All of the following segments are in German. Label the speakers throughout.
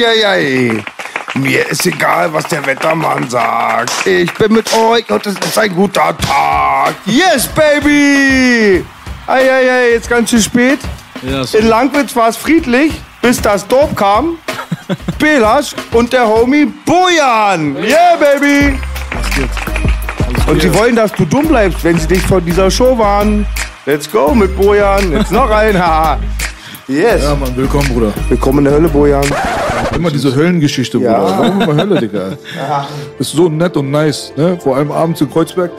Speaker 1: Eieiei. Mir ist egal, was der Wettermann sagt. Ich bin mit euch und es ist ein guter Tag. Yes, baby! Eieiei, jetzt ganz schön spät.
Speaker 2: Ja.
Speaker 1: In Langwitz war es friedlich, bis das Dorf kam. Belasch und der Homie Bojan. Yeah, baby! Und sie wollen, dass du dumm bleibst, wenn sie dich von dieser Show warnen. Let's go mit Bojan. Jetzt noch ein. haha. Yes.
Speaker 3: Ja, Mann, willkommen, Bruder.
Speaker 1: Willkommen in der Hölle, Bojan.
Speaker 3: Immer diese Höllengeschichte,
Speaker 1: Ja.
Speaker 3: Bruder. Warum immer Hölle, Digga? Ist so nett und nice, ne? Vor allem abends in Kreuzberg.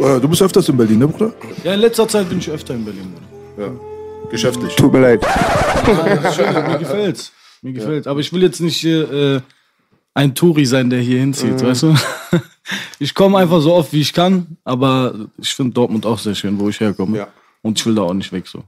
Speaker 3: Äh, Du bist öfters in Berlin, ne, Bruder?
Speaker 2: Ja, in letzter Zeit bin ich öfter in Berlin. Bruder.
Speaker 3: Ja. Geschäftlich.
Speaker 1: Tut mir leid.
Speaker 2: Mir gefällt's. Mir gefällt's. Aber ich will jetzt nicht äh, ein Touri sein, der hier hinzieht, weißt du? Ich komme einfach so oft, wie ich kann, aber ich finde Dortmund auch sehr schön, wo ich herkomme.
Speaker 1: Ja.
Speaker 2: Und ich will da auch nicht weg so.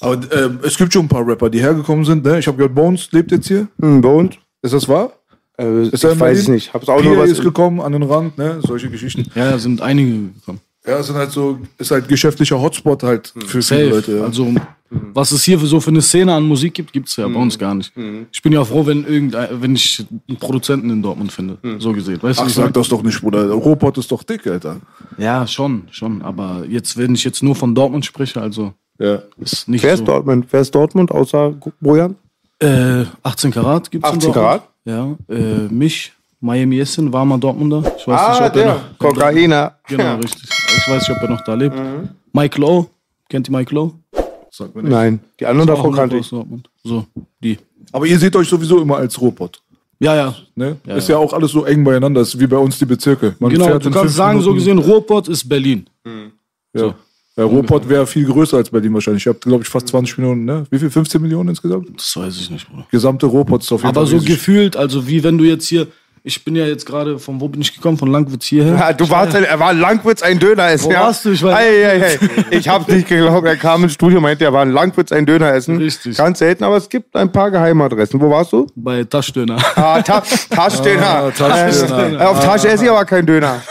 Speaker 3: Aber äh, es gibt schon ein paar Rapper, die hergekommen sind, ne? Ich habe gehört, Bones lebt jetzt hier.
Speaker 1: Hm, uns?
Speaker 3: Ist das wahr?
Speaker 1: Äh,
Speaker 3: Ist
Speaker 1: ich weiß es nicht. Hab's auch
Speaker 3: Pierre
Speaker 1: nur was.
Speaker 3: ist gekommen an den Rand, ne? Solche Geschichten.
Speaker 2: Ja, da sind einige gekommen.
Speaker 3: Ja, es sind halt so, ist halt geschäftlicher Hotspot halt für viele
Speaker 2: Safe.
Speaker 3: Leute. Ja.
Speaker 2: Also, was es hier für so für eine Szene an Musik gibt, gibt's ja bei uns gar nicht. Ich bin ja froh, wenn irgendein, wenn ich einen Produzenten in Dortmund finde. So gesehen. Weißt du,
Speaker 3: Ach,
Speaker 2: ich
Speaker 3: sag das doch nicht, Bruder. Robot ist doch dick, Alter.
Speaker 2: Ja, schon, schon. Aber jetzt, wenn ich jetzt nur von Dortmund spreche, also
Speaker 3: Ja.
Speaker 2: ist nicht
Speaker 1: Wer ist
Speaker 2: so.
Speaker 1: Dortmund? Wer ist Dortmund außer Bojan?
Speaker 2: Äh, 18 Karat gibt's
Speaker 1: 18
Speaker 2: in Dortmund.
Speaker 1: Karat?
Speaker 2: Ja, äh, mich, Miami Essen, warmer Dortmunder. Ich weiß
Speaker 1: Ah,
Speaker 2: nicht, ob
Speaker 1: der.
Speaker 2: er noch,
Speaker 1: Kokainer.
Speaker 2: Genau, richtig. Ich weiß nicht, ob er noch da lebt. Mike Lowe, kennt ihr Mike Lowe?
Speaker 3: Sag mir nicht.
Speaker 1: Nein, die anderen davon kannte ich.
Speaker 2: So, die.
Speaker 3: Aber ihr seht euch sowieso immer als Robot.
Speaker 2: Ja, ja.
Speaker 3: Ne?
Speaker 2: Ja,
Speaker 3: ist ja auch alles so eng beieinander, ist wie bei uns die Bezirke. Man
Speaker 2: Genau,
Speaker 3: fährt
Speaker 2: du kannst sagen, so
Speaker 3: Minuten-
Speaker 2: gesehen, Ruhrpott ist Berlin.
Speaker 3: Ja. Ja, Ruhrpott wäre viel größer als Berlin wahrscheinlich. Ich habe, glaube ich, fast 20 Millionen, ne? Wie viel? 15 Millionen insgesamt?
Speaker 2: Das weiß ich nicht, Bruder.
Speaker 3: Gesamte Ruhrpott ist auf jeden
Speaker 2: Aber
Speaker 3: Fall
Speaker 2: so
Speaker 3: riesig.
Speaker 2: gefühlt, also wie wenn du jetzt hier, ich bin ja jetzt gerade, von wo bin ich gekommen? Von Langwitz hierher.
Speaker 1: Ja, du warst, er war in Langwitz ein Döner essen.
Speaker 2: Wo
Speaker 1: ja.
Speaker 2: warst du? Ich weiß-
Speaker 1: Ei, ei, ei. Ich hab's nicht geglaubt. Er kam ins Studio, meinte, er war in Langwitz ein Döner essen.
Speaker 2: Richtig.
Speaker 1: Ganz selten, aber es gibt ein paar Geheimadressen. Wo warst du?
Speaker 2: Bei Taschdöner.
Speaker 1: Ah, Ta Taschdöner.
Speaker 3: Ah, Taschdöner.
Speaker 1: Äh, auf Tasche esse ich aber kein Döner.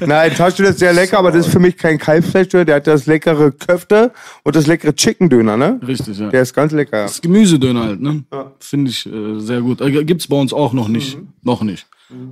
Speaker 1: Nein, Taschdöner ist sehr lecker, aber das ist für mich kein Kalbsfleischdöner. Der hat das leckere Köfte und das leckere Chicken-Döner, ne?
Speaker 2: Richtig, ja.
Speaker 1: Der ist ganz lecker.
Speaker 2: Das Gemüsedöner halt, ne? Finde ich äh, sehr gut. Äh, gibt's bei uns auch noch nicht.
Speaker 1: Mhm.
Speaker 2: Noch nicht.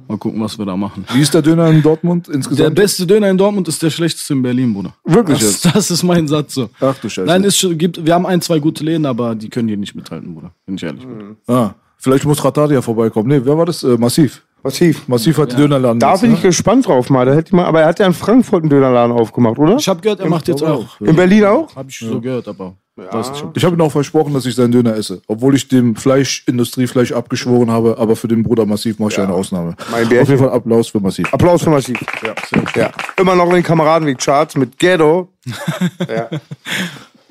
Speaker 2: Mal gucken, was wir da machen.
Speaker 3: Wie ist der Döner in Dortmund
Speaker 2: Der
Speaker 3: insgesamt?
Speaker 2: beste Döner in Dortmund ist der schlechteste in Berlin, Bruder.
Speaker 3: Wirklich
Speaker 2: Das, das ist mein Satz so.
Speaker 3: Ach du Scheiße.
Speaker 2: Nein, es gibt, wir haben ein, zwei gute Läden, aber die können hier nicht mithalten, Bruder. Bin ich ehrlich.
Speaker 1: Mhm.
Speaker 3: ah, vielleicht muss Rataria vorbeikommen. Nee, wer war das? Äh, Massiv.
Speaker 1: Massiv.
Speaker 3: Massiv hat die Dönerladen.
Speaker 1: Da bin
Speaker 3: ne?
Speaker 1: ich gespannt drauf mal. Da hätte ich mal. Aber er hat ja in Frankfurt einen Dönerladen aufgemacht, oder?
Speaker 2: Ich habe gehört, er macht jetzt auch.
Speaker 1: In Berlin auch?
Speaker 2: Habe ich so gehört, aber ob-
Speaker 3: Ich habe ihm auch versprochen, dass ich seinen Döner esse. Obwohl ich dem Fleischindustriefleisch abgeschworen habe, aber für den Bruder Massiv mache ich eine Ausnahme. Auf jeden Fall Applaus für Massiv.
Speaker 1: Applaus für Massiv. Ja. ja. Immer noch in den Kameradenweg-Charts mit Ghetto. ja.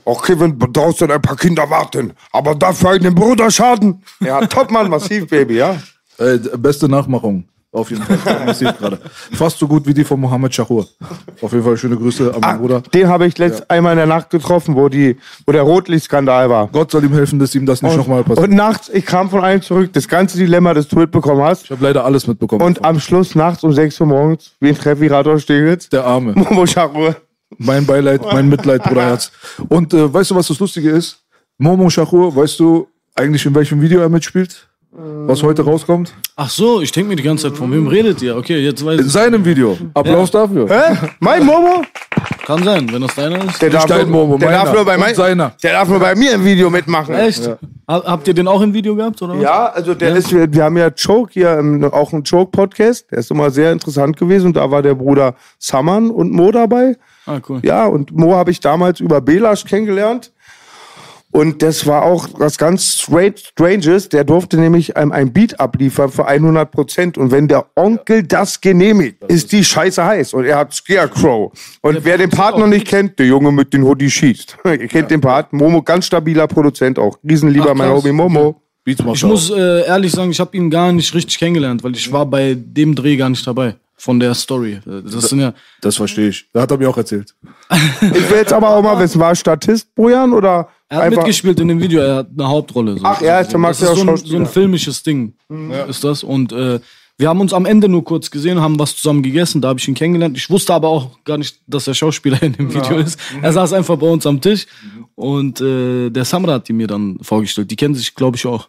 Speaker 1: Auch Kevin, draußen ein paar Kinder warten, aber dafür einen Bruder schaden. Ja, top, Mann, Massiv, Baby, ja.
Speaker 3: Äh, beste Nachmachung. Auf jeden Fall. Massiv gerade. Fast so gut wie die von Mohammed Shahur. Auf jeden Fall schöne Grüße an meinen Bruder.
Speaker 1: Den habe ich letzt einmal in der Nacht getroffen, wo, die, wo der Rotlichtskandal war.
Speaker 3: Gott soll ihm helfen, dass ihm das nicht nochmal passiert.
Speaker 1: Und nachts, ich kam von einem zurück, das ganze Dilemma, das du mitbekommen hast.
Speaker 3: Ich habe leider alles mitbekommen.
Speaker 1: Und am Schluss nachts um 6 Uhr morgens, wen treffe ich Rador Steglitz?
Speaker 3: der Arme.
Speaker 1: Momo Schachur.
Speaker 3: Mein Beileid, mein Mitleid, Bruderherz. Und äh, weißt du, was das Lustige ist? Momo Shahur, weißt du eigentlich, in welchem Video er mitspielt? Was heute rauskommt?
Speaker 2: Ach so, ich denke mir die ganze Zeit, von wem redet ihr? Okay, jetzt weiß
Speaker 3: In
Speaker 2: ich.
Speaker 3: seinem Video. Applaus dafür.
Speaker 1: Hä? Mein Momo?
Speaker 2: Kann sein, wenn das deiner ist.
Speaker 1: Der darf,
Speaker 3: dein
Speaker 1: nur,
Speaker 3: Momo,
Speaker 1: der, darf nur bei mein,
Speaker 3: seiner.
Speaker 1: der darf nur bei mir im Video mitmachen.
Speaker 2: Echt? Ha- Habt ihr den auch im Video gehabt, oder was?
Speaker 1: Ja, also der ist, wir haben ja Choke hier, auch einen Choke-Podcast. Der ist immer sehr interessant gewesen. Und da war der Bruder Saman und Mo dabei.
Speaker 2: Ah, cool.
Speaker 1: Ja, und Mo habe ich damals über Belasch kennengelernt. Und das war auch was ganz strange, Stranges. Der durfte nämlich einem ein Beat abliefern für 100 Prozent. Und wenn der Onkel das genehmigt, ist die Scheiße heiß. Und er hat Scarecrow. Und wer den Part noch nicht kennt, der Junge mit den Hoodie schießt. Ihr kennt den Part. Momo, ganz stabiler Produzent auch. Riesenlieber,
Speaker 2: Ach,
Speaker 1: mein. Homie Momo.
Speaker 2: Ich muss äh, ehrlich sagen, ich habe ihn gar nicht richtig kennengelernt, weil ich war bei dem Dreh gar nicht dabei. Von der Story. Äh, Das sind ja.
Speaker 3: Das verstehe ich. Da hat er mir auch erzählt.
Speaker 1: Ich will jetzt aber auch mal wissen, war Statist, Bojan, oder
Speaker 2: Er hat mitgespielt in dem Video, er hat eine Hauptrolle. So.
Speaker 1: Ach, er ist- der mag
Speaker 2: das
Speaker 1: ja
Speaker 2: ist so ein, so ein filmisches Ding, ist das. Und äh, wir haben uns am Ende nur kurz gesehen, haben was zusammen gegessen, da habe ich ihn kennengelernt. Ich wusste aber auch gar nicht, dass er Schauspieler in dem Video ist. Er saß einfach bei uns am Tisch und äh, der Samra hat die mir dann vorgestellt. Die kennen sich, glaube ich, auch.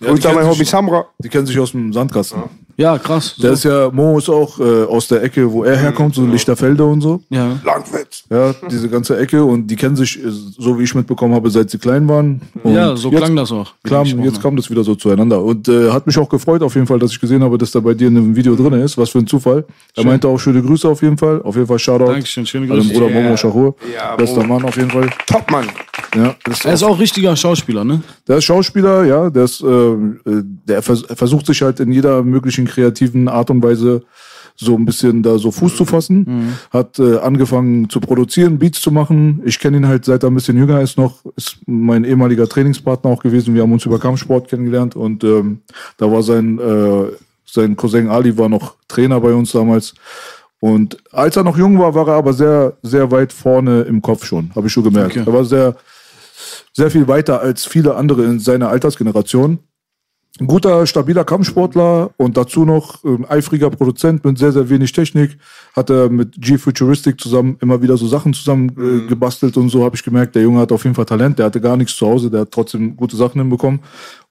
Speaker 3: Ja,
Speaker 1: Und
Speaker 3: die,
Speaker 1: da mein
Speaker 3: kennen
Speaker 1: Homie
Speaker 3: sich,
Speaker 1: Samra.
Speaker 3: die kennen sich aus dem Sandkasten.
Speaker 2: Ja, krass.
Speaker 3: Der
Speaker 2: So.
Speaker 3: ist ja, Mo ist auch äh, aus der Ecke, wo er herkommt, so Lichterfelde und so.
Speaker 2: ja.
Speaker 1: Langwitz.
Speaker 3: Ja, diese ganze Ecke und die kennen sich, äh, so wie ich mitbekommen habe, seit sie klein waren. Und
Speaker 2: ja, so
Speaker 3: jetzt,
Speaker 2: klang das auch.
Speaker 3: Klar, jetzt kam das wieder so zueinander. Und äh, hat mich auch gefreut auf jeden Fall, dass ich gesehen habe, dass da bei dir in einem Video drin ist. Was für ein Zufall. Er meinte auch schöne Grüße auf jeden Fall. Auf jeden Fall Shoutout.
Speaker 2: Dankeschön, schöne
Speaker 3: An den
Speaker 2: Grüße.
Speaker 3: Bruder Momo Shahur.
Speaker 1: Ja,
Speaker 3: Bester. Mann auf jeden Fall.
Speaker 1: Top, Mann.
Speaker 3: Ja,
Speaker 2: Er ist auch richtiger Schauspieler, ne?
Speaker 3: Der ist Schauspieler, ja, der ist, äh, äh, der vers er versucht sich halt in jeder möglichen kreativen Art und Weise so ein bisschen da so Fuß zu fassen. Hat äh, angefangen zu produzieren, Beats zu machen. Ich kenne ihn halt seit er ein bisschen jünger ist noch, ist mein ehemaliger Trainingspartner auch gewesen. Wir haben uns über Kampfsport kennengelernt und ähm, da war sein äh, sein Cousin Ali war noch Trainer bei uns damals. Und als er noch jung war, war er aber sehr, sehr weit vorne im Kopf schon, habe ich schon gemerkt.
Speaker 2: Okay.
Speaker 3: Er war sehr, sehr viel weiter als viele andere in seiner Altersgeneration. Ein guter, stabiler Kampfsportler und dazu noch ein eifriger Produzent mit sehr, sehr wenig Technik. Hat er mit G-Futuristic zusammen immer wieder so Sachen zusammen äh, gebastelt und so habe ich gemerkt, der Junge hat auf jeden Fall Talent. Der hatte gar nichts zu Hause, der hat trotzdem gute Sachen hinbekommen.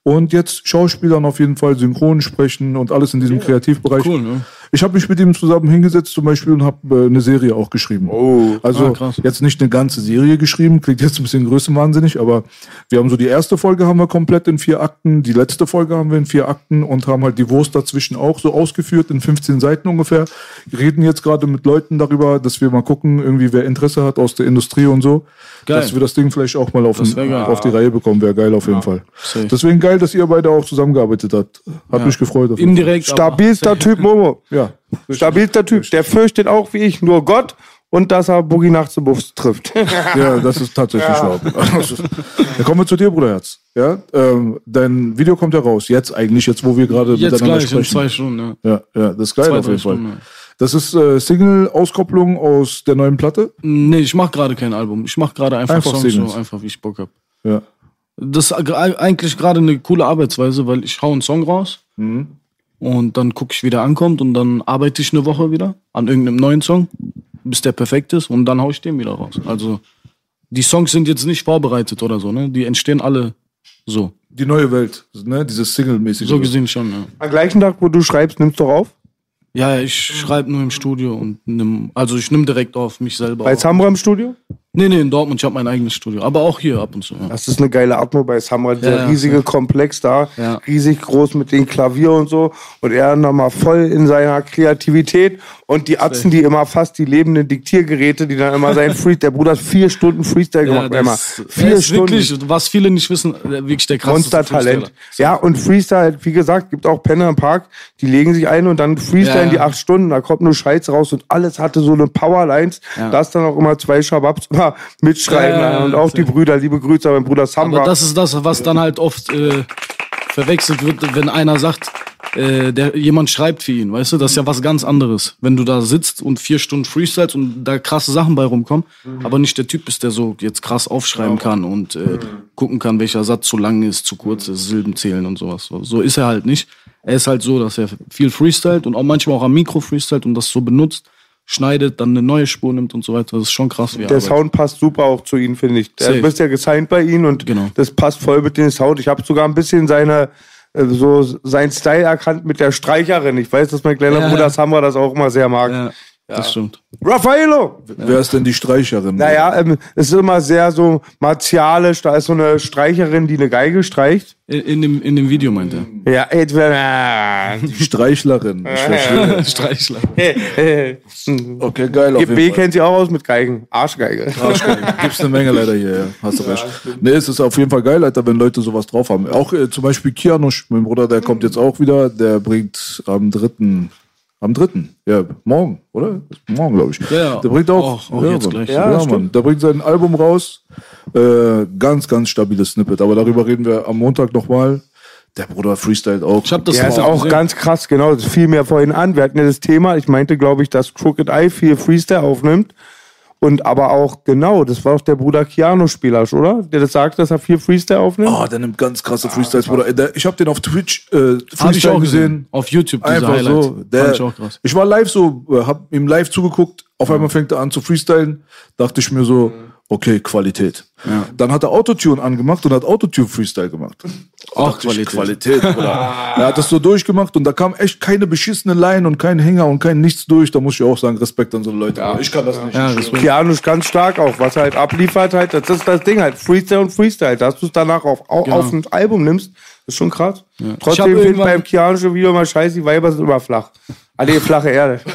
Speaker 3: Und jetzt Schauspielern auf jeden Fall, synchron sprechen und alles in diesem Kreativbereich.
Speaker 2: Cool, ne?
Speaker 3: Ich habe mich mit ihm zusammen hingesetzt zum Beispiel und habe äh, eine Serie auch geschrieben.
Speaker 1: Oh.
Speaker 3: Also
Speaker 2: Ah, krass.
Speaker 3: jetzt nicht eine ganze Serie geschrieben, klingt jetzt ein bisschen größenwahnsinnig, aber wir haben so die erste Folge haben wir komplett in vier Akten, die letzte Folge haben wir in vier Akten und haben halt die Wurst dazwischen auch so ausgeführt in 15 Seiten ungefähr. Wir reden jetzt gerade mit Leuten darüber, dass wir mal gucken, irgendwie wer Interesse hat aus der Industrie und so,
Speaker 2: Geil.
Speaker 3: dass wir das Ding vielleicht auch mal auf,
Speaker 2: geil.
Speaker 3: auf die Reihe bekommen, wäre geil auf jeden Fall.
Speaker 2: safe.
Speaker 3: Deswegen geil, dass ihr beide auch zusammengearbeitet habt. Hat mich gefreut. Fall.
Speaker 2: Indirekt.
Speaker 1: Stabilster Typ, Momo.
Speaker 3: Ja.
Speaker 1: Stabilster Typ. Der fürchtet auch wie ich nur Gott und dass er Boogie nachts im Buffs trifft.
Speaker 3: Ja, das ist tatsächlich wahr. Dann kommen wir zu dir, Bruderherz. Ja, ähm, dein Video kommt ja raus. Jetzt eigentlich, jetzt wo wir gerade
Speaker 2: Jetzt
Speaker 3: miteinander
Speaker 2: gleich in
Speaker 3: sprechen.
Speaker 2: zwei Stunden, ja.
Speaker 3: ja, ja, das ist geil
Speaker 2: Zwei,
Speaker 3: auf jeden Fall.
Speaker 2: Stunden, ja.
Speaker 3: Das ist äh, Single-Auskopplung aus der neuen Platte.
Speaker 2: Nee, ich mach gerade kein Album. Ich mach gerade einfach,
Speaker 3: Einfach
Speaker 2: Songs so einfach, wie ich Bock hab.
Speaker 3: Ja.
Speaker 2: Das ist eigentlich gerade eine coole Arbeitsweise, weil ich hau einen Song raus
Speaker 3: Mhm.
Speaker 2: Und dann gucke ich, wie der ankommt und dann arbeite ich eine Woche wieder an irgendeinem neuen Song, bis der perfekt ist und dann hau ich den wieder raus. Also die Songs sind jetzt nicht vorbereitet oder so, ne? Die entstehen alle so.
Speaker 3: Die neue Welt, ne? Dieses Single-mäßige.
Speaker 2: So gesehen schon, ja.
Speaker 1: Am gleichen Tag, wo du schreibst, nimmst du doch auf?
Speaker 2: Ja, ja, ich schreibe nur im Studio und nimm, also ich nimm direkt auf mich selber.
Speaker 1: Bei. Samra im Studio?
Speaker 2: Nee, nee, in Dortmund, ich habe mein eigenes Studio. Aber auch hier ab und zu. Ja.
Speaker 1: Das ist eine geile Atmo bei Samra, dieser
Speaker 2: Ja, ja,
Speaker 1: riesige Komplex da, riesig groß mit den Klavier und so. Und er nochmal voll in seiner Kreativität und die Atzen, die immer fast die lebenden Diktiergeräte, die dann immer sein Freestyle, der Bruder hat vier Stunden Freestyle gemacht,
Speaker 2: das-
Speaker 1: immer.
Speaker 2: er
Speaker 1: Vier
Speaker 2: ist
Speaker 1: Stunden.
Speaker 2: wirklich, was viele nicht wissen, wirklich der krasseste
Speaker 1: Monstertalent. Ja, und Freestyle, wie gesagt, gibt auch Penner im Park, die legen sich ein und dann freestylen
Speaker 2: Ja, ja.
Speaker 1: die acht Stunden, da kommt nur Scheiß raus und alles hatte so eine Powerlines,
Speaker 2: Ja.
Speaker 1: da ist dann auch immer zwei Schababs immer mitschreiben
Speaker 2: Ja, ja,
Speaker 1: und
Speaker 2: ja,
Speaker 1: auch die. Brüder, liebe Grüße an meinen Bruder Samra.
Speaker 2: Aber das ist das, was dann halt oft äh, verwechselt wird, wenn einer sagt, äh, der, jemand schreibt für ihn, weißt du? Das ist ja was ganz anderes. Wenn du da sitzt und vier Stunden freestylst und da krasse Sachen bei rumkommen, aber nicht der Typ bist, der so jetzt krass aufschreiben kann und äh, gucken kann, welcher Satz zu lang ist, zu kurz ist, Silben zählen und sowas. So, so ist er halt nicht. Er ist halt so, dass er viel freestylt und auch manchmal auch am Mikro freestylt und das so benutzt, schneidet, dann eine neue Spur nimmt und so weiter. Das ist schon krass, wie er
Speaker 1: der
Speaker 2: arbeitet.
Speaker 1: Sound passt super auch zu ihm, finde ich. Du
Speaker 2: Safe.
Speaker 1: bist ja gesigned bei ihm und
Speaker 2: Genau.
Speaker 1: das passt voll mit dem Sound. Ich habe sogar ein bisschen seine so sein Style erkannt mit der Streicherin. Ich weiß, dass mein kleiner
Speaker 2: Ja,
Speaker 1: Bruder. Samra das auch immer sehr mag.
Speaker 2: Ja. Das stimmt.
Speaker 1: Raffaello!
Speaker 3: Wer ist denn die Streicherin?
Speaker 1: Naja, ähm, es ist immer sehr so martialisch. Da ist so eine Streicherin, die eine Geige streicht.
Speaker 2: In, in, dem, in dem Video meint er.
Speaker 1: Ja, entweder.
Speaker 3: Die Streichlerin. Ich verstehe.
Speaker 2: Streichler.
Speaker 3: Okay, geil. Auf
Speaker 1: GB
Speaker 3: jeden Fall.
Speaker 1: kennt sie auch aus mit Geigen. Arschgeige.
Speaker 3: Gibt's eine Menge leider hier, ja. Hast du recht. Nee, es ist auf jeden Fall geil, Alter, wenn Leute sowas drauf haben. Auch äh, zum Beispiel Kianosch, mein Bruder, der kommt jetzt auch wieder, der bringt am dritten, am dritten, ja, morgen, oder? Morgen, glaube ich.
Speaker 2: Ja.
Speaker 3: Der bringt auch,
Speaker 2: Auch- auch
Speaker 3: ja,
Speaker 2: jetzt gleich.
Speaker 3: Ja,
Speaker 1: Ja,
Speaker 3: Mann.
Speaker 1: stimmt.
Speaker 3: Der bringt sein Album raus. Äh, ganz, ganz stabiles Snippet. Aber darüber reden wir am Montag nochmal. Der Bruder freestylt auch.
Speaker 2: Ich hab das
Speaker 1: Der ist
Speaker 2: auch
Speaker 1: auch
Speaker 2: gesehen.
Speaker 1: ganz krass, genau. Das fiel mir vorhin an. Wir hatten ja das Thema. Ich meinte, glaube ich, dass Crooked Eye viel Freestyle aufnimmt. Und aber auch, genau, das war auch der Bruder Keanu-Spieler, oder? Der das sagt, dass er viel Freestyle aufnimmt.
Speaker 3: Oh, der nimmt ganz krasse Freestyles, Bruder. Ey, Der, ich habe den auf Twitch äh,
Speaker 2: Hab ich
Speaker 3: Freestyle
Speaker 2: auch
Speaker 3: gesehen.
Speaker 2: Auf YouTube, diese
Speaker 3: Einfach
Speaker 2: Highlights.
Speaker 3: so.
Speaker 2: Fand
Speaker 3: Der,
Speaker 2: ich auch krass.
Speaker 3: ich war live so, äh, hab ihm live zugeguckt. Auf einmal fängt er an zu freestylen. Dachte ich mir so, okay, Qualität. Dann hat er Autotune angemacht und hat Autotune Freestyle gemacht.
Speaker 2: Auch
Speaker 3: ich,
Speaker 2: Qualität.
Speaker 3: Qualität, Bruder. er hat das so durchgemacht und da kam echt keine beschissene Line und kein Hänger und kein nichts durch. Da muss ich auch sagen, Respekt an so Leute. Ich kann das nicht.
Speaker 2: Ja.
Speaker 1: Keanu ist ganz stark auch, was er halt abliefert halt. Das ist das Ding halt, Freestyle und Freestyle. Dass du es danach auf, auf,
Speaker 2: Genau.
Speaker 1: auf ein Album nimmst, ist schon krass.
Speaker 2: Hab
Speaker 1: Trotzdem finde ich
Speaker 2: irgendwann-
Speaker 1: beim Keanu schon wieder mal scheiße, die Weiber sind immer flach. Alle flache Erde.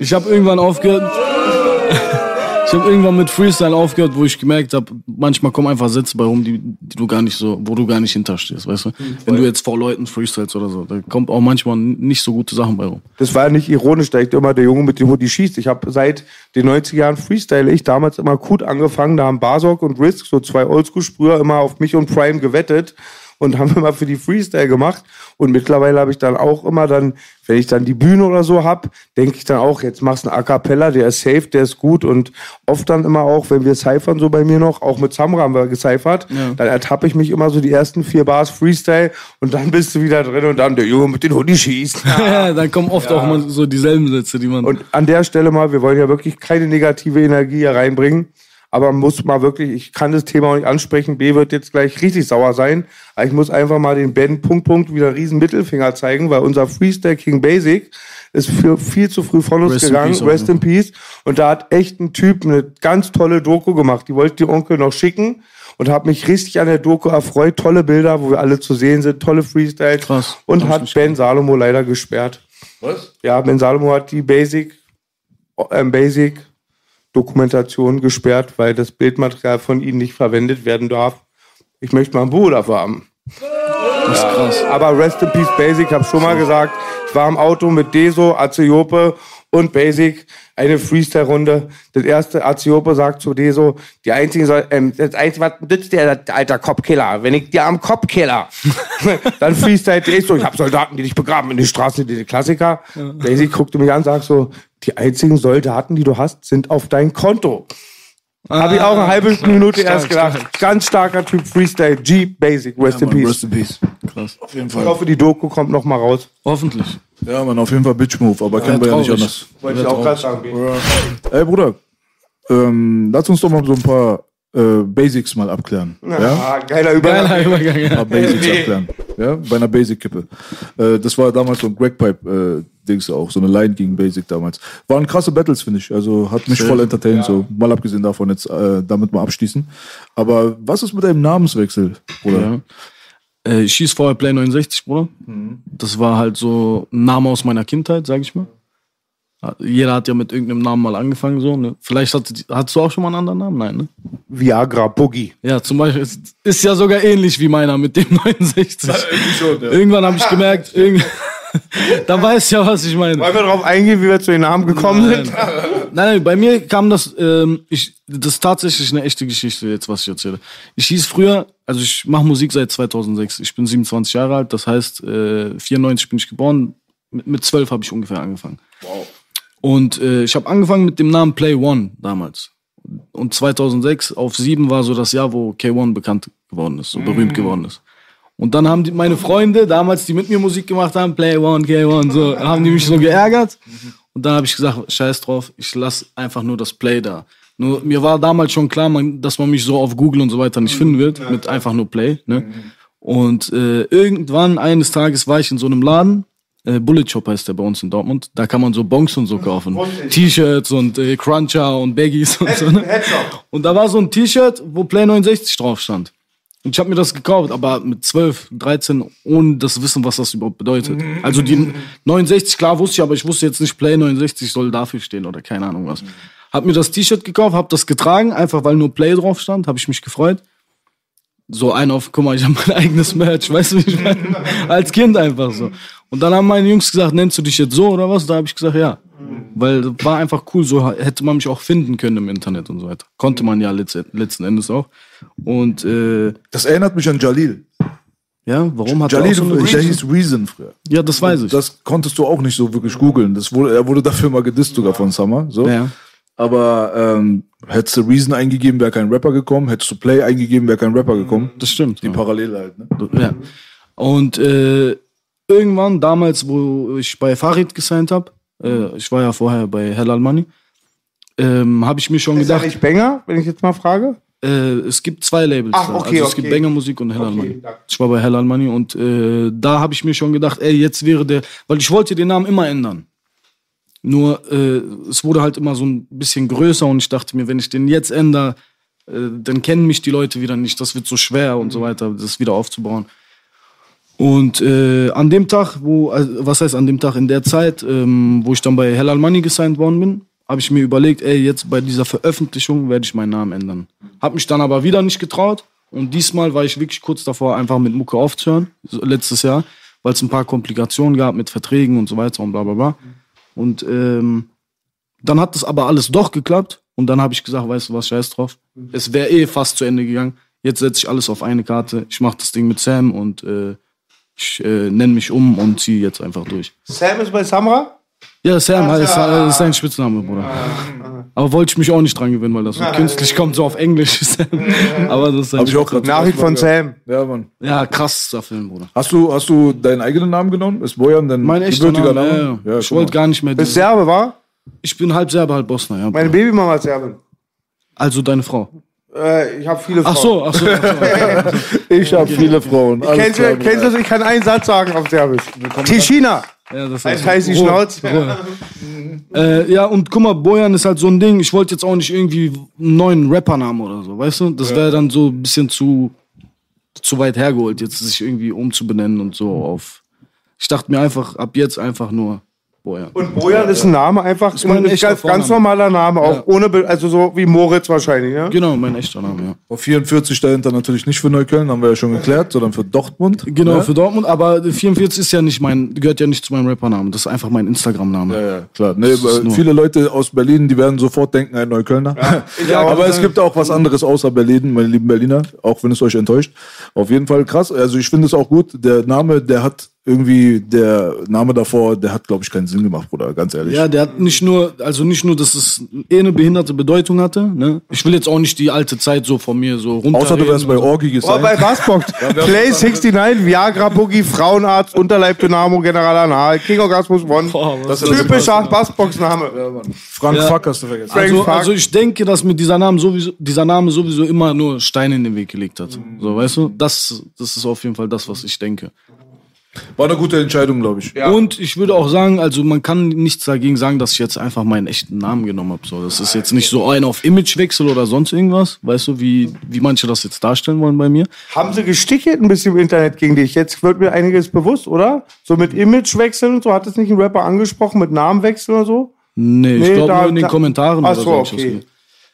Speaker 2: Ich habe irgendwann aufgehört. Ich habe irgendwann mit Freestyle aufgehört, wo ich gemerkt habe, manchmal kommen einfach Sätze bei rum, die, die du gar nicht so, wo du gar nicht hinterstehst, weißt du? Wenn du jetzt vor Leuten freestylst oder so, da kommt auch manchmal nicht so gute Sachen bei rum.
Speaker 1: Das war nicht ironisch, da ich immer der Junge mit dem Hoodie schießt. Ich habe seit den 90er Jahren Freestyle ich damals immer gut angefangen. Da haben Basok und Risk, so zwei Oldschool-Sprüher, immer auf mich und Prime gewettet und haben immer für die Freestyle gemacht. Und mittlerweile habe ich dann auch immer dann, wenn ich dann die Bühne oder so hab, denke ich dann auch, jetzt machst du einen A Cappella, der ist safe, der ist gut. Und oft dann immer auch, wenn wir cyphern, so bei mir noch, auch mit Samra haben wir gecyphert, dann ertappe ich mich immer so die ersten vier Bars Freestyle und dann bist du wieder drin und dann der Junge mit den Hoodie schießt.
Speaker 2: Ja, dann kommen oft auch immer so dieselben Sätze, die man.
Speaker 1: Und an der Stelle mal, wir wollen ja wirklich keine negative Energie hier reinbringen. Aber muss mal wirklich, ich kann das Thema auch nicht ansprechen. B wird jetzt gleich richtig sauer sein. Aber ich muss einfach mal den Ben Punkt Punkt wieder einen riesen Mittelfinger zeigen, weil unser Freestyle King Basic ist für viel zu früh von uns
Speaker 2: Rest in
Speaker 1: gegangen.
Speaker 2: peace auch,
Speaker 1: Rest in Peace. Und da hat echt ein Typ eine ganz tolle Doku gemacht. Die wollte die Onkel noch schicken. Und habe mich richtig an der Doku erfreut. Tolle Bilder, wo wir alle zu sehen sind. Tolle Freestyle.
Speaker 2: Krass.
Speaker 1: Und hat Ben Salomo leider gesperrt.
Speaker 3: Was?
Speaker 1: Ja, Ben Salomo hat die Basic, ähm, Basic Dokumentation gesperrt, weil das Bildmaterial von ihnen nicht verwendet werden darf. Ich möchte mal ein Buch dafür haben.
Speaker 2: das ist krass.
Speaker 1: Aber Rest in Peace Basic, hab schon mal gesagt, ich war im Auto mit Deso, Aziope und Basic, eine Freestyle-Runde. Das erste Aziope sagt zu Deso, die einzigen soll, ähm, das einzige, was nützt der, alter Kopfkiller? Wenn ich dir am Kopfkiller, dann Freestyle Deso, ich hab Soldaten, die dich begraben in den Straßen, die Klassiker. Basic guckte mich an, sagt so, die einzigen Soldaten, die du hast, sind auf dein Konto. Habe ich auch eine halbe Minute
Speaker 2: Stark,
Speaker 1: erst gedacht. Ganz starker Typ Freestyle, G Basic, Rest in
Speaker 3: Mann,
Speaker 1: Peace.
Speaker 3: Rest in Peace.
Speaker 2: Krass.
Speaker 3: Auf jeden
Speaker 1: Ich
Speaker 3: Fall.
Speaker 1: hoffe, die Doku kommt noch mal raus.
Speaker 2: Hoffentlich.
Speaker 3: Ja, man, auf jeden Fall Bitch Move, aber kennen wir ja nicht anders.
Speaker 1: Wollte ich auch gerade sagen.
Speaker 3: Ey, Bruder, ähm, lass uns doch mal so ein paar äh, Basics mal abklären. Ja?
Speaker 1: Ah, geiler Übergang.
Speaker 2: Geiler Übergang, ja.
Speaker 3: Paar Basics abklären. Ja, bei einer Basic-Kippe. Äh, das war damals so ein Crackpipe-Dings auch, so eine Line gegen Basic damals. Waren krasse Battles, finde ich. Also hat mich voll entertained, so mal abgesehen davon jetzt äh, damit mal abschließen. Aber was ist mit deinem Namenswechsel, Bruder?
Speaker 2: Ja. Äh, ich schieß vorher Play 69, Bruder. Das war halt so ein Name aus meiner Kindheit, sag ich mal. Jeder hat ja mit irgendeinem Namen mal angefangen, so. Ne? Vielleicht hat, hast du auch schon mal einen anderen Namen? Nein, ne?
Speaker 1: Viagra Boogie.
Speaker 2: Ja, zum Beispiel, ist, ist ja sogar ähnlich wie meiner mit dem 69.
Speaker 3: schon, ja.
Speaker 2: Irgendwann habe ich gemerkt, irgend da weiß ja, was ich meine.
Speaker 1: Wollen wir darauf eingehen, wie wir zu den Namen gekommen sind?
Speaker 2: Nein, nein, bei mir kam das, ähm, ich, das ist tatsächlich eine echte Geschichte jetzt, was ich erzähle. Ich hieß früher, also ich mache Musik seit 2006. Ich bin 27 Jahre alt, das heißt, äh, 94 bin ich geboren. Mit, mit 12 habe ich ungefähr angefangen. Wow. Und äh, ich habe angefangen mit dem Namen Play One damals. Und 2006 auf 7 war so das Jahr, wo K1 bekannt geworden ist, so berühmt geworden ist. Und dann haben die, meine Freunde, damals, die mit mir Musik gemacht haben, Play One, K1, so, haben die mich so geärgert. Und dann habe ich gesagt, scheiß drauf, ich lass einfach nur das Play da. Nur, mir war damals schon klar, man, dass man mich so auf Google und so weiter nicht finden wird, mit einfach nur Play. Ne? Und äh, irgendwann, eines Tages, war ich in so einem Laden, Äh, Bullet Shop heißt der bei uns in Dortmund. Da kann man so Bonks und so kaufen. T-Shirts und äh, Cruncher und Baggies und so. Ne? Und da war so ein T-Shirt, wo Play 69 drauf stand. Und ich habe mir das gekauft, aber mit 12, 13, ohne das Wissen, was das überhaupt bedeutet. Also die 69, klar wusste ich, aber ich wusste jetzt nicht, Play 69 soll dafür stehen oder keine Ahnung was. Hab mir das T-Shirt gekauft, hab das getragen, einfach weil nur Play drauf stand, habe ich mich gefreut. So ein auf, guck mal, ich habe mein eigenes Merch, weißt du, wie ich meine? Als Kind einfach so. Und dann haben meine Jungs gesagt, nennst du dich jetzt so oder was? Da habe ich gesagt, ja. Weil war einfach cool, so hätte man mich auch finden können im Internet und so weiter. Konnte man ja letzt- letzten Endes auch. Und äh,
Speaker 3: Das erinnert mich an Jalil.
Speaker 2: ja, warum hat er
Speaker 3: Jalil,
Speaker 2: auch so eine
Speaker 3: der hieß Reason früher.
Speaker 2: Ja, das weiß ich.
Speaker 3: Das konntest du auch nicht so wirklich googeln. Das wurde, er wurde dafür mal gedisst sogar von Summer. So.
Speaker 2: ja.
Speaker 3: Aber ähm, hättest du Reason eingegeben, wäre kein Rapper gekommen. Hättest du Play eingegeben, wäre kein Rapper gekommen.
Speaker 2: Das stimmt.
Speaker 3: Die
Speaker 2: ja.
Speaker 3: Parallele halt. Ne?
Speaker 2: Ja. Und äh, irgendwann, damals, wo ich bei Farid gesigned habe, äh, ich war ja vorher bei Hellal Money, ähm, habe ich mir schon
Speaker 1: Sag
Speaker 2: gedacht,
Speaker 1: ich Banger, wenn ich jetzt mal frage?
Speaker 2: äh, es gibt zwei Labels.
Speaker 1: Ach, okay,
Speaker 2: also es gibt
Speaker 1: okay.
Speaker 2: Banger Musik und Hellal
Speaker 1: Okay,
Speaker 2: Money.
Speaker 1: danke.
Speaker 2: Ich war bei Hellal Money und äh, da habe ich mir schon gedacht, ey, jetzt wäre der, weil ich wollte den Namen immer ändern. Nur äh, es wurde halt immer so ein bisschen größer und ich dachte mir, wenn ich den jetzt ändere, äh, dann kennen mich die Leute wieder nicht. Das wird so schwer und so weiter, das wieder aufzubauen. Und äh, an dem Tag, wo, also, was heißt an dem Tag, in der Zeit, ähm, wo ich dann bei Hellal Money gesigned worden bin, habe ich mir überlegt, ey, jetzt bei dieser Veröffentlichung werde ich meinen Namen ändern. Hab mich dann aber wieder nicht getraut und diesmal war ich wirklich kurz davor, einfach mit Mucke aufzuhören, letztes Jahr, weil es ein paar Komplikationen gab mit Verträgen und so weiter und bla bla bla. Und ähm, dann hat das aber alles doch geklappt und dann habe ich gesagt, weißt du was, scheiß drauf. Es wäre eh fast zu Ende gegangen. Jetzt setze ich alles auf eine Karte. Ich mache das Ding mit Sam und äh, ich äh, nenne mich um und ziehe jetzt einfach durch.
Speaker 1: Sam ist bei Samra?
Speaker 2: Ja, Sam ist, äh, ist sein Spitzname, Bruder. Aber wollte ich mich auch nicht dran gewöhnen, weil das so künstlich kommt, so auf Englisch. Sam. Aber das ist sein
Speaker 3: Hab ich auch gerade
Speaker 1: Nachricht von Sam.
Speaker 3: Ja, Mann.
Speaker 2: Ja, krasser Film, Bruder.
Speaker 3: Hast du, hast du deinen eigenen Namen genommen? Ist Bojan dein
Speaker 2: Mein echter Name,
Speaker 3: Name?
Speaker 2: ja, ja. Ich wollte gar nicht mehr.
Speaker 1: Bist Serbe, war?
Speaker 2: Ich bin halb Serbe, halb Bosner, ja.
Speaker 1: Meine. Babymama ist Serbin.
Speaker 2: Also deine Frau.
Speaker 1: Äh, ich habe viele Frauen.
Speaker 2: Ach so, ach so. Ach so.
Speaker 3: Ich habe viele Frauen.
Speaker 1: Kennst du, kennst du das? Ich kann einen Satz sagen auf Serbisch. Tischina.
Speaker 2: Ja, das
Speaker 1: Das heißt die Schnauze.
Speaker 2: Äh, ja, und guck mal, Bojan ist halt so ein Ding. Ich wollte jetzt auch nicht irgendwie einen neuen Rappernamen oder so, weißt du? Das wäre dann so ein bisschen zu, zu weit hergeholt, jetzt sich irgendwie umzubenennen und so auf. Ich dachte mir einfach, ab jetzt einfach nur Bojan.
Speaker 1: Und Bojan ist ein Name einfach,
Speaker 2: mein
Speaker 1: ein
Speaker 2: echter
Speaker 1: ganz, ganz normaler Name, auch
Speaker 2: Ja.
Speaker 1: ohne, Be- also so wie Moritz wahrscheinlich, ne?
Speaker 2: Genau, mein echter Name, ja.
Speaker 3: Auf 44 dahinter natürlich nicht für Neukölln, haben wir ja schon geklärt, sondern für Dortmund.
Speaker 2: Genau,
Speaker 3: Ja?
Speaker 2: für Dortmund, aber 44 ist ja nicht mein, gehört ja nicht zu meinem Rappernamen. Das ist einfach mein Instagram-Name.
Speaker 3: Ja, ja, klar. Nee,
Speaker 2: ist
Speaker 3: viele Leute aus Berlin, die werden sofort denken, ein Neuköllner.
Speaker 1: Ja,
Speaker 3: aber es gibt auch was anderes außer Berlin, meine lieben Berliner, auch wenn es euch enttäuscht. Auf jeden Fall krass. Also ich finde es auch gut. Der Name, der hat irgendwie, der Name davor, der hat, glaube ich, keinen Sinn gemacht, Bruder, ganz ehrlich.
Speaker 2: Ja, der hat nicht nur, also nicht nur, dass es eh eine behinderte Bedeutung hatte. Ne? Ich will jetzt auch nicht die alte Zeit so von mir so runter.
Speaker 3: Außer du wärst bei Orgi
Speaker 1: Oh,
Speaker 3: gesigned.
Speaker 1: bei Bassbox. Play 69, Viagra Boogie, Frauenarzt, Unterleib Dynamo, General Anal, King Orgasmus One.
Speaker 3: Das ist
Speaker 1: Typischer Bassbox-Name.
Speaker 3: Frank
Speaker 2: Ja.
Speaker 3: Fuck hast du vergessen.
Speaker 2: Also, also ich denke, dass mir dieser Name sowieso, dieser Name sowieso immer nur Steine in den Weg gelegt hat. So, weißt du? Das, das ist auf jeden Fall das, was ich denke.
Speaker 3: War eine gute Entscheidung, glaube ich.
Speaker 2: Und ich würde auch sagen, also man kann nichts dagegen sagen, dass ich jetzt einfach meinen echten Namen genommen habe. So, das ist jetzt nicht so ein auf Imagewechsel oder sonst irgendwas, weißt du, wie, wie manche das jetzt darstellen wollen bei mir.
Speaker 1: Haben sie gestichelt ein bisschen im Internet gegen dich? Jetzt wird mir einiges bewusst, oder? So mit Imagewechseln und so. Hat das nicht ein Rapper angesprochen mit Namenwechsel oder so?
Speaker 2: Nee, ich
Speaker 1: Nee,
Speaker 2: glaube
Speaker 1: da-
Speaker 2: nur in den
Speaker 1: da-
Speaker 2: Kommentaren
Speaker 1: Ach
Speaker 2: oder
Speaker 1: so,
Speaker 2: ich
Speaker 1: okay.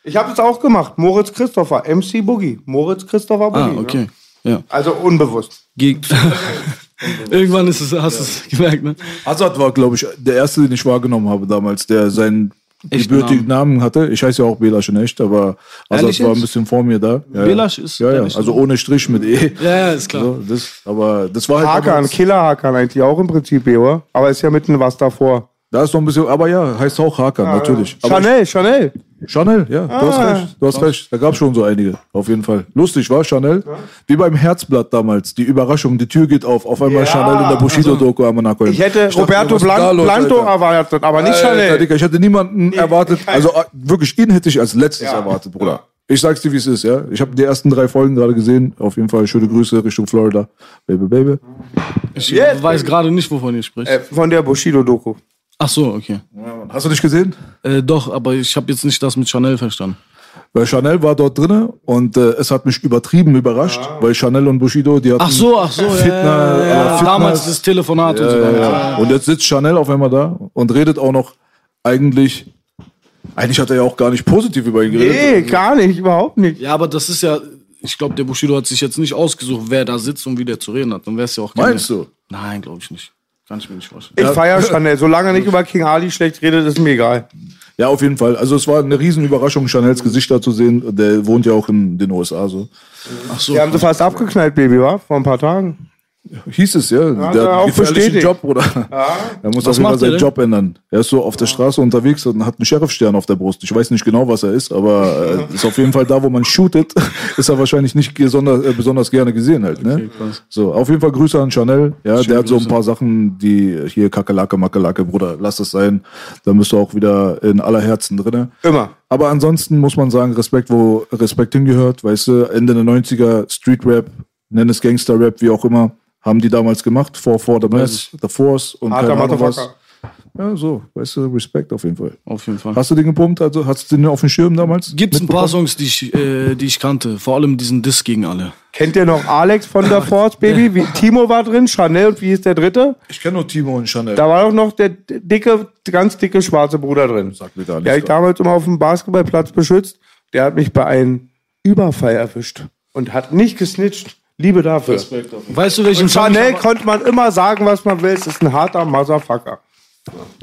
Speaker 1: Ich habe es auch gemacht. Moritz Christopher, MC Boogie. Moritz Christopher Boogie.
Speaker 2: Ah, okay. Ja.
Speaker 1: Ne? Also unbewusst.
Speaker 2: Geg Irgendwann ist es, hast du es gemerkt, ne?
Speaker 3: Azad war, glaube ich, der erste, den ich wahrgenommen habe damals, der seinen
Speaker 2: Echten
Speaker 3: gebürtigen Namen. hatte. Ich heiße ja auch Belasch in echt, aber Azad
Speaker 2: Ehrlich
Speaker 3: war ein
Speaker 2: jetzt?
Speaker 3: bisschen vor mir da. Ja,
Speaker 2: Belasch ist
Speaker 3: Ja, ja, also ohne Strich mit E.
Speaker 2: Ja, ja, ist klar.
Speaker 3: So, das, aber das war halt
Speaker 1: Hakan, Killer Hakan eigentlich auch im Prinzip, oder? Aber ist ja mitten was davor.
Speaker 3: Da ist noch ein bisschen, aber ja, heißt auch Hakan, natürlich. Aber
Speaker 1: Chanel, Chanel.
Speaker 3: Chanel, ja, du hast
Speaker 1: Ah.
Speaker 3: recht, du hast recht. Da gab schon so einige, auf jeden Fall. Lustig war Chanel, wie beim Herzblatt damals, die Überraschung, die Tür geht auf, auf einmal
Speaker 1: Ja.
Speaker 3: Chanel in der Bushido-Doku am Nachholen.
Speaker 1: Ich hätte
Speaker 3: dachte,
Speaker 1: Roberto
Speaker 3: was ist da
Speaker 1: Blan
Speaker 3: los,
Speaker 1: Blanto
Speaker 3: Alter?
Speaker 1: erwartet, aber nicht
Speaker 3: Alter,
Speaker 1: Chanel.
Speaker 3: Digga, ich hätte niemanden erwartet, also äh, wirklich ihn hätte ich als letztes erwartet, Bruder. Ich sag's dir, wie es ist, ja. Ich habe die ersten drei Folgen gerade gesehen. Auf jeden Fall schöne Grüße Richtung Florida. Baby, baby.
Speaker 2: Ich
Speaker 1: Yes,
Speaker 2: weiß gerade nicht, wovon ihr spricht.
Speaker 1: Äh, von der Bushido-Doku.
Speaker 2: Ach so, okay.
Speaker 3: Hast du nicht gesehen?
Speaker 2: Äh, doch, aber ich habe jetzt nicht das mit Chanel verstanden.
Speaker 3: Weil Chanel war dort drinne und äh, es hat mich übertrieben überrascht, weil Chanel und Bushido, die hatten
Speaker 2: Ach so, ach so, ja,
Speaker 3: Fitner,
Speaker 2: ja, ja,
Speaker 3: äh,
Speaker 2: ja.
Speaker 3: Fitness.
Speaker 2: Damals das Telefonat und so.
Speaker 3: Ja, ja. Und jetzt sitzt Chanel auf einmal da und redet auch noch eigentlich. Eigentlich hat er ja auch gar nicht positiv über ihn geredet.
Speaker 1: Nee, gar nicht, überhaupt nicht.
Speaker 2: Ja, aber das ist ja, ich glaube, der Bushido hat sich jetzt nicht ausgesucht, wer da sitzt und wie der zu reden hat. Dann wäre es ja auch
Speaker 3: Meinst du?
Speaker 2: Nein, glaube ich nicht. Kann ich mir nicht vorstellen.
Speaker 1: Ich feier Chanel. Solange er nicht über King Ali schlecht redet, ist mir egal.
Speaker 3: Ja, auf jeden Fall. Also es war eine riesen Überraschung, Chanels Gesicht da zu sehen. Der wohnt ja auch in den USA so.
Speaker 2: Ach so.
Speaker 1: Die haben sie fast abgeknallt, Baby, war? Vor ein paar Tagen.
Speaker 3: Hieß es, ja.
Speaker 1: er
Speaker 3: der
Speaker 1: auch
Speaker 3: hat einen. Job, oder? Er muss
Speaker 2: Was
Speaker 3: auf jeden Fall seinen? Job ändern. Er ist so auf der Straße unterwegs und hat einen Sheriffstern auf der Brust. Ich weiß nicht genau, was er ist, aber äh, ist auf jeden Fall da, wo man shootet, ist er wahrscheinlich nicht besonders, äh, besonders gerne gesehen halt. Ne?
Speaker 2: krass.
Speaker 3: So, auf jeden Fall Grüße an Chanel. Ja,
Speaker 2: Schöne
Speaker 3: der hat so ein paar Sachen, die hier Kakerlake, Makelake, Bruder, lass es sein. Da bist du auch wieder in aller Herzen drinne.
Speaker 1: Immer.
Speaker 3: Aber ansonsten muss man sagen, Respekt, wo Respekt hingehört. Weißt du, Ende der 90er, Street Rap, nenn es Gangster Rap, wie auch immer, haben die damals gemacht. For, for the Mess, The Force und
Speaker 1: Harter
Speaker 3: keine Ahnung was. Ja, so, weißt du, Respekt auf jeden Fall.
Speaker 2: Auf jeden Fall.
Speaker 3: Hast du den gepumpt? Also, hast du den auf dem Schirm damals?
Speaker 2: Gibt es ein paar? Songs, die ich, äh, die ich kannte. Vor allem diesen Diss gegen alle.
Speaker 1: Kennt ihr noch Alex von der Force, Baby? Wie, Timo war drin, Chanel und wie hieß der dritte?
Speaker 3: Ich kenne nur Timo und Chanel.
Speaker 1: Da war doch noch der dicke, ganz dicke schwarze Bruder drin.
Speaker 3: Sagt mir gar
Speaker 1: Der hab ich
Speaker 3: nichts.
Speaker 1: damals immer auf dem Basketballplatz beschützt. Der hat mich bei einem Überfall erwischt und hat nicht gesnitcht. Liebe dafür.
Speaker 2: Weißt du, welchen
Speaker 1: Und
Speaker 2: Song
Speaker 1: Chanel
Speaker 2: ich,
Speaker 1: konnte man immer sagen, was man will. Es ist ein harter Motherfucker.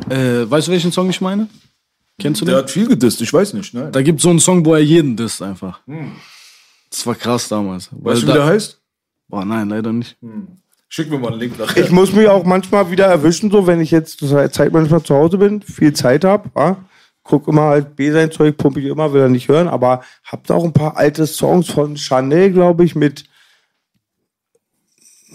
Speaker 2: äh, weißt du, welchen Song ich meine? Kennst du den?
Speaker 3: Der hat viel gedisst, ich weiß nicht. Ne?
Speaker 2: Da gibt es so einen Song, wo er jeden disst einfach. Das war krass damals. Weil
Speaker 3: Weißt du,
Speaker 2: da,
Speaker 3: wie der heißt?
Speaker 2: Boah, nein, leider nicht.
Speaker 3: Schick mir mal einen Link nachher.
Speaker 1: Ich muss mich auch manchmal wieder erwischen, so wenn ich jetzt zur Zeit manchmal zu Hause bin, viel Zeit habe. Ja? Guck immer halt B sein Zeug, pumpe ich immer, will er nicht hören. Aber habt auch ein paar alte Songs von Chanel, glaube ich, mit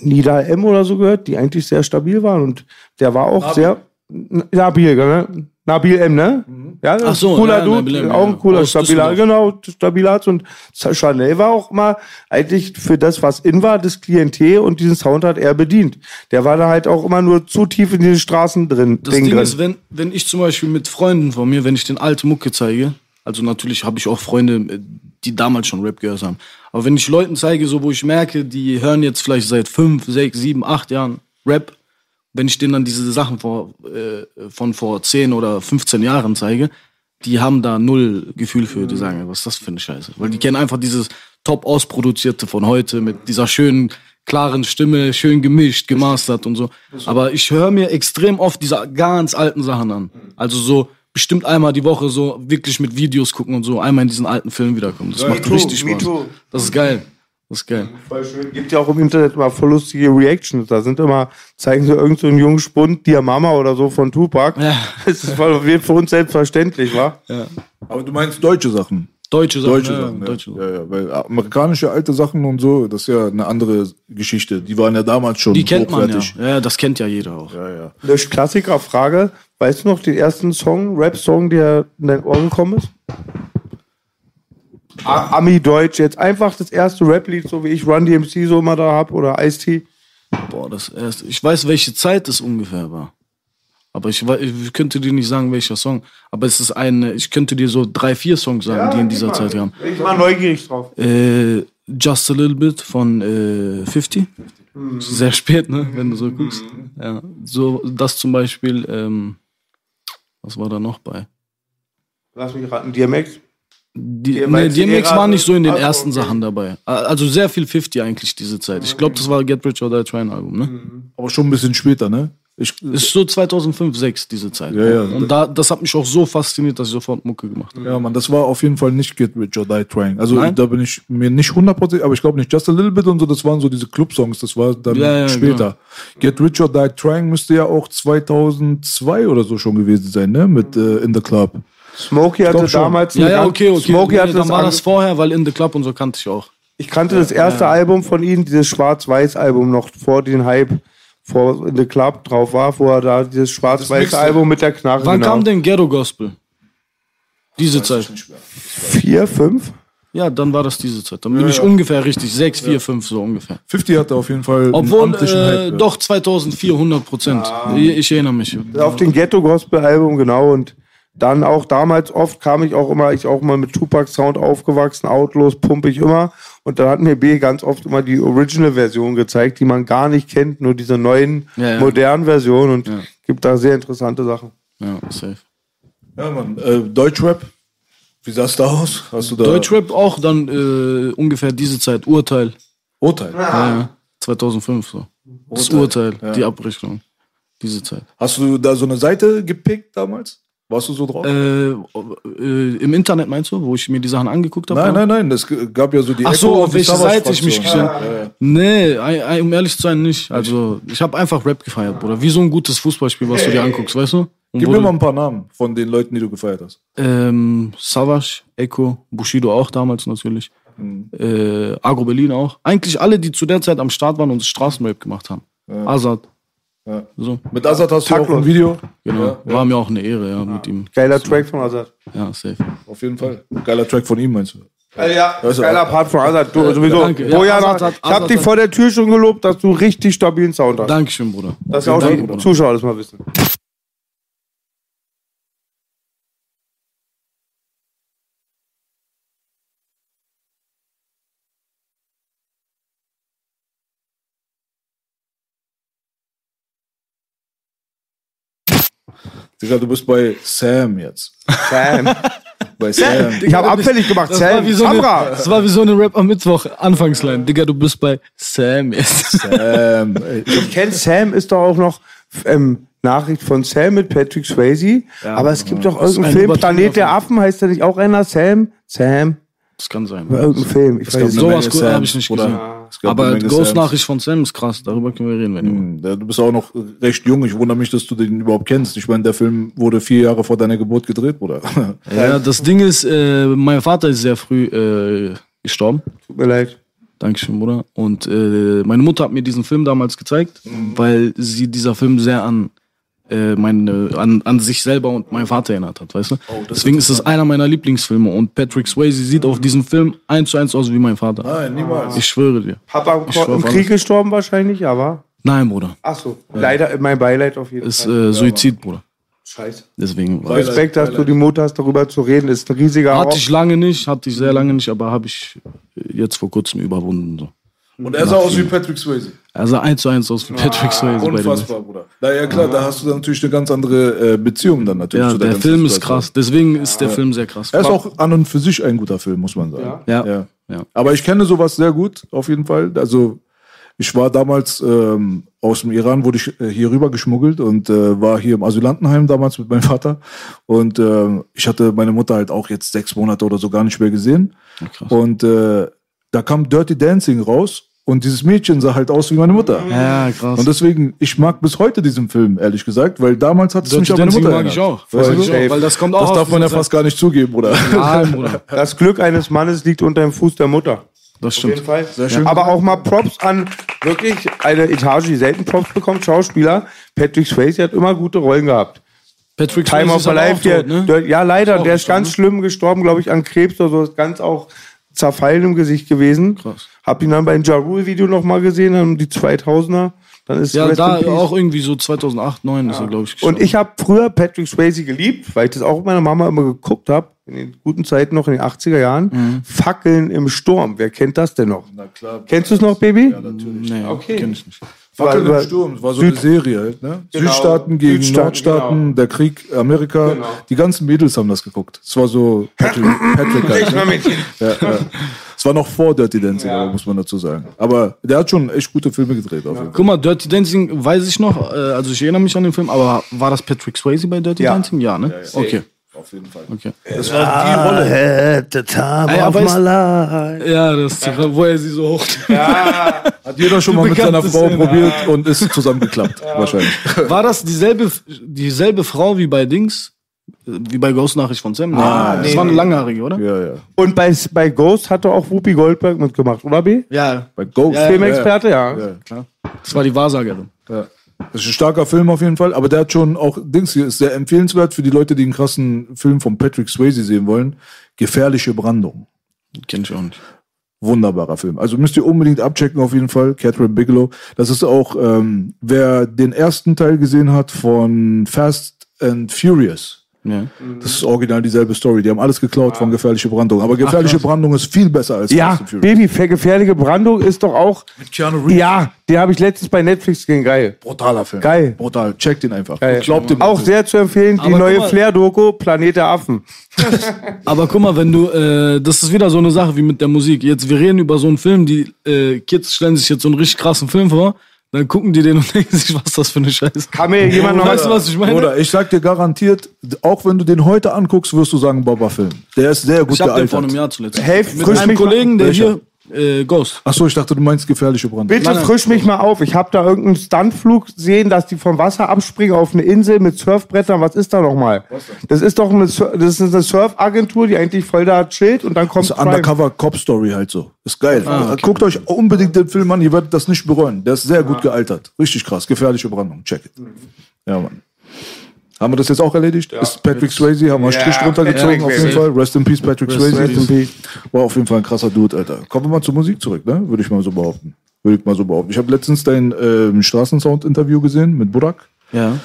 Speaker 1: Nida M oder so gehört, die eigentlich sehr stabil waren. Und der war auch sehr N- Nabil, ne? Nabil M, ne? Ja,
Speaker 2: Ach so,
Speaker 1: cooler
Speaker 2: ja,
Speaker 1: Dude,
Speaker 2: Nabil M,
Speaker 1: auch
Speaker 2: ja.
Speaker 1: ein cooler,
Speaker 2: Aus
Speaker 1: stabiler, genau, stabiler. Und Chanel war auch mal eigentlich für das, was in war, das Klientel und diesen Sound hat er bedient. Der war da halt auch immer nur zu tief in den Straßen drin.
Speaker 2: Das
Speaker 1: Ding
Speaker 2: Ding
Speaker 1: drin.
Speaker 2: ist, wenn, wenn ich zum Beispiel mit Freunden von mir, wenn ich den alte Mucke zeige, also natürlich habe ich auch Freunde, die damals schon Rap gehört haben. Aber wenn ich Leuten zeige, so wo ich merke, die hören jetzt vielleicht seit fünf, sechs, sieben, acht Jahren Rap, wenn ich denen dann diese Sachen vor, äh, von vor 10 oder 15 Jahren zeige, die haben da null Gefühl für, die sagen, was ist das für eine Scheiße? Weil die kennen einfach dieses top ausproduzierte von heute mit dieser schönen, klaren Stimme, schön gemischt, gemastert und so. Aber ich höre mir extrem oft diese ganz alten Sachen an. Also so bestimmt einmal die Woche so wirklich mit Videos gucken und so einmal in diesen alten Film wiederkommen. Das macht
Speaker 1: too,
Speaker 2: richtig Spaß.
Speaker 1: too.
Speaker 2: Das ist geil. Das ist geil.
Speaker 1: Voll schön. Gibt ja auch im Internet immer voll lustige Reactions. Da sind immer, zeigen sie irgendeinen so einen jungen Spund, Dia Mama oder so von Tupac.
Speaker 2: Ja.
Speaker 1: Das ist voll für uns selbstverständlich, wa?
Speaker 3: Aber du meinst deutsche Sachen?
Speaker 2: Deutsche Sachen.
Speaker 3: Deutsche
Speaker 2: ja,
Speaker 3: Sachen, ja.
Speaker 2: Deutsche Sachen.
Speaker 3: Ja, ja, weil amerikanische alte Sachen und so, das ist ja eine andere Geschichte. Die waren ja damals schon
Speaker 2: Die kennt man ja.
Speaker 3: hochwertig.
Speaker 2: ja. Das kennt ja jeder auch.
Speaker 3: Ja, ja.
Speaker 1: Eine Klassikerfrage. Weißt du noch den ersten Song, Rap-Song, der in dein Ohr gekommen ist? Ami-Deutsch, jetzt einfach das erste Rap-Lied, so wie ich Run DMC so immer da hab oder Ice-T.
Speaker 2: Boah, das erste. Ich weiß, welche Zeit es ungefähr war. Aber ich, ich könnte dir nicht sagen, welcher Song. Aber es ist ein, ich könnte dir so drei, vier Songs sagen, die in dieser Zeit kamen.
Speaker 1: Ich war neugierig drauf.
Speaker 2: Äh, Just a Little Bit von äh, 50. Sehr spät, ne? Wenn du so guckst. Ja. So, das zum Beispiel, ähm, was war da noch bei?
Speaker 1: Lass mich raten, DMX.
Speaker 2: Die,
Speaker 1: DMX
Speaker 2: nee, DMX war nicht so in den
Speaker 1: Ach,
Speaker 2: ersten
Speaker 1: okay.
Speaker 2: Sachen dabei. Also sehr viel 50 eigentlich diese Zeit. Ich glaube, das war Get Rich or Die Trying Album, ne?
Speaker 3: Aber schon ein bisschen später, ne? Ich,
Speaker 2: Ist so 2005, 6 diese Zeit.
Speaker 3: Ja, ja.
Speaker 2: Und da, das hat mich auch so fasziniert, dass ich sofort Mucke gemacht habe.
Speaker 3: ja, Mann, das war auf jeden Fall nicht Get Rich or Die Trying. Also
Speaker 2: Nein?
Speaker 3: da bin ich mir nicht 100%, aber ich glaube nicht Just a Little Bit und so, das waren so diese Club-Songs, das war dann
Speaker 2: Ja, ja,
Speaker 3: später. Get Rich or Die Trying müsste ja auch 2002 oder so schon gewesen sein, ne? Mit äh, In the Club.
Speaker 1: Smokey hatte damals.
Speaker 2: Ja, ja, okay, okay.
Speaker 1: Smokey hatte
Speaker 2: dann
Speaker 1: das
Speaker 2: war das vorher, weil In the Club und so kannte ich auch.
Speaker 1: Ich kannte das erste Album von ihm, dieses Schwarz-Weiß-Album, noch vor den Hype, vor in the Club drauf war, wo er da dieses schwarz-weiße Album mit der Knarre.
Speaker 2: Wann
Speaker 1: genau.
Speaker 2: kam denn Ghetto Gospel? Diese Zeit.
Speaker 1: Vier, fünf?
Speaker 2: Ja, dann war das diese Zeit. Dann bin ich ungefähr richtig. Sechs, vier, fünf, so ungefähr.
Speaker 3: 50 hatte auf jeden Fall
Speaker 2: Obwohl, äh,
Speaker 3: Hype.
Speaker 2: doch 2004, 100 Prozent. Ich, ich erinnere mich.
Speaker 1: Auf den Ghetto-Gospel-Album, genau. Und dann auch damals oft kam ich auch immer, ich auch mal mit Tupac-Sound aufgewachsen, Outlaws pumpe ich immer. Und da hat mir B ganz oft immer die Original-Version gezeigt, die man gar nicht kennt, nur diese neuen,
Speaker 2: Ja, ja.
Speaker 1: modernen Versionen. Und gibt da sehr interessante Sachen.
Speaker 2: Ja, safe.
Speaker 3: Ja, Mann. Äh, Deutschrap, wie sah es da aus? Hast du da
Speaker 2: Deutschrap auch dann äh, ungefähr diese Zeit. Urteil.
Speaker 3: Urteil?
Speaker 2: Ja, ja. 2005 so. Das
Speaker 3: Urteil,
Speaker 2: Urteil, die Abrechnung. Diese Zeit.
Speaker 3: Hast du da so eine Seite gepickt damals? Warst du so drauf?
Speaker 2: Äh, äh, Im Internet meinst du, wo ich mir die Sachen angeguckt habe?
Speaker 3: nein, nein, nein. Es gab ja so die
Speaker 2: Ach so,
Speaker 3: Echo und
Speaker 2: auf welche Seite ich mich
Speaker 3: Fraktion.
Speaker 2: gestellt
Speaker 3: Ja, ja.
Speaker 2: Nee, um ehrlich zu sein, nicht. Also, ich habe einfach Rap gefeiert, Bruder. Wie so ein gutes Fußballspiel, was du dir anguckst, weißt du? Und
Speaker 3: Gib mir mal ein paar Namen von den Leuten, die du gefeiert hast.
Speaker 2: Ähm, Savage, Echo, Bushido auch damals natürlich. Äh, Agro Berlin auch. Eigentlich alle, die zu der Zeit am Start waren und Straßenrap gemacht haben. Azad.
Speaker 3: Ja.
Speaker 2: So,
Speaker 3: Mit Azad hast du ja auch ein Video.
Speaker 2: genau.
Speaker 3: Ja,
Speaker 2: War mir auch eine Ehre, ja, mit ihm.
Speaker 1: Geiler Track von Azad.
Speaker 2: Ja, safe.
Speaker 3: Auf jeden Fall. Geiler Track von ihm, meinst du?
Speaker 1: Äh, ja,
Speaker 3: ist
Speaker 1: geiler
Speaker 3: auch-
Speaker 1: Part von Azad. Du, sowieso.
Speaker 2: danke. Ja,
Speaker 1: Bojan,
Speaker 2: Azad hat-
Speaker 1: ich hab dich vor der Tür schon gelobt, dass du richtig stabilen Sound hast.
Speaker 2: Dankeschön, Bruder.
Speaker 1: Dass auch
Speaker 2: Danke,
Speaker 1: die
Speaker 2: Bruder.
Speaker 1: Zuschauer das mal wissen.
Speaker 3: Digga, du bist bei Sam jetzt.
Speaker 1: Sam.
Speaker 3: Bei Sam.
Speaker 1: Ich habe abfällig gemacht.
Speaker 2: Das war,
Speaker 1: Sam.
Speaker 2: wie so eine, das war wie so eine Rap am Mittwoch Anfangsline. Digga, du bist bei Sam jetzt.
Speaker 3: Sam.
Speaker 1: Ich kenn Sam ist doch auch noch ähm, Nachricht von Sam mit Patrick Swayze. aber es gibt doch irgendeinen
Speaker 2: ein
Speaker 1: Film, Planet der. Affen, heißt der nicht auch einer? Sam? Sam?
Speaker 2: Das kann sein.
Speaker 1: Irgendein Film. Ich
Speaker 3: es
Speaker 1: weiß.
Speaker 2: Sowas
Speaker 3: Sams,
Speaker 2: habe ich nicht gesehen.
Speaker 3: Eine
Speaker 2: Aber Ghost-Nachricht von Sam ist krass. Darüber können wir reden, wenn ihr
Speaker 3: Hm, Du bist auch noch recht jung. Ich wundere mich, dass du den überhaupt kennst. Ich meine, der Film wurde vier Jahre vor deiner Geburt gedreht, Bruder.
Speaker 2: Ja, das Ding ist, äh, mein Vater ist sehr früh äh, gestorben.
Speaker 1: Tut mir leid.
Speaker 2: Dankeschön, Bruder. Und äh, meine Mutter hat mir diesen Film damals gezeigt, weil sie dieser Film sehr an, äh, meine, an, an sich selber und meinen Vater erinnert hat, weißt du? Deswegen ist es einer meiner Lieblingsfilme und Patrick Swayze sieht auf diesem Film eins zu eins aus wie mein Vater.
Speaker 3: Nein, niemals.
Speaker 2: Ich schwöre dir.
Speaker 1: Papa im,
Speaker 2: Ich
Speaker 1: im Krieg gestorben wahrscheinlich, aber.
Speaker 2: Nein, Bruder.
Speaker 1: Ach so. Leider, mein Beileid auf jeden
Speaker 2: Ist
Speaker 1: Fall.
Speaker 2: äh, Suizid, Bruder.
Speaker 1: Scheiße.
Speaker 2: Deswegen war
Speaker 1: Respekt, dass du die Mut hast, darüber zu reden. Ist ein riesiger
Speaker 2: Hatte ich lange nicht, hatte ich sehr lange nicht, aber habe ich äh, jetzt vor kurzem überwunden. So.
Speaker 3: Und er sah aus wie Patrick Swayze.
Speaker 2: Also eins zu eins aus wie Patrick Swayze. bei dem.
Speaker 3: Unfassbar, Bruder. Na ja, klar, da hast du dann natürlich eine ganz andere äh, Beziehung dann natürlich
Speaker 2: Ja,
Speaker 3: zu
Speaker 2: der
Speaker 3: ganzen
Speaker 2: Film ist krass. Deswegen ist der Film sehr krass.
Speaker 3: Er ist auch an und für sich ein guter Film, muss man sagen.
Speaker 2: Ja.
Speaker 3: Ja.
Speaker 2: Ja.
Speaker 3: Aber ich kenne sowas sehr gut, auf jeden Fall. Also ich war damals ähm, aus dem Iran, wurde ich äh, hier rüber geschmuggelt und äh, war hier im Asylantenheim damals mit meinem Vater. Und äh, ich hatte meine Mutter halt auch jetzt sechs Monate oder so gar nicht mehr gesehen.
Speaker 2: krass.
Speaker 3: Und äh, da kam Dirty Dancing raus und dieses Mädchen sah halt aus wie meine Mutter.
Speaker 2: Ja, krass.
Speaker 3: Und deswegen, ich mag bis heute diesen Film, ehrlich gesagt, weil damals hat es mich an meine Mutter
Speaker 2: mag ich auch.
Speaker 3: Du?
Speaker 2: ich auch, weil das kommt auch
Speaker 3: Das darf man ja fast gar nicht zugeben, oder?
Speaker 2: Nein, Bruder.
Speaker 1: Das Glück eines Mannes liegt unter dem Fuß der Mutter.
Speaker 2: Das
Speaker 1: Auf jeden
Speaker 2: stimmt.
Speaker 1: Fall.
Speaker 3: Sehr schön.
Speaker 1: Aber auch mal Props an wirklich eine Etage, die selten Props bekommt, Schauspieler. Patrick Swayze hat immer gute Rollen gehabt.
Speaker 2: Patrick
Speaker 1: Time
Speaker 2: Swayze
Speaker 1: of
Speaker 2: ist
Speaker 1: Life,
Speaker 2: auch
Speaker 1: der,
Speaker 2: tot, ne?
Speaker 1: der, ja leider,
Speaker 2: Ist auch
Speaker 1: der ist ganz
Speaker 2: gestorben,
Speaker 1: schlimm gestorben, glaube ich, an Krebs oder so, ist ganz auch zerfallen im Gesicht gewesen.
Speaker 2: Krass.
Speaker 1: Hab ihn dann bei Ja Rule Video nochmal gesehen, um die 2000er. Dann ist
Speaker 2: Ja,
Speaker 1: Rest
Speaker 2: da auch irgendwie so 2008, 2009 ist er, glaube ich, gestorben.
Speaker 1: Und ich habe früher Patrick Swayze geliebt, weil ich das auch mit meiner Mama immer geguckt habe, in den guten Zeiten noch in den 80er Jahren.
Speaker 2: Mhm.
Speaker 1: Fackeln im Sturm, wer kennt das denn noch?
Speaker 3: Na klar.
Speaker 1: Kennst du es noch, Baby?
Speaker 3: Ja, natürlich.
Speaker 2: Nee,
Speaker 1: Okay.
Speaker 2: kenn ich nicht.
Speaker 3: Fackeln im Sturm, das war so
Speaker 1: Süd-
Speaker 3: eine Serie halt, ne?
Speaker 1: Genau.
Speaker 3: Südstaaten gegen
Speaker 1: Südstaaten,
Speaker 3: Nordstaaten,
Speaker 1: genau.
Speaker 3: der Krieg, Amerika.
Speaker 1: Genau.
Speaker 3: Die ganzen Mädels haben das geguckt. Es war so Patrick, Patrick halt, ne? ja, ja. Es war noch vor Dirty Dancing, aber muss man dazu sagen. Aber der hat schon echt gute Filme gedreht. Auf jeden Fall.
Speaker 2: Guck mal, Dirty Dancing weiß ich noch, äh, also ich erinnere mich an den Film, aber war das Patrick Swayze bei Dirty
Speaker 1: Ja.
Speaker 2: Dancing? Ja, ne? Okay.
Speaker 3: Auf jeden Fall.
Speaker 2: okay.
Speaker 3: Das war die Rolle.
Speaker 1: At the time
Speaker 2: ja,
Speaker 1: of
Speaker 2: weißt-
Speaker 1: my life.
Speaker 2: Ja, das ist die, wo er sie so hoch.
Speaker 3: Hat jeder schon mal mit seiner Frau
Speaker 2: Szene.
Speaker 3: probiert und ist zusammengeklappt. Wahrscheinlich.
Speaker 2: War das dieselbe, dieselbe Frau wie bei Dings? Wie bei Ghost Nachricht von Sam? Ah, das
Speaker 1: nee,
Speaker 2: war eine langhaarige, oder?
Speaker 3: Ja, ja.
Speaker 1: Und bei, bei Ghost hat er auch Whoopi Goldberg mitgemacht, oder B?
Speaker 2: Ja,
Speaker 3: Bei Ghost.
Speaker 2: Ja,
Speaker 1: Filmexperte, ja.
Speaker 3: Ja,
Speaker 2: klar. Das war die Wahrsagerin.
Speaker 3: ja. Das ist ein starker Film auf jeden Fall, aber der hat schon auch, Dings hier ist sehr empfehlenswert für die Leute, die einen krassen Film von Patrick Swayze sehen wollen. Gefährliche Brandung.
Speaker 2: Kenn ich auch nicht.
Speaker 3: Wunderbarer Film. Also müsst ihr unbedingt abchecken auf jeden Fall. Catherine Bigelow. Das ist auch, ähm, wer den ersten Teil gesehen hat von Fast and Furious.
Speaker 2: Ja.
Speaker 3: Das ist original dieselbe Story. Die haben alles geklaut von Gefährliche Brandung. Aber Gefährliche Brandung ist viel besser als
Speaker 1: Ja,
Speaker 3: Fast.
Speaker 1: Baby, gefährliche Brandung ist doch auch.
Speaker 3: Mit Keanu Reeves.
Speaker 1: Ja, den habe ich letztens bei Netflix gesehen. Geil.
Speaker 3: Brutaler Film.
Speaker 1: Geil.
Speaker 3: Brutal. Checkt ihn einfach.
Speaker 1: Geil.
Speaker 3: Glaubt ihm.
Speaker 1: Auch sehr zu empfehlen, die
Speaker 2: Aber
Speaker 1: neue Flair-Doku, Planet der Affen.
Speaker 2: Aber guck mal, wenn du, äh, das ist wieder so eine Sache wie mit der Musik. Jetzt, wir reden über so einen Film, die äh, Kids stellen sich jetzt so einen richtig krassen Film vor, dann gucken die den und denken sich, was ist das für eine Scheiße.
Speaker 1: Kann mir jemand noch
Speaker 2: Weißt du, was ich meine?
Speaker 3: Oder ich sag dir garantiert, auch wenn du den heute anguckst, wirst du sagen, Boba-Film. Der ist sehr gut
Speaker 2: ich hab den vor
Speaker 3: gealtert.
Speaker 2: einem Jahr zuletzt.
Speaker 1: Helft,
Speaker 2: mit einem Kollegen, der
Speaker 3: Welcher?
Speaker 2: hier, äh, Ghost.
Speaker 3: Achso, ich dachte, du meinst gefährliche Brandung.
Speaker 1: Bitte
Speaker 2: Nein, nein.
Speaker 1: frisch mich mal auf. Ich habe da irgendeinen Stuntflug gesehen, dass die vom Wasser abspringen auf eine Insel mit Surfbrettern. Was ist da nochmal? Das ist doch eine, Sur- das ist eine Surfagentur, die eigentlich voll da chillt und dann kommt
Speaker 3: Das ist Undercover Cop Story halt so. Ist geil.
Speaker 2: Ah,
Speaker 3: Guckt euch unbedingt den Film an, ihr werdet das nicht bereuen. Der ist sehr gut gealtert. Richtig krass. Gefährliche Brandung. Check it. Ja, Mann. Haben wir das jetzt auch erledigt? Ist Patrick Swayze, haben wir einen Strich drunter gezogen, auf jeden. Fall. Rest in Peace, Patrick
Speaker 2: Rest
Speaker 3: Swayze.
Speaker 2: in peace.
Speaker 3: War auf jeden Fall ein krasser Dude, Alter. Kommen wir mal zur Musik zurück, ne? Würde ich mal so behaupten. Würde ich mal so behaupten. Ich habe letztens dein ähm, Straßensound-Interview gesehen mit Burak.
Speaker 2: Ja.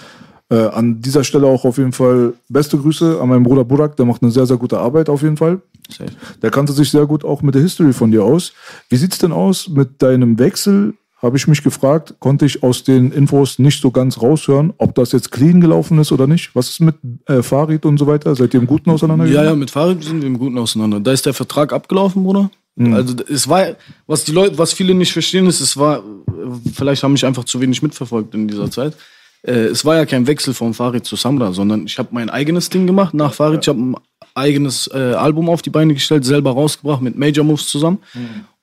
Speaker 3: Äh, an dieser Stelle auch auf jeden Fall beste Grüße an meinen Bruder Burak, der macht eine sehr, sehr gute Arbeit auf jeden Fall.
Speaker 2: Safe.
Speaker 3: Der kannte sich sehr gut auch mit der History von dir aus. Wie sieht's denn aus mit deinem Wechsel? Habe ich mich gefragt, konnte ich aus den Infos nicht so ganz raushören, ob das jetzt clean gelaufen ist oder nicht. Was ist mit äh, Farid und so weiter? Seid ihr im Guten
Speaker 2: Ja,
Speaker 3: auseinandergegangen?
Speaker 2: ja, mit Farid sind wir im Guten auseinander. Da ist der Vertrag abgelaufen, Bruder. Also es war, was die Leute, was viele nicht verstehen, ist, es war, vielleicht haben mich einfach zu wenig mitverfolgt in dieser Zeit. Äh, es war ja kein Wechsel von Farid zu Samra, sondern ich habe mein eigenes Ding gemacht nach Farid. Ich habe ein eigenes äh, Album auf die Beine gestellt, selber rausgebracht mit Major Moves zusammen.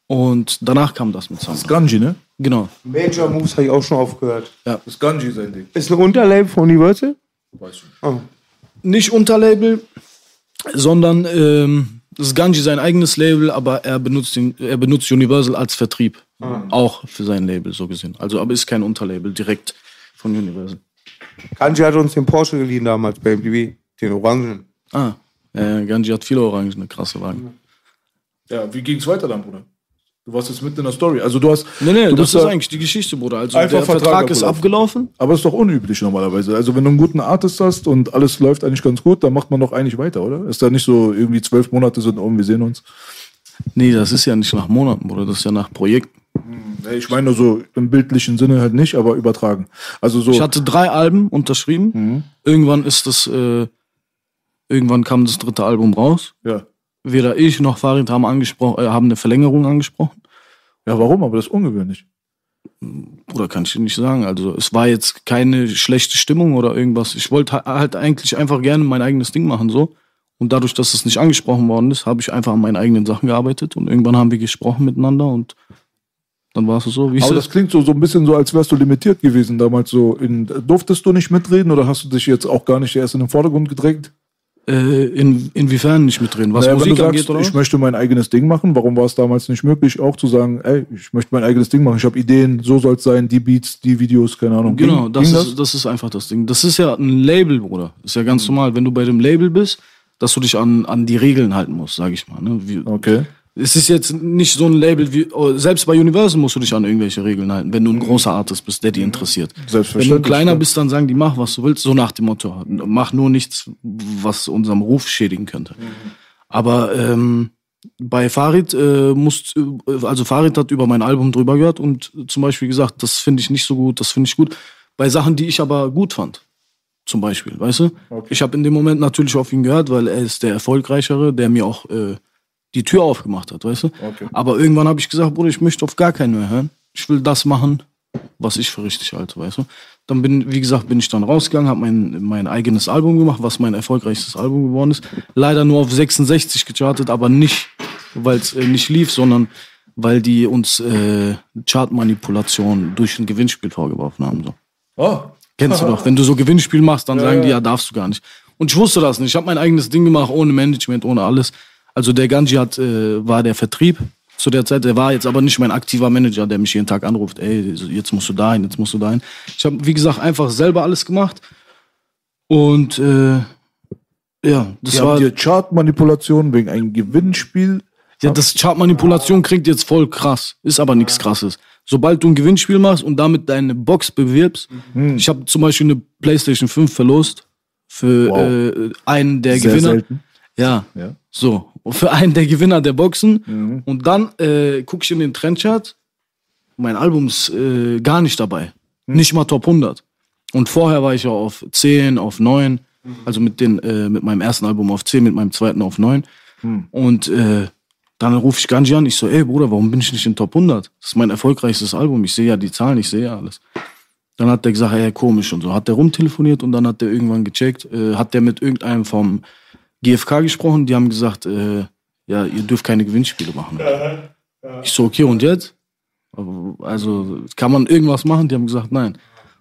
Speaker 2: Und danach kam das mit Samra.
Speaker 3: Ganji, ne?
Speaker 2: Genau.
Speaker 1: Major Moves habe ich auch schon aufgehört.
Speaker 3: Das ist Ganji sein Ding.
Speaker 1: Ist ein Unterlabel von Universal?
Speaker 2: nicht Unterlabel, sondern ähm, das ist Ganji sein eigenes Label, aber er benutzt, den, er benutzt Universal als Vertrieb. Auch für sein Label, so gesehen. Also, aber ist kein Unterlabel direkt von Universal.
Speaker 1: Kanji hat uns den Porsche geliehen damals bei MTV. Den Orangen.
Speaker 2: Ah, äh, Ganji hat viele Orangen, eine krasse Wagen.
Speaker 3: Ja, wie ging's weiter dann, Bruder? Du warst jetzt mitten in der Story. Also du hast.
Speaker 2: Nee, nee,
Speaker 3: du
Speaker 2: das
Speaker 3: bist
Speaker 2: ist
Speaker 3: da-
Speaker 2: eigentlich die Geschichte, Bruder. Also
Speaker 3: Einfach
Speaker 2: der
Speaker 3: Vertrag
Speaker 2: Vertrag ist
Speaker 3: abgelaufen.
Speaker 2: abgelaufen.
Speaker 3: Aber ist doch unüblich normalerweise. Also wenn du einen guten Artist hast und alles läuft eigentlich ganz gut, dann macht man doch eigentlich weiter, oder? Ist da nicht so irgendwie zwölf Monate sind um, wir sehen uns?
Speaker 2: Nee, das ist ja nicht nach Monaten, Bruder, das ist ja nach Projekten.
Speaker 3: Nee, Ich meine nur so im bildlichen Sinne halt nicht, aber übertragen. Also so.
Speaker 2: Ich hatte drei Alben unterschrieben. Irgendwann ist das, äh, irgendwann kam das dritte Album raus.
Speaker 3: ja.
Speaker 2: Weder ich noch Farid haben angesprochen, äh, haben eine Verlängerung angesprochen.
Speaker 3: ja, warum? Aber das ist ungewöhnlich.
Speaker 2: Bruder, kann ich dir nicht sagen. Also es war jetzt keine schlechte Stimmung oder irgendwas. Ich wollte ha- halt eigentlich einfach gerne mein eigenes Ding machen so. Und dadurch, dass es nicht angesprochen worden ist, habe ich einfach an meinen eigenen Sachen gearbeitet. Und irgendwann haben wir gesprochen miteinander und dann war es so, wie
Speaker 3: Aber das klingt so, so ein bisschen so, als wärst du limitiert gewesen damals so. In, durftest du nicht mitreden oder hast du dich jetzt auch gar nicht erst in den Vordergrund gedrängt?
Speaker 2: Äh, in, inwiefern nicht mitreden? Was
Speaker 3: Naja, wenn
Speaker 2: Musik
Speaker 3: du
Speaker 2: angeht,
Speaker 3: sagst,
Speaker 2: oder?
Speaker 3: ich möchte mein eigenes Ding machen, warum war es damals nicht möglich, auch zu sagen, ey, ich möchte mein eigenes Ding machen, ich habe Ideen, so soll es sein, die Beats, die Videos, keine Ahnung.
Speaker 2: Genau,
Speaker 3: Ging-
Speaker 2: das
Speaker 3: ging
Speaker 2: ist, das ist einfach das Ding. Das ist ja ein Label, Bruder. Ist ja ganz normal. Wenn du bei dem Label bist, dass du dich an, an die Regeln halten musst, sag ich mal. Ne? Wie,
Speaker 3: Okay.
Speaker 2: Es ist jetzt nicht so ein Label wie, oh, selbst bei Universal musst du dich an irgendwelche Regeln halten, wenn du ein großer Artist bist, der dich interessiert. Wenn
Speaker 3: Selbstverständlich.
Speaker 2: du ein kleiner bist, dann sagen die, mach was du willst, so nach dem Motto. Mach nur nichts, was unserem Ruf schädigen könnte. Aber ähm, bei Farid äh, musst, äh, also Farid hat über mein Album drüber gehört und zum Beispiel gesagt, das finde ich nicht so gut, das finde ich gut. Bei Sachen, die ich aber gut fand. Zum Beispiel, weißt du? Ich habe in dem Moment natürlich auf ihn gehört, weil er ist der Erfolgreichere, der mir auch äh, die Tür aufgemacht hat, weißt du?
Speaker 3: Okay.
Speaker 2: Aber irgendwann habe ich gesagt, Bruder, ich möchte auf gar keinen mehr hören. Ich will das machen, was ich für richtig halte, weißt du? Dann bin, wie gesagt, bin ich dann rausgegangen, habe mein, mein eigenes Album gemacht, was mein erfolgreichstes Album geworden ist. Leider nur auf 66 gechartet, aber nicht, weil es äh, nicht lief, sondern weil die uns äh, Chartmanipulation durch ein Gewinnspiel vorgeworfen haben. So.
Speaker 3: Oh.
Speaker 2: Kennst du doch. Wenn du so Gewinnspiel machst, dann sagen die, ja, darfst du gar nicht. Und ich wusste das nicht. Ich habe mein eigenes Ding gemacht, ohne Management, ohne alles. Also der Ganji hat, äh, war der Vertrieb zu der Zeit. Der war jetzt aber nicht mein aktiver Manager, der mich jeden Tag anruft. Ey, jetzt musst du dahin, jetzt musst du dahin. Ich habe, wie gesagt, einfach selber alles gemacht. Und äh, ja, das
Speaker 3: Die
Speaker 2: war
Speaker 3: haben dir Chartmanipulation wegen einem Gewinnspiel
Speaker 2: Ja, das Chartmanipulation klingt jetzt voll krass, ist aber nichts krasses. Sobald du ein Gewinnspiel machst und damit deine Box bewirbst,
Speaker 3: Mhm.
Speaker 2: ich habe zum Beispiel eine PlayStation 5 verlost für
Speaker 3: Wow.
Speaker 2: äh, einen der
Speaker 3: Sehr
Speaker 2: Gewinner.
Speaker 3: selten.
Speaker 2: Ja.
Speaker 3: Ja.
Speaker 2: So. Für einen der Gewinner der Boxen.
Speaker 3: Mhm.
Speaker 2: Und dann äh, gucke ich in den Trendchart. Mein Album ist äh, gar nicht dabei.
Speaker 3: Mhm.
Speaker 2: Nicht mal Top 100. Und vorher war ich ja auf 10, auf 9.
Speaker 3: Mhm.
Speaker 2: Also mit, den, äh, mit meinem ersten Album auf 10, mit meinem zweiten auf 9.
Speaker 3: Mhm.
Speaker 2: Und äh, dann rufe ich Ganji an. Ich so, ey Bruder, warum bin ich nicht in Top 100? Das ist mein erfolgreichstes Album. Ich sehe ja die Zahlen, ich sehe ja alles. Dann hat der gesagt, ey, komisch und so. Hat der rumtelefoniert und dann hat der irgendwann gecheckt, äh, hat der mit irgendeinem vom GfK gesprochen, die haben gesagt, äh, ja, ihr dürft keine Gewinnspiele machen. Ich so, okay, und jetzt? Also, kann man irgendwas machen? Die haben gesagt, nein.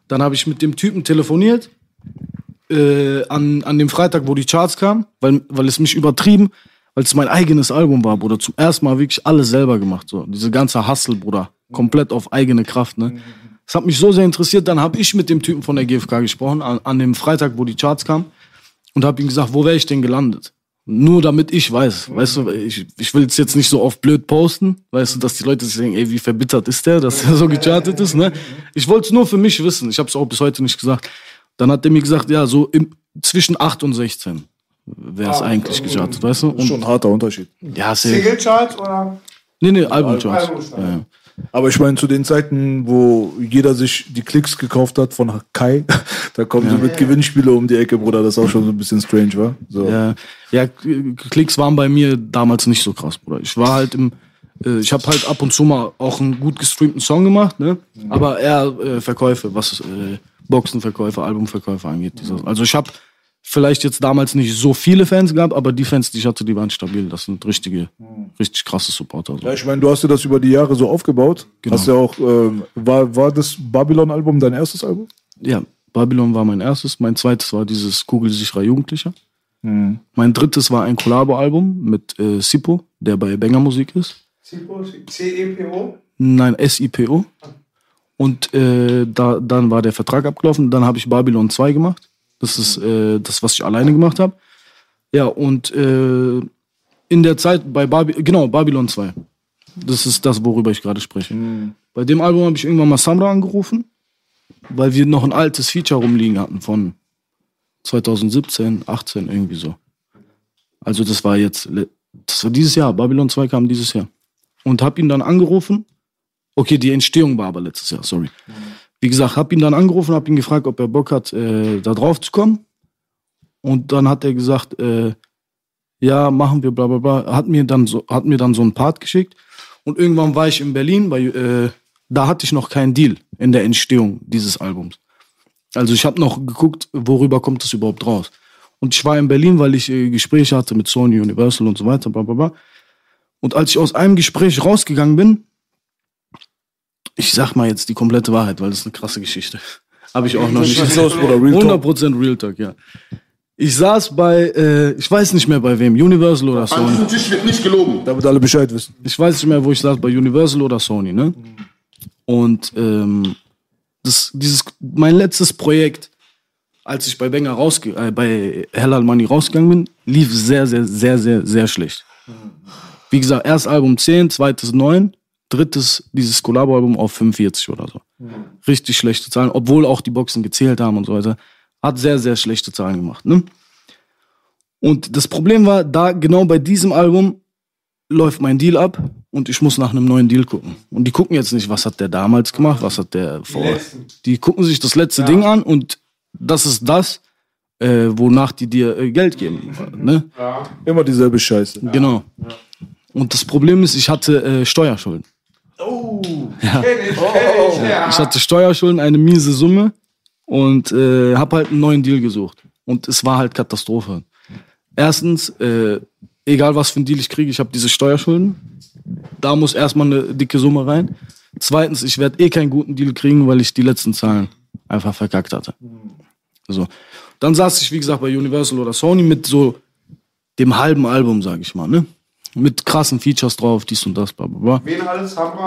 Speaker 2: Dann habe ich mit dem Typen telefoniert, äh, an, an dem Freitag, wo die Charts kamen, weil, weil es mich übertrieben, weil es mein eigenes Album war, Bruder. Zum ersten Mal wirklich alles selber gemacht, so. Diese ganze Hustle, Bruder. Komplett auf eigene Kraft, ne? Das hat mich so sehr interessiert. Dann habe ich mit dem Typen von der GfK gesprochen, an, an dem Freitag, wo die Charts kamen und habe ihm gesagt, wo wäre ich denn gelandet? Nur damit ich weiß, weißt du, ich, ich will es jetzt nicht so oft blöd posten, weißt du, dass die Leute sich denken, ey, wie verbittert ist der, dass er so gechartet ist, ne? Ich wollte es nur für mich wissen, ich habe es auch bis heute nicht gesagt. Dann hat er mir gesagt, ja, so im, zwischen 8 und 16 wäre es eigentlich gechartet, weißt du? Und,
Speaker 3: Schon ein harter Unterschied.
Speaker 2: ja, safe.
Speaker 1: Single-Charts oder?
Speaker 2: Nee, nee. Ja, ja.
Speaker 3: Aber ich meine, zu den Zeiten, wo jeder sich die Klicks gekauft hat von Kai, da kommen sie mit Gewinnspiele um die Ecke, Bruder. Das ist auch schon so ein bisschen strange, wa? So.
Speaker 2: Ja, ja, Klicks waren bei mir damals nicht so krass, Bruder. Ich war halt im, äh, ich habe halt ab und zu mal auch einen gut gestreamten Song gemacht, ne? Aber eher äh, Verkäufe, was äh, Boxenverkäufe, Albumverkäufe angeht. Dieses. Also ich habe vielleicht jetzt damals nicht so viele Fans gehabt, aber die Fans, die ich hatte, die waren stabil. Das sind richtige, richtig krasse Supporter. So.
Speaker 3: Ja, ich meine, du hast dir das über die Jahre so aufgebaut.
Speaker 2: Genau.
Speaker 3: Hast ja auch, ähm, war, war das Babylon-Album dein erstes Album?
Speaker 2: Ja, Babylon war mein erstes. Mein zweites war dieses Kugelsicherer Jugendlicher. Mein drittes war ein Collabo-Album mit äh, Sipo, der bei Banger Musik ist.
Speaker 1: C-E-P-O?
Speaker 2: Nein, SIPO. Und äh, da, dann war der Vertrag abgelaufen. Dann habe ich Babylon 2 gemacht. Das ist äh, das, was ich alleine gemacht habe. Ja, und äh, in der Zeit bei Baby genau, Babylon 2. Das ist das, worüber ich gerade spreche. Bei dem Album habe ich irgendwann mal Samra angerufen, weil wir noch ein altes Feature rumliegen hatten von 2017, 18, irgendwie so. Also das war jetzt, das war dieses Jahr, Babylon 2 kam dieses Jahr. Und habe ihn dann angerufen. Okay, die Entstehung war aber letztes Jahr, sorry. Wie gesagt, habe ihn dann angerufen, habe ihn gefragt, ob er Bock hat, äh, da drauf zu kommen. Und dann hat er gesagt, äh, ja, machen wir, bla bla bla. Hat mir dann so, hat mir dann so einen Part geschickt. Und irgendwann war ich in Berlin, weil äh, da hatte ich noch keinen Deal in der Entstehung dieses Albums. Also ich habe noch geguckt, worüber kommt das überhaupt raus. Und ich war in Berlin, weil ich äh, Gespräche hatte mit Sony, Universal und so weiter, bla bla bla. Und als ich aus einem Gespräch rausgegangen bin, ich sag mal jetzt die komplette Wahrheit, weil das ist eine krasse Geschichte. Habe ich auch noch nicht.
Speaker 3: Schieß los, Bruder, Real Talk.
Speaker 2: 100% Real Talk, ja. Ich saß bei, äh, ich weiß nicht mehr bei wem, Universal oder
Speaker 4: An
Speaker 2: Sony.
Speaker 4: diesem Tisch wird nicht gelogen.
Speaker 3: Damit alle Bescheid wissen.
Speaker 2: Ich weiß nicht mehr, wo ich saß, bei Universal oder Sony, ne? Und ähm, das, dieses, mein letztes Projekt, als ich bei Banger rausge äh, bei Hellal Money rausgegangen bin, lief sehr, sehr, sehr, sehr, sehr schlecht. Wie gesagt, erst Album 10, zweites 9, drittes dieses Collabo-Album auf 45 oder so. Richtig schlechte Zahlen, obwohl auch die Boxen gezählt haben und so weiter. Hat sehr, sehr schlechte Zahlen gemacht. Ne? Und das Problem war, da genau bei diesem Album läuft mein Deal ab und ich muss nach einem neuen Deal gucken. Und die gucken jetzt nicht, was hat der damals gemacht, was hat der vor. Die gucken sich das letzte Ding an und das ist das, äh, wonach die dir äh, Geld geben. Ne?
Speaker 3: Immer dieselbe Scheiße.
Speaker 2: Genau. Und das Problem ist, ich hatte äh, Steuerschulden. Ja. Ich hatte Steuerschulden, eine miese Summe und äh, habe halt einen neuen Deal gesucht. Und es war halt Katastrophe. Erstens, äh, egal was für ein Deal ich kriege, ich habe diese Steuerschulden. Da muss erstmal eine dicke Summe rein. Zweitens, ich werde eh keinen guten Deal kriegen, weil ich die letzten Zahlen einfach verkackt hatte. So. Dann saß ich, wie gesagt, bei Universal oder Sony mit so dem halben Album, sag ich mal, ne? Mit krassen Features drauf, dies und das, bla bla bla.
Speaker 1: Wen alles haben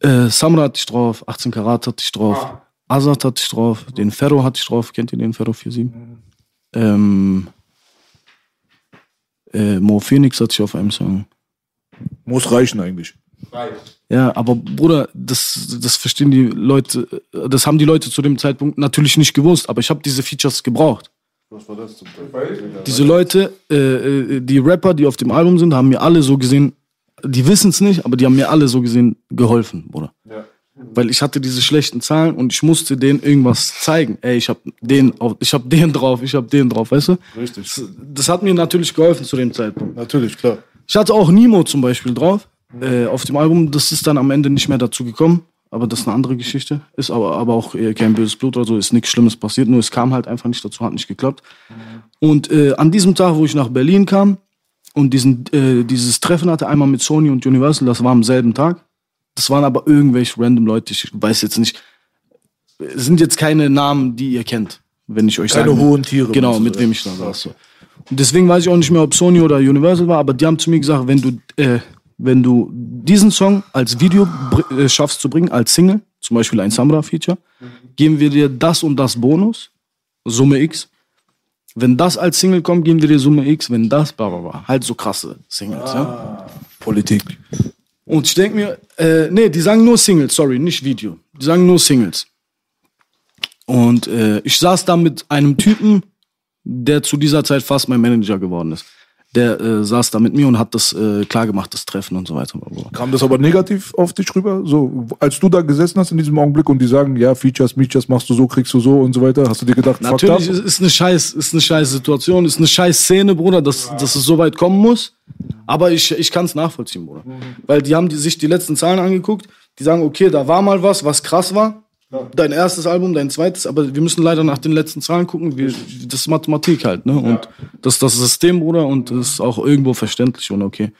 Speaker 1: wir?
Speaker 2: Äh, Samra hatte ich drauf, 18 Karat hatte ich drauf, Azad hatte ich drauf, den Ferro hatte ich drauf, kennt ihr den Ferro 47? Ähm, äh, Mo Phoenix hatte ich auf einem Song.
Speaker 3: Muss reichen eigentlich.
Speaker 2: Ja, aber Bruder, das, das verstehen die Leute, das haben die Leute zu dem Zeitpunkt natürlich nicht gewusst, aber ich habe diese Features gebraucht.
Speaker 3: Was war das zum Teil?
Speaker 2: Diese Leute, äh, äh, die Rapper, die auf dem Album sind, haben mir alle so gesehen, die wissen es nicht, aber die haben mir alle so gesehen geholfen, Bruder. Weil ich hatte diese schlechten Zahlen und ich musste denen irgendwas zeigen. Ey, ich hab den, auf, ich hab den drauf, ich hab den drauf, weißt du?
Speaker 3: Richtig.
Speaker 2: Das, das hat mir natürlich geholfen zu dem Zeitpunkt.
Speaker 3: Natürlich, klar.
Speaker 2: Ich hatte auch Nemo zum Beispiel drauf äh, auf dem Album. Das ist dann am Ende nicht mehr dazu gekommen. Aber das ist eine andere Geschichte. Ist aber, aber auch äh, kein böses Blut oder so. Ist nichts Schlimmes passiert. Nur es kam halt einfach nicht dazu, hat nicht geklappt. Und äh, an diesem Tag, wo ich nach Berlin kam und diesen, äh, dieses Treffen hatte, einmal mit Sony und Universal, das war am selben Tag. Das waren aber irgendwelche random Leute. Ich weiß jetzt nicht. Es sind jetzt keine Namen, die ihr kennt, wenn ich euch
Speaker 3: Keine
Speaker 2: sage.
Speaker 3: hohen Tiere,
Speaker 2: Genau, mit wem ich da saß. So. Und deswegen weiß ich auch nicht mehr, ob Sony oder Universal war, aber die haben zu mir gesagt, wenn du, äh, wenn du diesen Song als Video äh, schaffst zu bringen, als Single, zum Beispiel ein Samra-Feature, geben wir dir das und das Bonus, Summe X. Wenn das als Single kommt, geben wir dir Summe X. Wenn das, bla bla bla. Halt so krasse Singles, ja.
Speaker 3: Politik.
Speaker 2: Und ich denke mir, äh, nee, die sagen nur Singles, sorry, nicht Video. Die sagen nur Singles. Und äh, ich saß da mit einem Typen, der zu dieser Zeit fast mein Manager geworden ist. Der äh, saß da mit mir und hat das äh, klar gemacht, das Treffen und so weiter.
Speaker 3: Kam das aber negativ auf dich rüber? So, als du da gesessen hast in diesem Augenblick und die sagen, ja, Features, Features machst du so, kriegst du so und so weiter, hast du dir gedacht, fuck
Speaker 2: Natürlich
Speaker 3: up?
Speaker 2: ist, eine scheiß, ist eine scheiß Situation, ist eine scheiß Szene, Bruder, dass, dass es so weit kommen muss. Aber ich, ich kann es nachvollziehen, Bruder. Weil die haben die, sich die letzten Zahlen angeguckt, die sagen, okay, da war mal was, was krass war. Dein erstes Album, dein zweites, aber wir müssen leider nach den letzten Zahlen gucken. Wir, das ist Mathematik halt, ne? Und das ist das System, Bruder, und das ist auch irgendwo verständlich und okay.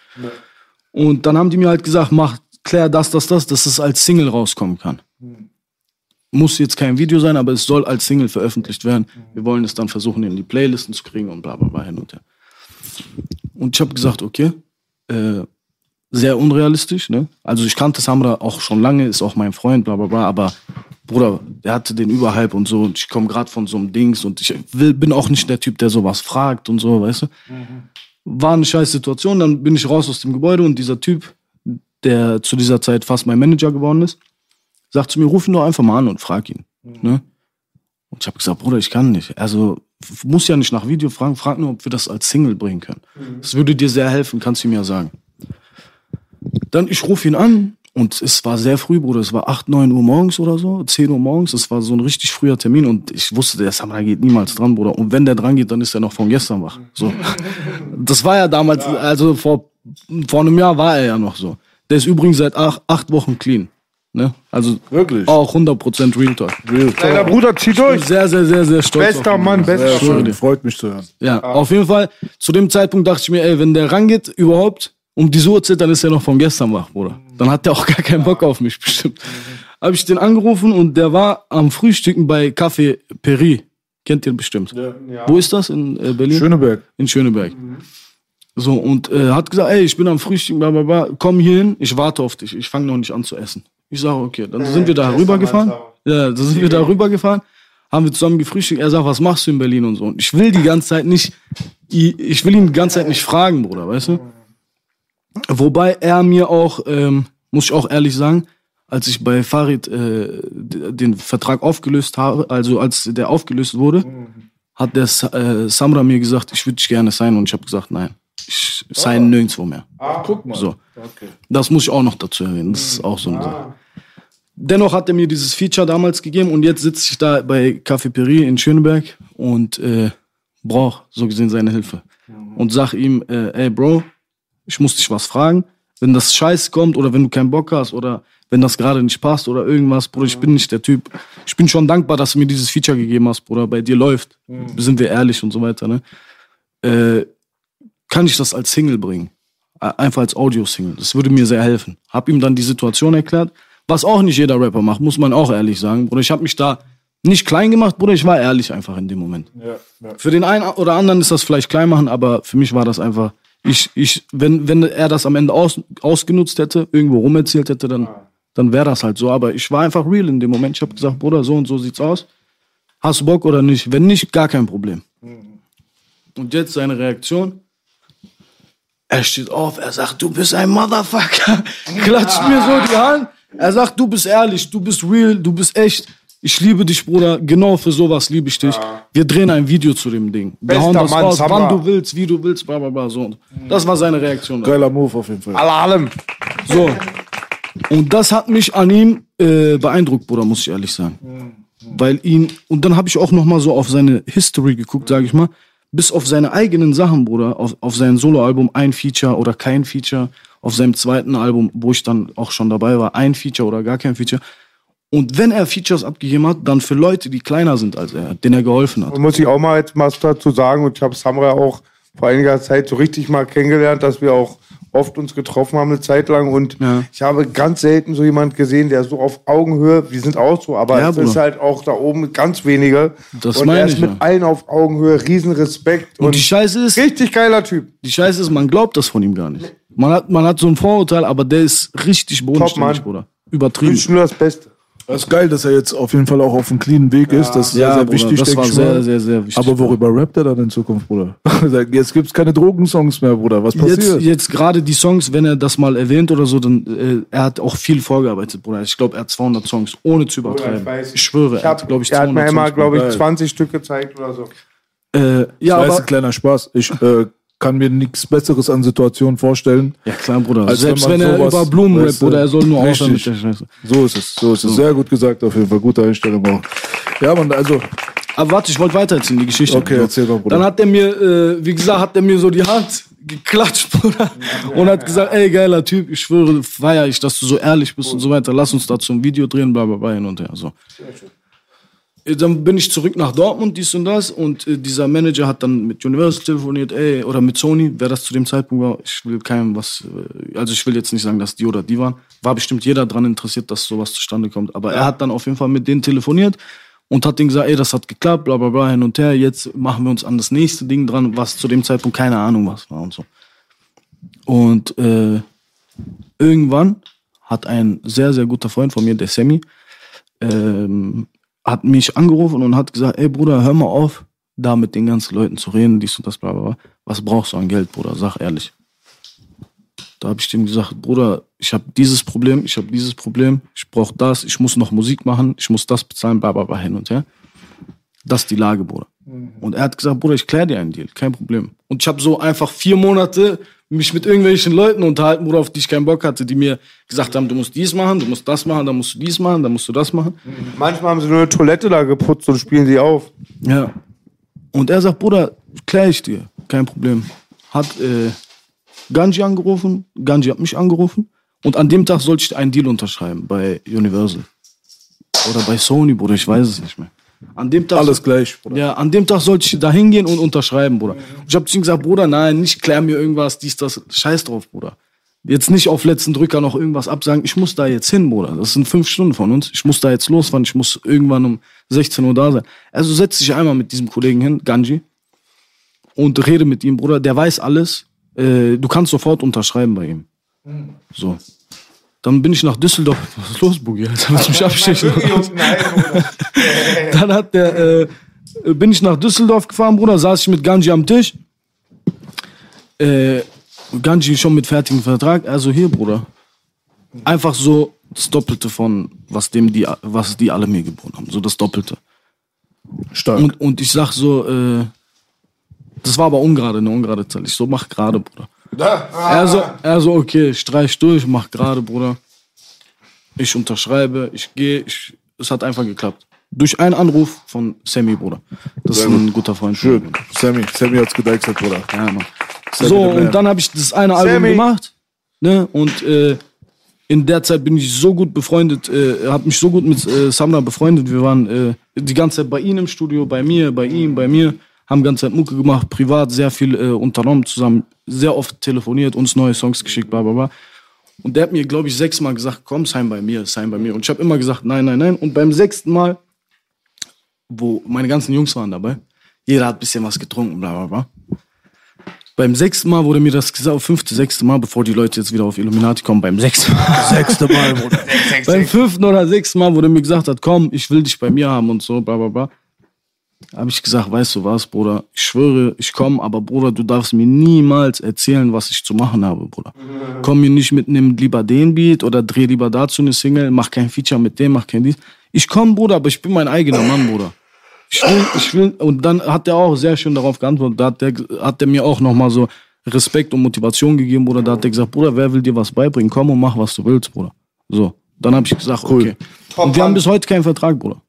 Speaker 2: Und dann haben die mir halt gesagt, mach, klär das, das, das, dass es als Single rauskommen kann muss jetzt kein Video sein, aber es soll als Single veröffentlicht werden. Wir wollen es dann versuchen, in die Playlisten zu kriegen und bla bla bla hin und her. Und ich habe gesagt, okay, äh, sehr unrealistisch, ne? Also ich kannte Samra auch schon lange, ist auch mein Freund, bla bla bla, aber Bruder, der hatte den Überhype und so und ich komme gerade von so einem Dings und ich will, bin auch nicht der Typ, der sowas fragt und so, weißt du? War eine scheiß Situation, dann bin ich raus aus dem Gebäude und dieser Typ, der zu dieser Zeit fast mein Manager geworden ist, sagt zu mir, ruf ihn doch einfach mal an und frag ihn. Ne? Und ich habe gesagt, Bruder, ich kann nicht. Also muss ja nicht nach Video fragen, frag nur, ob wir das als Single bringen können. Das würde dir sehr helfen, kannst du mir ja sagen. Dann, ich rufe ihn an und es war sehr früh, Bruder. Es war 8, 9 Uhr morgens oder so, 10 Uhr morgens. Es war so ein richtig früher Termin und ich wusste, der Samra geht niemals dran, Bruder. Und wenn der dran geht, dann ist er noch von gestern wach. So. Das war ja damals, also vor, vor einem Jahr war er ja noch so. Der ist übrigens seit acht, acht Wochen clean. Ne? Also
Speaker 3: Wirklich?
Speaker 2: auch 100% Real Talk.
Speaker 1: Kleiner Bruder, zieh
Speaker 2: Ich bin
Speaker 1: durch.
Speaker 2: sehr, sehr, sehr, sehr stolz.
Speaker 1: Bester. Mann, bester
Speaker 3: Ja,
Speaker 2: dir.
Speaker 3: freut mich zu hören.
Speaker 2: Ja, auf jeden Fall. Zu dem Zeitpunkt dachte ich mir, ey, wenn der rangeht, überhaupt, um die Uhrzeit, dann ist er noch von gestern wach, Bruder. Dann hat der auch gar keinen Bock auf mich, bestimmt. Habe ich den angerufen und der war am Frühstücken bei Café Peri. Kennt ihr bestimmt. Wo ist das? In äh, Berlin?
Speaker 3: Schöneberg.
Speaker 2: in Schöneberg. So, und äh, hat gesagt, ey, ich bin am Frühstück, bla, bla, bla, komm hier hin, ich warte auf dich, ich fange noch nicht an zu essen. Ich sage, okay, dann sind wir da rübergefahren. Ja, dann sind wir da rübergefahren, haben wir zusammen gefrühstückt. Er sagt, was machst du in Berlin und so. Und ich will die ganze Zeit nicht, ich ich will ihn die ganze Zeit nicht fragen, Bruder, weißt du? Wobei er mir auch, ähm, muss ich auch ehrlich sagen, als ich bei Farid äh, den Vertrag aufgelöst habe, also als der aufgelöst wurde, hat der äh, Samra mir gesagt, ich würde dich gerne sein und ich habe gesagt, nein, ich sein nirgendwo mehr.
Speaker 3: Guck mal.
Speaker 2: So. Das muss ich auch noch dazu erwähnen. Das ist auch so eine Sache. Dennoch hat er mir dieses Feature damals gegeben und jetzt sitze ich da bei Café Peri in Schöneberg und äh, brauche so gesehen seine Hilfe. Und sag ihm, äh, ey Bro, ich muss dich was fragen. Wenn das Scheiß kommt oder wenn du keinen Bock hast oder wenn das gerade nicht passt oder irgendwas, Bruder, ich bin nicht der Typ. Ich bin schon dankbar, dass du mir dieses Feature gegeben hast, Bruder. Bei dir läuft. Sind wir ehrlich und so weiter, ne? Äh, kann ich das als Single bringen? Einfach als Audio-Single. Das würde mir sehr helfen. Hab ihm dann die Situation erklärt, was auch nicht jeder Rapper macht, muss man auch ehrlich sagen. Bruder, ich habe mich da nicht klein gemacht, Bruder, ich war ehrlich einfach in dem Moment. Für den einen oder anderen ist das vielleicht klein machen, aber für mich war das einfach, ich, ich, wenn, wenn er das am Ende aus, ausgenutzt hätte, irgendwo rumerzählt hätte, dann, dann wäre das halt so. Aber ich war einfach real in dem Moment. Ich habe gesagt, Bruder, so und so sieht's aus. Hast du Bock oder nicht? Wenn nicht, gar kein Problem. Und jetzt seine Reaktion. Er steht auf, er sagt, du bist ein Motherfucker. Klatscht mir so die Hand. Er sagt, du bist ehrlich, du bist real, du bist echt. Ich liebe dich, Bruder. Genau für sowas liebe ich dich. Wir drehen ein Video zu dem Ding. Wir
Speaker 1: Bester
Speaker 2: hauen das
Speaker 1: Mann,
Speaker 2: raus,
Speaker 1: Samba.
Speaker 2: wann du willst, wie du willst, bla bla bla. So. Das war seine Reaktion. darauf.
Speaker 3: Geiler Move auf jeden Fall.
Speaker 1: Alle allem.
Speaker 2: So. Und das hat mich an ihm äh, beeindruckt, Bruder, muss ich ehrlich sagen. Weil ihn, und dann habe ich auch noch mal so auf seine History geguckt, sage ich mal. Bis auf seine eigenen Sachen, Bruder, auf, auf sein Soloalbum ein Feature oder kein Feature, auf seinem zweiten Album, wo ich dann auch schon dabei war, ein Feature oder gar kein Feature. Und wenn er Features abgegeben hat, dann für Leute, die kleiner sind als er, denen er geholfen hat.
Speaker 1: Und muss ich auch mal als Master dazu sagen, und ich habe Samra auch vor einiger Zeit so richtig mal kennengelernt, dass wir auch oft uns getroffen haben eine Zeit lang und
Speaker 2: Ja.
Speaker 1: ich habe ganz selten so jemand gesehen, der so auf Augenhöhe, wir sind auch so, aber
Speaker 2: Ja,
Speaker 1: es ist halt auch da oben ganz wenige
Speaker 2: Das
Speaker 1: und
Speaker 2: meine
Speaker 1: er ist
Speaker 2: ich,
Speaker 1: mit
Speaker 2: ja.
Speaker 1: allen auf Augenhöhe, riesen Respekt
Speaker 2: Und die Scheiße ist,
Speaker 1: richtig geiler Typ.
Speaker 2: die Scheiße ist, man glaubt das von ihm gar nicht. Man hat, man hat so ein Vorurteil, aber der ist richtig bodenständig,
Speaker 1: Mann.
Speaker 2: Bruder. Übertrieben.
Speaker 1: Wünschen nur das Beste.
Speaker 3: Das ist geil, dass er jetzt auf jeden Fall auch auf einem cleanen Weg ist. Das ist sehr,
Speaker 2: Ja,
Speaker 3: sehr
Speaker 2: Bruder,
Speaker 3: wichtig,
Speaker 2: das
Speaker 3: denke
Speaker 2: war
Speaker 3: ich
Speaker 2: sehr,
Speaker 3: mal.
Speaker 2: sehr, sehr wichtig.
Speaker 3: Aber worüber rappt er dann in Zukunft, Bruder? Jetzt gibt's keine Drogensongs mehr, Bruder. Was
Speaker 2: Jetzt,
Speaker 3: passiert?
Speaker 2: jetzt gerade die Songs, wenn er das mal erwähnt oder so, dann äh, er hat auch viel vorgearbeitet, Bruder. Ich glaube, er hat 200 Songs, ohne zu übertreiben.
Speaker 1: ich weiß.
Speaker 2: Ich schwöre,
Speaker 1: Ich
Speaker 2: er hat,
Speaker 1: hab,
Speaker 2: glaube ich,
Speaker 1: er hat
Speaker 2: 200
Speaker 1: mir
Speaker 2: Songs.
Speaker 1: glaube ich,
Speaker 3: Geil.
Speaker 1: 20 Stück gezeigt oder so.
Speaker 2: äh, ja,
Speaker 3: das jetzt
Speaker 2: aber,
Speaker 3: ein kleiner Spaß. Ich äh, kann mir nichts Besseres an Situationen vorstellen.
Speaker 2: ja klar, Bruder.
Speaker 3: Als
Speaker 2: Selbst
Speaker 3: wenn
Speaker 2: wenn, er über Blumen rappt, Bruder, er soll nur aufhören mit der Scheiße.
Speaker 3: So ist es, so ist es. Sehr gut gesagt, auf jeden Fall. Gute Einstellung auch. Ja, man, also,
Speaker 2: Aber warte, ich wollte weiter erzählen, die Geschichte.
Speaker 3: Okay, erzähl mal, Bruder.
Speaker 2: Dann hat er mir, äh, wie gesagt, hat er mir so die Hand geklatscht, Bruder. Und hat gesagt, ey, geiler Typ, ich schwöre, feier ich, dass du so ehrlich bist und so weiter. Lass uns dazu ein Video drehen, bla, bla, bla, hin und her, so. Äh, Dann bin ich zurück nach Dortmund, dies und das. Und äh, dieser Manager hat dann mit Universal telefoniert, ey, oder mit Sony, wer das zu dem Zeitpunkt war. Ich will keinem was, äh, also ich will jetzt nicht sagen, dass die oder die waren. War bestimmt jeder dran interessiert, dass sowas zustande kommt. Aber er hat dann auf jeden Fall mit denen telefoniert und hat denen gesagt, ey, das hat geklappt, bla bla bla, hin und her. Jetzt machen wir uns an das nächste Ding dran, was zu dem Zeitpunkt keine Ahnung was war und so. Und äh, irgendwann hat ein sehr, sehr guter Freund von mir, der Sammy, ähm, hat mich angerufen und hat gesagt, ey Bruder, hör mal auf, da mit den ganzen Leuten zu reden, dies und das, bla bla bla. Was brauchst du an Geld, Bruder? Sag ehrlich. Da habe ich dem gesagt, Bruder, ich habe dieses Problem, ich habe dieses Problem, ich brauche das, ich muss noch Musik machen, ich muss das bezahlen, bla bla bla, hin und her. Das ist die Lage, Bruder. Und er hat gesagt, Bruder, ich kläre dir einen Deal, kein Problem. Und ich habe so einfach vier Monate mich mit irgendwelchen Leuten unterhalten, Bruder, auf die ich keinen Bock hatte, die mir gesagt haben, du musst dies machen, du musst das machen, dann musst du dies machen, dann musst du das machen.
Speaker 1: Manchmal haben sie nur eine Toilette da geputzt und spielen sie auf.
Speaker 2: Ja. Und er sagt, Bruder, klär ich dir, kein Problem. Hat äh, Ganji angerufen, Ganji hat mich angerufen und an dem Tag sollte ich einen Deal unterschreiben bei Universal. Oder bei Sony, Bruder, ich weiß es nicht mehr. An dem Tag
Speaker 3: alles gleich, Bruder.
Speaker 2: ja, an dem Tag sollte ich da hingehen und unterschreiben, Bruder. Und ich hab zu ihm gesagt, Bruder, nein, nicht klär mir irgendwas, dies, das, scheiß drauf, Bruder. Jetzt nicht auf letzten Drücker noch irgendwas absagen. Ich muss da jetzt hin, Bruder. Das sind fünf Stunden von uns. Ich muss da jetzt losfahren. Ich muss irgendwann um 16 Uhr da sein. Also setz dich einmal mit diesem Kollegen hin, Ganji, und rede mit ihm, Bruder. Der weiß alles. Äh, du kannst sofort unterschreiben bei ihm. So. Dann bin ich nach Düsseldorf. Was ist los, Boogie? Alter? Willst du mich abstechen? Dann hat der, äh, bin ich nach Düsseldorf gefahren, Bruder, saß ich mit Ganji am Tisch. Äh, Ganji schon mit fertigem Vertrag. Also hier, Bruder. Einfach so das Doppelte von, was, dem die, was die alle mir geboten haben. So das Doppelte.
Speaker 3: Stark.
Speaker 2: Und, und ich sag so, äh, das war aber ungerade, eine ungerade Zahl. Ich so, mach gerade, Bruder. Er so, er so, okay, streich durch, mach gerade, Bruder. Ich unterschreibe, ich gehe, ich, es hat einfach geklappt. Durch einen Anruf von Sammy, Bruder. Das ist ein guter Freund.
Speaker 3: Schön. Sammy, Sammy hat's gedeichselt, Bruder.
Speaker 2: Ja, Mann.
Speaker 3: Sammy
Speaker 2: So, und dann habe ich das eine Album
Speaker 1: Sammy.
Speaker 2: gemacht. Ne? Und äh, in der Zeit bin ich so gut befreundet, äh, habe mich so gut mit äh, Samra befreundet. Wir waren äh, die ganze Zeit bei ihm im Studio, bei mir, bei ihm, bei mir. Haben die ganze Zeit Mucke gemacht, privat sehr viel äh, unternommen zusammen, sehr oft telefoniert, uns neue Songs geschickt, bla bla bla. Und der hat mir, glaube ich, sechsmal gesagt, komm, sein bei mir, sein bei mir. Und ich habe immer gesagt, nein, nein, nein. Und beim sechsten Mal, wo meine ganzen Jungs waren dabei, jeder hat ein bisschen was getrunken, bla bla bla. Beim sechsten Mal wurde mir das gesagt, fünfte, sechste Mal, bevor die Leute jetzt wieder auf Illuminati kommen, beim sechsten Mal. sechste Mal, Bruder. beim fünften oder sechsten Mal wurde mir gesagt hat, komm, ich will dich bei mir haben und so, bla bla bla. Habe ich gesagt, weißt du was, Bruder, ich schwöre, ich komme, aber Bruder, du darfst mir niemals erzählen, was ich zu machen habe, Bruder. Komm mir nicht mit, nimm lieber den Beat oder dreh lieber dazu eine Single, mach kein Feature mit dem, mach kein dies. Ich komme, Bruder, aber ich bin mein eigener Mann, Bruder. Ich will, ich will, und dann hat er auch sehr schön darauf geantwortet, da hat der, hat der mir auch nochmal so Respekt und Motivation gegeben, Bruder. Da hat er gesagt, Bruder, wer will dir was beibringen? Komm und mach, was du willst, Bruder. So. Dann habe ich gesagt, okay.
Speaker 1: Top
Speaker 2: und wir haben bis heute keinen Vertrag, Bruder.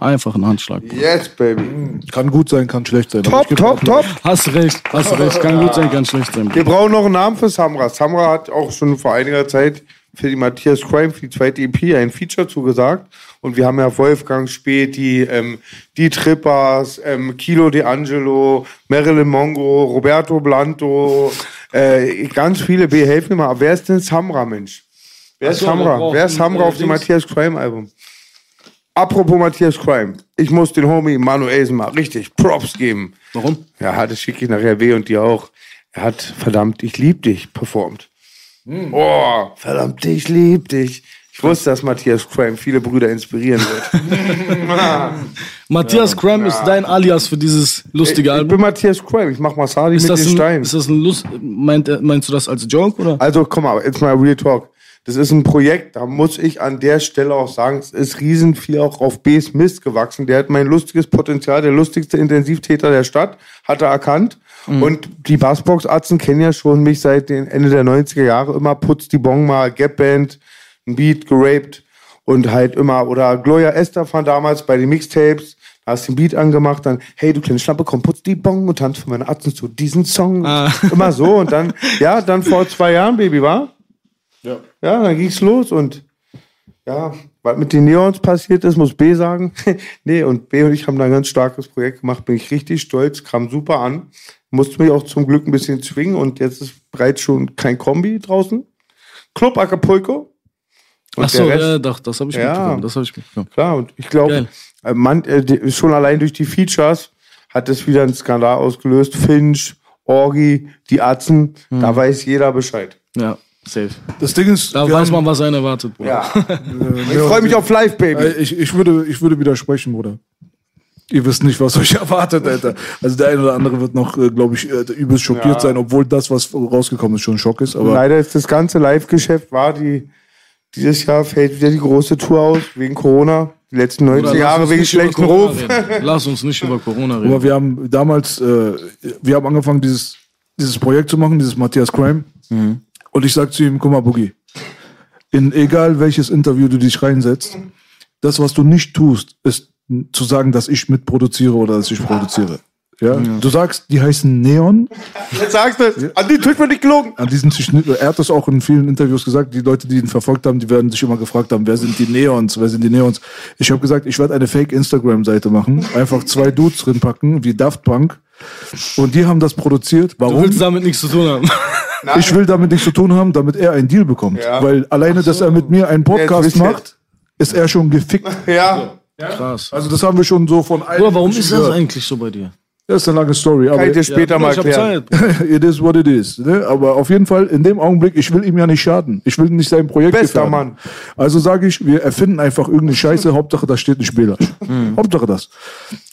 Speaker 2: Einfach ein Handschlag.
Speaker 1: Yes, baby.
Speaker 3: Kann gut sein, kann schlecht sein.
Speaker 1: Top, top, top.
Speaker 2: Hast recht, hast recht. Kann gut sein, kann schlecht sein.
Speaker 1: Wir brauchen noch einen Namen für Samra. Samra hat auch schon vor einiger Zeit für die Matthias Crime, für die zweite EP, ein Feature zugesagt. Und wir haben ja Wolfgang Späti, ähm, die Trippers, ähm, Kilo D'Angelo, Marilyn Mongo, Roberto Blanto, äh, ganz viele. B, helf mir mal. Aber Wer ist denn Samra, Mensch? Wer ist Samra? Wer ist Samra
Speaker 2: äh,
Speaker 1: auf dem. Matthias Crime Album? Apropos Matthias Crime. Ich muss den Homie Manuelsen mal richtig Props geben.
Speaker 2: Warum?
Speaker 1: Ja, das schicke ich nachher weh und dir auch. Er hat verdammt, ich lieb dich performt.
Speaker 2: Hm.
Speaker 1: Oh, verdammt, ich lieb dich. Ich wusste, dass Matthias Crime viele Brüder inspirieren wird.
Speaker 2: Matthias Cram ist dein Alias für dieses lustige
Speaker 1: ich bin
Speaker 2: Album.
Speaker 1: Matthias Crime, ich mach Masali
Speaker 2: Ist
Speaker 1: mit den
Speaker 2: ein,
Speaker 1: Steinen.
Speaker 2: ist das ein Lust? Meint, meinst du das als Joke oder?
Speaker 1: Also, komm mal, jetzt mal Real Talk. Das ist ein Projekt, da muss ich an der Stelle auch sagen, es ist riesen viel auch auf B's Mist gewachsen. Der hat mein lustiges Potenzial, der lustigste Intensivtäter der Stadt, hat er erkannt. Und die Bassbox-Atzen kennen ja schon mich seit den Ende der 90er Jahre immer, putzt die Bong mal, Gap-Band, ein Beat geraped und halt immer, oder Gloria Esther von damals bei den Mixtapes, da hast du den Beat angemacht, dann, hey, du kleine Schlampe, komm, putz die Bong und tanz für meine Atzen zu diesen Song. Immer so und dann, ja, dann vor zwei Jahren, Baby, war? Ja, dann ging's los und ja, was mit den Neons passiert ist, muss B sagen. nee, und B und ich haben da ein ganz starkes Projekt gemacht, bin ich richtig stolz, kam super an. Musste mich auch zum Glück ein bisschen zwingen und jetzt ist bereits schon kein Kombi draußen. Club Acapulco. Und
Speaker 2: Ach so,
Speaker 1: Rest-
Speaker 2: ja, doch, das habe ich
Speaker 1: Ja.
Speaker 2: mitbekommen. Das habe ich mitbekommen.
Speaker 1: Klar, und ich glaube, äh, äh, schon allein durch die Features hat das wieder einen Skandal ausgelöst. Finch, Orgi, die Atzen,
Speaker 2: Hm.
Speaker 1: da weiß jeder Bescheid.
Speaker 2: Ja, safe.
Speaker 3: Das Ding ist,
Speaker 2: Da weiß
Speaker 3: haben-
Speaker 2: man, was einen erwartet, Bruder.
Speaker 1: Ja. ich freue mich auf Live, Baby.
Speaker 3: Äh, Ich, ich, würde, ich würde widersprechen, Bruder. Ihr wisst nicht, was euch erwartet, Alter. Also der eine oder andere wird noch, glaube ich, äh, übelst schockiert
Speaker 1: Ja.
Speaker 3: sein, obwohl das, was rausgekommen ist, schon ein Schock ist. Aber
Speaker 1: Leider ist das ganze Live-Geschäft war die, dieses Jahr fällt wieder die große Tour aus, wegen Corona. Die letzten 19
Speaker 2: Bruder, lass
Speaker 1: Jahre wegen schlechten
Speaker 2: Corona
Speaker 1: Ruf.
Speaker 2: reden. Lass uns nicht über Corona reden.
Speaker 3: Aber wir haben damals, äh, wir haben angefangen, dieses, dieses Projekt zu machen, dieses Matthias Crime. Und ich sag zu ihm, guck mal, Boogie, in egal welches Interview du dich reinsetzt, das, was du nicht tust, ist zu sagen, dass ich mitproduziere oder dass ich produziere. Ja? Du sagst, die heißen Neon.
Speaker 1: Jetzt sagst du, an die Tisch wird nicht gelogen.
Speaker 3: An diesen Schnitt, er hat das auch in vielen Interviews gesagt, die Leute, die ihn verfolgt haben, die werden sich immer gefragt haben, wer sind die Neons, wer sind die Neons. Ich habe gesagt, ich werde eine Fake-Instagram-Seite machen, einfach zwei Dudes drin packen, wie Daft Punk. Und die haben das produziert.
Speaker 2: du
Speaker 3: Warum?
Speaker 2: willst damit nichts zu tun haben.
Speaker 3: Ich will damit nichts zu tun haben, damit er einen Deal bekommt.
Speaker 1: Ja.
Speaker 3: Weil alleine, dass er mit mir einen Podcast macht, ist er schon gefickt.
Speaker 1: Ja,
Speaker 2: Krass.
Speaker 3: Also das haben wir schon so von allen
Speaker 2: Bruder, warum ist das
Speaker 3: gehört.
Speaker 2: eigentlich so bei dir?
Speaker 3: Das ist eine lange Story. Aber
Speaker 1: kann ich dir später
Speaker 2: Ja,
Speaker 1: mal erklären.
Speaker 2: Zeit.
Speaker 3: it is what it is. Ne? Aber auf jeden Fall, in dem Augenblick, ich will ihm ja nicht schaden. Ich will nicht sein Projekt
Speaker 1: Bester
Speaker 3: gefährden.
Speaker 1: Mann.
Speaker 3: Also sage ich, wir erfinden einfach irgendeine Scheiße. Hauptsache, da steht ein Spieler. Hauptsache das.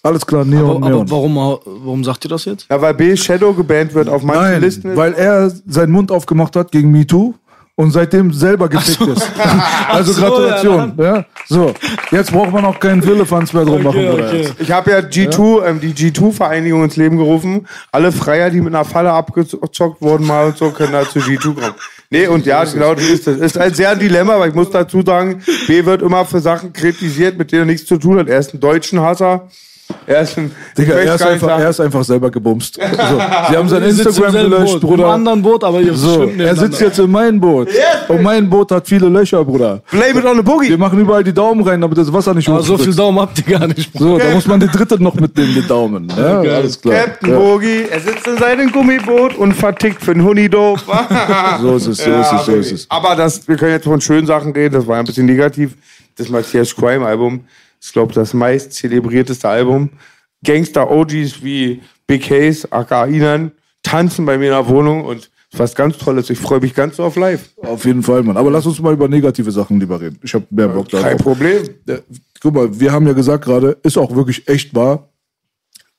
Speaker 3: Alles klar, Neon,
Speaker 2: Aber, aber
Speaker 3: Neon.
Speaker 2: warum, warum sagt ihr das jetzt?
Speaker 1: Ja, weil B Shadow gebannt wird auf manchen
Speaker 3: Nein,
Speaker 1: Listen. ist-
Speaker 3: weil er seinen Mund aufgemacht hat gegen MeToo und seitdem selber gefickt ist. Also
Speaker 2: so,
Speaker 3: Gratulation. Ja, So, jetzt braucht man auch keinen Firlefanz mehr drum machen. Bruder.
Speaker 1: Ich habe ja G2, ähm, die G2-Vereinigung ins Leben gerufen. Alle Freier, die mit einer Falle abgezockt wurden mal und so, können da zu G2 kommen. Nee, und ja, genau das ist das. Ist ein sehr ein Dilemma, aber ich muss dazu sagen, B wird immer für Sachen kritisiert, mit denen er nichts zu tun hat. Er ist ein deutschen Hasser. Er ist ein,
Speaker 3: Digga, er ist, einfach, er ist einfach selber gebumst. So, sie haben sein
Speaker 2: im
Speaker 3: Instagram gelöscht,
Speaker 2: Boot. Im
Speaker 3: Bruder.
Speaker 2: anderen Boot, aber ihr
Speaker 3: So, er sitzt jetzt in meinem Boot. Und mein Boot hat viele Löcher, Bruder.
Speaker 1: Blame it on the
Speaker 3: Wir
Speaker 1: Boogie.
Speaker 3: machen überall die Daumen rein, damit das Wasser nicht
Speaker 2: Aber so viel Daumen habt ihr gar nicht.
Speaker 3: So, da muss man den dritten noch mitnehmen, den Daumen. Ja, alles klar.
Speaker 1: Captain
Speaker 3: Ja.
Speaker 1: Boogie, er sitzt in seinem Gummiboot und vertickt für einen Hunidope.
Speaker 3: So ist es, so ist es, so ist es.
Speaker 1: Aber das, wir können jetzt von schönen Sachen reden, das war ein bisschen negativ. Das Matthias Crime Album ist, glaube das meist zelebrierteste Album. Gangster-OGs wie Big Haze, aka Inan, tanzen bei mir in der Wohnung und was ganz Tolles. Ich freue mich ganz so auf live.
Speaker 3: Auf jeden Fall, Mann. Aber lass uns mal über negative Sachen lieber reden. Ich habe mehr Bock darauf.
Speaker 1: Kein Problem.
Speaker 3: Ja, Guck mal, wir haben ja gesagt gerade, ist auch wirklich echt wahr.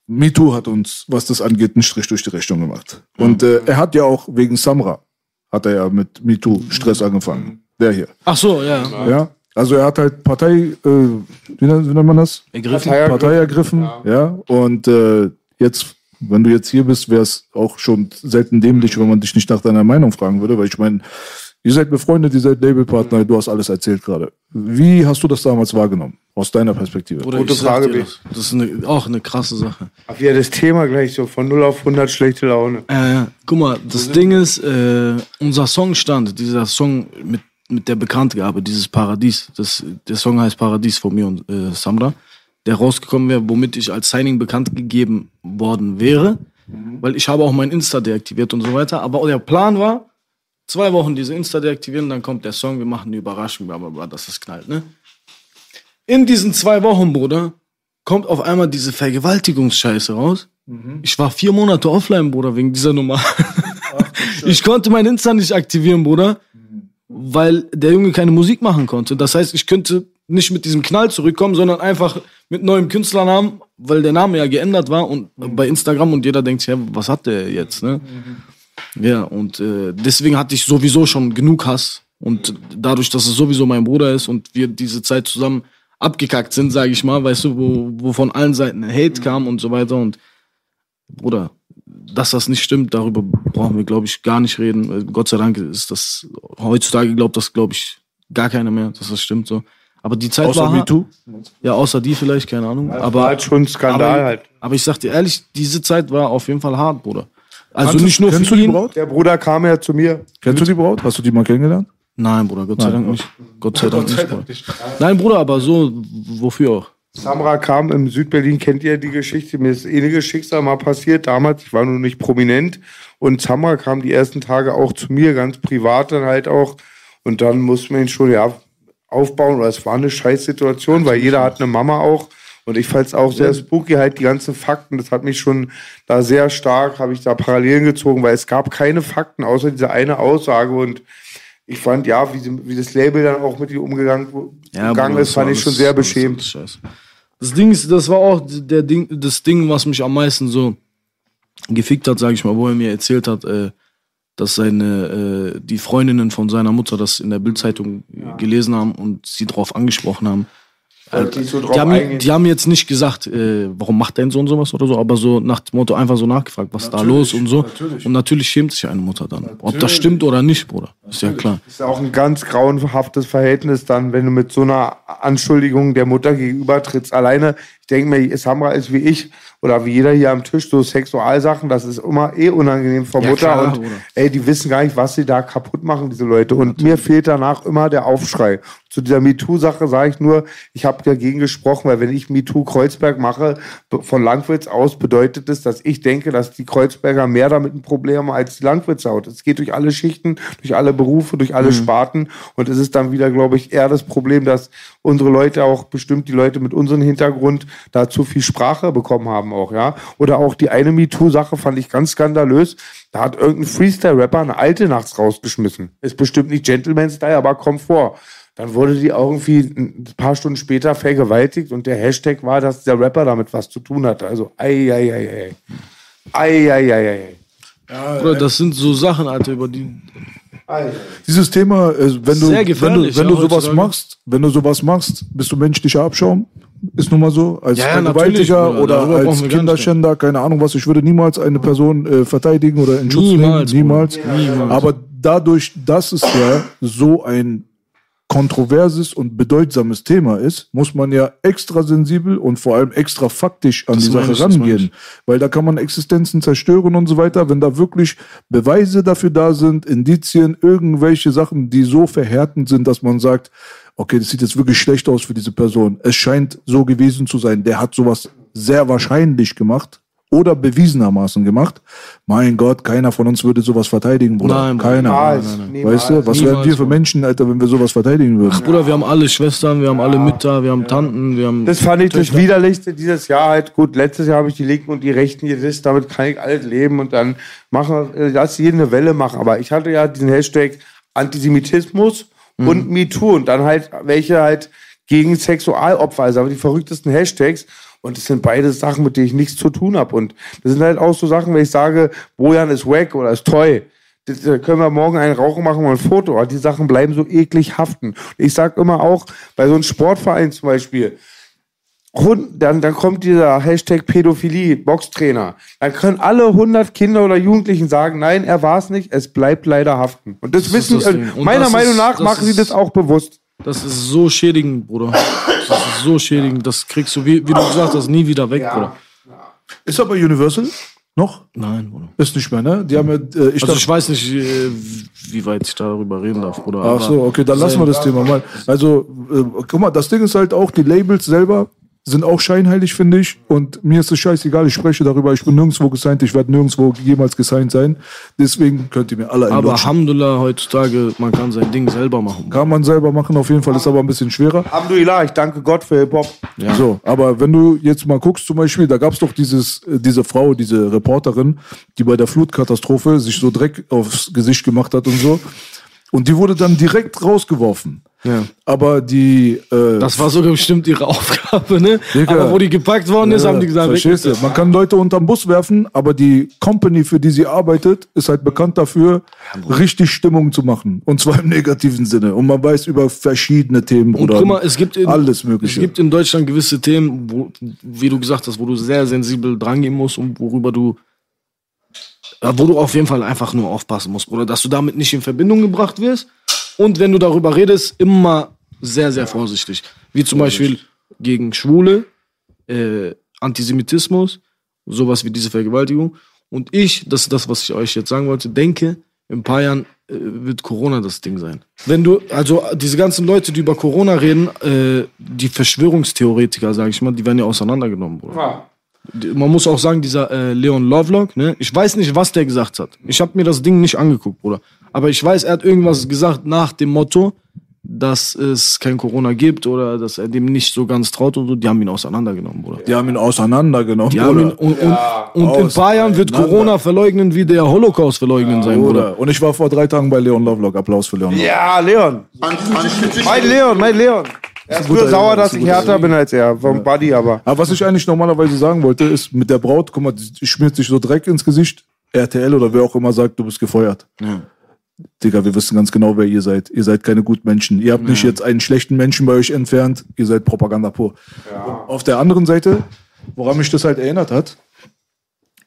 Speaker 3: MeToo hat uns, was das angeht, einen Strich durch die Rechnung gemacht. Und äh, er hat ja auch wegen Samra, hat er ja mit MeToo Stress angefangen. Der hier.
Speaker 2: Ach so, ja.
Speaker 3: Ja. Also er hat halt Partei, äh, wie, nennt, wie nennt man das?
Speaker 2: Ergriffen.
Speaker 3: Partei ergriffen. Ja. Und äh, jetzt, wenn du jetzt hier bist, wäre es auch schon selten dämlich, wenn man dich nicht nach deiner Meinung fragen würde, weil ich meine, ihr seid befreundet, ihr seid Labelpartner, du hast alles erzählt gerade. Wie hast du das damals wahrgenommen? Aus deiner Perspektive?
Speaker 2: Oder
Speaker 1: Gute Frage,
Speaker 2: dir das. ist eine, auch eine krasse Sache.
Speaker 1: Ach, ja, das Thema gleich so von 0 auf 100 schlechte Laune.
Speaker 2: Äh, guck mal, das Ding ist, äh, unser Song stand, dieser Song mit, mit der Bekanntgabe, dieses Paradies, das, der Song heißt Paradies von mir und äh, Samra, der rausgekommen wäre, womit ich als Signing bekannt gegeben worden wäre, weil ich habe auch mein Insta deaktiviert und so weiter, aber der Plan war, zwei Wochen diese Insta deaktivieren, dann kommt der Song, wir machen eine Überraschung, bla bla bla, dass das knallt, ne? In diesen zwei Wochen, Bruder, kommt auf einmal diese Vergewaltigungsscheiße raus. Ich war vier Monate offline, Bruder, wegen dieser Nummer. ich konnte mein Insta nicht aktivieren, Bruder, weil der Junge keine Musik machen konnte. Das heißt, ich könnte nicht mit diesem Knall zurückkommen, sondern einfach mit neuem Künstlernamen, weil der Name ja geändert war und bei Instagram und jeder denkt, ja, was hat der jetzt, ne? Ja, und äh, deswegen hatte ich sowieso schon genug Hass. Und dadurch, dass es sowieso mein Bruder ist und wir diese Zeit zusammen abgekackt sind, sage ich mal, weißt du, wo, wo von allen Seiten Hate kam und so weiter. Und Bruder, dass das nicht stimmt, darüber brauchen wir, glaube ich, gar nicht reden. Äh, Gott sei Dank ist das, heutzutage glaubt das, glaube ich, gar keiner mehr, dass das stimmt so. Aber die Zeit
Speaker 3: Außer
Speaker 2: war.
Speaker 3: MeToo?
Speaker 2: Ja, außer die vielleicht, keine Ahnung.
Speaker 1: war
Speaker 2: aber
Speaker 1: halt schon ein Skandal
Speaker 2: aber,
Speaker 1: halt.
Speaker 2: Aber ich sag dir ehrlich, diese Zeit war auf jeden Fall hart, Bruder. Also
Speaker 3: Kannst
Speaker 2: nicht nur
Speaker 3: kennst
Speaker 2: für
Speaker 3: du die
Speaker 2: ihn.
Speaker 3: Braut?
Speaker 1: Der Bruder kam ja zu mir.
Speaker 3: Kennst du die Braut? Hast du die mal kennengelernt?
Speaker 2: Nein, Bruder, Gott sei Dank nicht. Gott sei Dank nicht, Bruder. Nein, Bruder, aber so, wofür auch?
Speaker 1: Samra kam im Südberlin, kennt ihr die Geschichte? Mir ist ähnliches Schicksal mal passiert damals. Ich war nur nicht prominent. Und Samra kam die ersten Tage auch zu mir, ganz privat dann halt auch. Und dann mussten wir ihn schon, ja, aufbauen. Oder es war eine Scheißsituation, weil jeder hat eine Mama auch. Und ich fand es auch sehr spooky, halt die ganzen Fakten. Das hat mich schon da sehr stark, habe ich da Parallelen gezogen, weil es gab keine Fakten, außer diese eine Aussage. Und ich fand, ja, wie, wie das Label dann auch mit ihr umgegangen, umgegangen
Speaker 2: Bruder,
Speaker 1: ist, fand ich schon sehr
Speaker 2: scheiße. Das Ding ist, das war auch der Ding, das Ding, was mich am meisten so gefickt hat, sage ich mal, wo er mir erzählt hat, äh, dass seine äh, die Freundinnen von seiner Mutter das in der Bildzeitung gelesen haben und sie darauf angesprochen haben.
Speaker 1: Die so
Speaker 2: Die haben, die haben jetzt nicht gesagt, äh, warum macht dein Sohn sowas oder so, aber so nach dem Motto einfach so nachgefragt, was da los und so. Und natürlich schämt sich eine Mutter dann. Ob das stimmt oder nicht, Bruder. Ist ja klar.
Speaker 1: ist auch ein ganz grauenhaftes Verhältnis dann, wenn du mit so einer Anschuldigung der Mutter gegenüber trittst. Alleine, ich denke mir, Samra ist wie ich oder wie jeder hier am Tisch, so Sexualsachen, das ist immer eh unangenehm vor
Speaker 2: Ja,
Speaker 1: Mutter.
Speaker 2: klar,
Speaker 1: und
Speaker 2: Bruder.
Speaker 1: ey, die wissen gar nicht, was sie da kaputt machen, diese Leute. Und mir fehlt danach immer der Aufschrei. Zu dieser MeToo-Sache sage ich nur, ich habe dagegen gesprochen, weil wenn ich MeToo Kreuzberg mache, von Langwitz aus bedeutet es, dass ich denke, dass die Kreuzberger mehr damit ein Problem haben als die Langwitzer haut. Es geht durch alle Schichten, durch alle Berufe, durch alle Sparten und es ist dann wieder, glaube ich, eher das Problem, dass unsere Leute auch bestimmt die Leute mit unserem Hintergrund da zu viel Sprache bekommen haben auch, ja. Oder auch die eine MeToo-Sache fand ich ganz skandalös. Da hat irgendein Freestyle-Rapper eine alte nachts rausgeschmissen. Ist bestimmt nicht Gentleman-Style, aber kommt vor. Dann wurde die irgendwie ein paar Stunden später vergewaltigt und der Hashtag war, dass der Rapper damit was zu tun hatte. Also, ei, ei, ei, ei. Ei, ei, ei, ei.
Speaker 2: Bruder, das sind so Sachen, Alter, über die.
Speaker 3: Dieses Thema, äh, wenn du, wenn du, wenn
Speaker 2: ja,
Speaker 3: du sowas machst, wenn du sowas machst, bist du menschlicher Abschaum. Ist nun mal so. Als
Speaker 2: Ja, Bruder,
Speaker 3: oder als Kinderschänder, keine Ahnung was. Ich würde niemals eine Person äh, verteidigen oder in Schutz
Speaker 2: Niemals,
Speaker 3: nehmen. Niemals.
Speaker 2: Niemals.
Speaker 3: Aber dadurch, dass es ja so ein kontroverses und bedeutsames Thema ist, muss man ja extra sensibel und vor allem extra faktisch an
Speaker 2: Das
Speaker 3: die Sache
Speaker 2: ich,
Speaker 3: rangehen. Weil da kann man Existenzen zerstören und so weiter. Wenn da wirklich Beweise dafür da sind, Indizien, irgendwelche Sachen, die so verhärtend sind, dass man sagt, okay, das sieht jetzt wirklich schlecht aus für diese Person. Es scheint so gewesen zu sein. Der hat sowas sehr wahrscheinlich gemacht oder bewiesenermaßen gemacht. Mein Gott, keiner von uns würde sowas verteidigen, Bruder.
Speaker 2: Nein,
Speaker 3: keiner.
Speaker 1: Niemals, niemals.
Speaker 3: Weißt du, was wären wir für. Menschen, Alter, wenn wir sowas verteidigen würden?
Speaker 2: Bruder, wir haben alle Schwestern, wir haben alle Mütter, wir haben Tanten, wir haben.
Speaker 1: Das fand ich das Widerlichste dieses Jahr halt. Gut, letztes Jahr habe ich die Linken und die Rechten gedisst, damit kann ich alles leben und dann machen, äh, lass jeden eine Welle machen. Aber ich hatte ja diesen Hashtag Antisemitismus und
Speaker 2: Mhm.
Speaker 1: MeToo und dann halt welche halt gegen Sexualopfer, also die verrücktesten Hashtags, Und das sind beide Sachen, mit denen ich nichts zu tun habe. Und das sind halt auch so Sachen, wenn ich sage, Bojan ist wack oder ist toll. Das, da können wir morgen einen Rauchen machen und ein Foto. Aber die Sachen bleiben so eklig haften. Und ich sag immer auch, bei so einem Sportverein zum Beispiel, Hund, dann, dann kommt dieser Hashtag Pädophilie, Boxtrainer. Dann können alle 100 Kinder oder Jugendlichen sagen, nein, er war es nicht, es bleibt leider haften. Und das,
Speaker 2: ist
Speaker 1: wissen,
Speaker 2: das. Und
Speaker 1: meiner
Speaker 2: das
Speaker 1: Meinung
Speaker 2: ist-
Speaker 1: nach
Speaker 2: das
Speaker 1: machen sie
Speaker 2: ist-
Speaker 1: das auch bewusst.
Speaker 2: Das ist so schädigend, Bruder. Das ist so schädigend. Das kriegst du, wie, wie du gesagt hast, nie wieder weg, Bruder.
Speaker 3: Ist aber Universal noch?
Speaker 2: Nein, Bruder.
Speaker 3: Ist nicht mehr, ne? Die haben ja, äh, ich
Speaker 2: Also ich weiß nicht, äh, wie weit ich darüber reden darf, Bruder.
Speaker 3: Ach so, okay, dann lassen wir das Thema mal. Also, äh, guck mal, das Ding ist halt auch, die Labels selber sind auch scheinheilig, finde ich. Und mir ist es scheißegal, ich spreche darüber, ich bin nirgendwo gesigned, ich werde nirgendwo jemals gesigned sein. Deswegen könnt ihr mir alle
Speaker 2: Aber. Alhamdulillah, heutzutage, man kann sein Ding selber machen.
Speaker 3: Kann man selber machen, auf jeden Fall, ist aber ein bisschen schwerer.
Speaker 1: Alhamdulillah, ich danke Gott für Hip-Hop.
Speaker 3: So, aber wenn du jetzt mal guckst, zum Beispiel, da gab es doch dieses, äh, diese Frau, diese Reporterin, die bei der Flutkatastrophe sich so Dreck aufs Gesicht gemacht hat und so. Und die wurde dann direkt rausgeworfen.
Speaker 2: Ja.
Speaker 3: Aber die. Äh,
Speaker 2: Das war sogar bestimmt ihre Aufgabe, ne?
Speaker 3: Digga.
Speaker 2: Aber wo die gepackt worden ist, haben die gesagt,
Speaker 3: Verstehst du? Man kann Leute unterm Bus werfen, aber die Company, für die sie arbeitet, ist halt bekannt dafür, richtig Stimmung zu machen. Und zwar im negativen Sinne. Und man weiß über verschiedene Themen, Bruder.
Speaker 2: guck mal, es gibt in,
Speaker 3: alles Mögliche.
Speaker 2: Es gibt in Deutschland gewisse Themen, wo, wie du gesagt hast, wo du sehr sensibel drangehen musst und worüber du, ja, wo du auf jeden Fall einfach nur aufpassen musst, Bruder, dass du damit nicht in Verbindung gebracht wirst. Und wenn du darüber redest, immer sehr, sehr vorsichtig. Wie zum Beispiel gegen Schwule, äh, Antisemitismus, sowas wie diese Vergewaltigung. Und ich, das ist das, was ich euch jetzt sagen wollte, denke, in ein paar Jahren äh, wird Corona das Ding sein. Wenn du, also diese ganzen Leute, die über Corona reden, äh, die Verschwörungstheoretiker, sage ich mal, die werden ja auseinandergenommen, Bruder. Die- Man muss auch sagen, dieser äh, Leon Lovelock, ne? Ich weiß nicht, was der gesagt hat. Ich habe mir das Ding nicht angeguckt, Bruder. Aber ich weiß, er hat irgendwas gesagt nach dem Motto, dass es kein Corona gibt oder dass er dem nicht so ganz traut und so. Die haben ihn auseinandergenommen, Bruder.
Speaker 3: die haben ihn auseinandergenommen.
Speaker 2: Die haben ihn,
Speaker 3: Bruder.
Speaker 2: und, und, und in ein paar Jahren wird
Speaker 3: auseinander.
Speaker 2: Corona verleugnen, wie der Holocaust verleugnen sein, Bruder.
Speaker 3: Bruder. Und ich war vor drei Tagen bei Leon Lovelock. Applaus für Leon Lovelock.
Speaker 1: Ja, Leon. Mein Leon, mein Leon. Er ist
Speaker 3: guter
Speaker 1: nur sauer,
Speaker 3: Junge,
Speaker 1: dass
Speaker 3: ist ein
Speaker 1: ich
Speaker 3: guter
Speaker 1: härter bin als er. Vom Buddy aber.
Speaker 3: Aber was ich eigentlich normalerweise sagen wollte, ist mit der Braut, guck mal, die schmiert sich so Dreck ins Gesicht. RTL oder wer auch immer sagt, du bist gefeuert. Digga, wir wissen ganz genau, wer ihr seid. Ihr seid keine Gutmenschen. Ihr habt nicht jetzt einen schlechten Menschen bei euch entfernt. Ihr seid Propaganda pur. Und Auf der anderen Seite, woran mich das halt erinnert hat,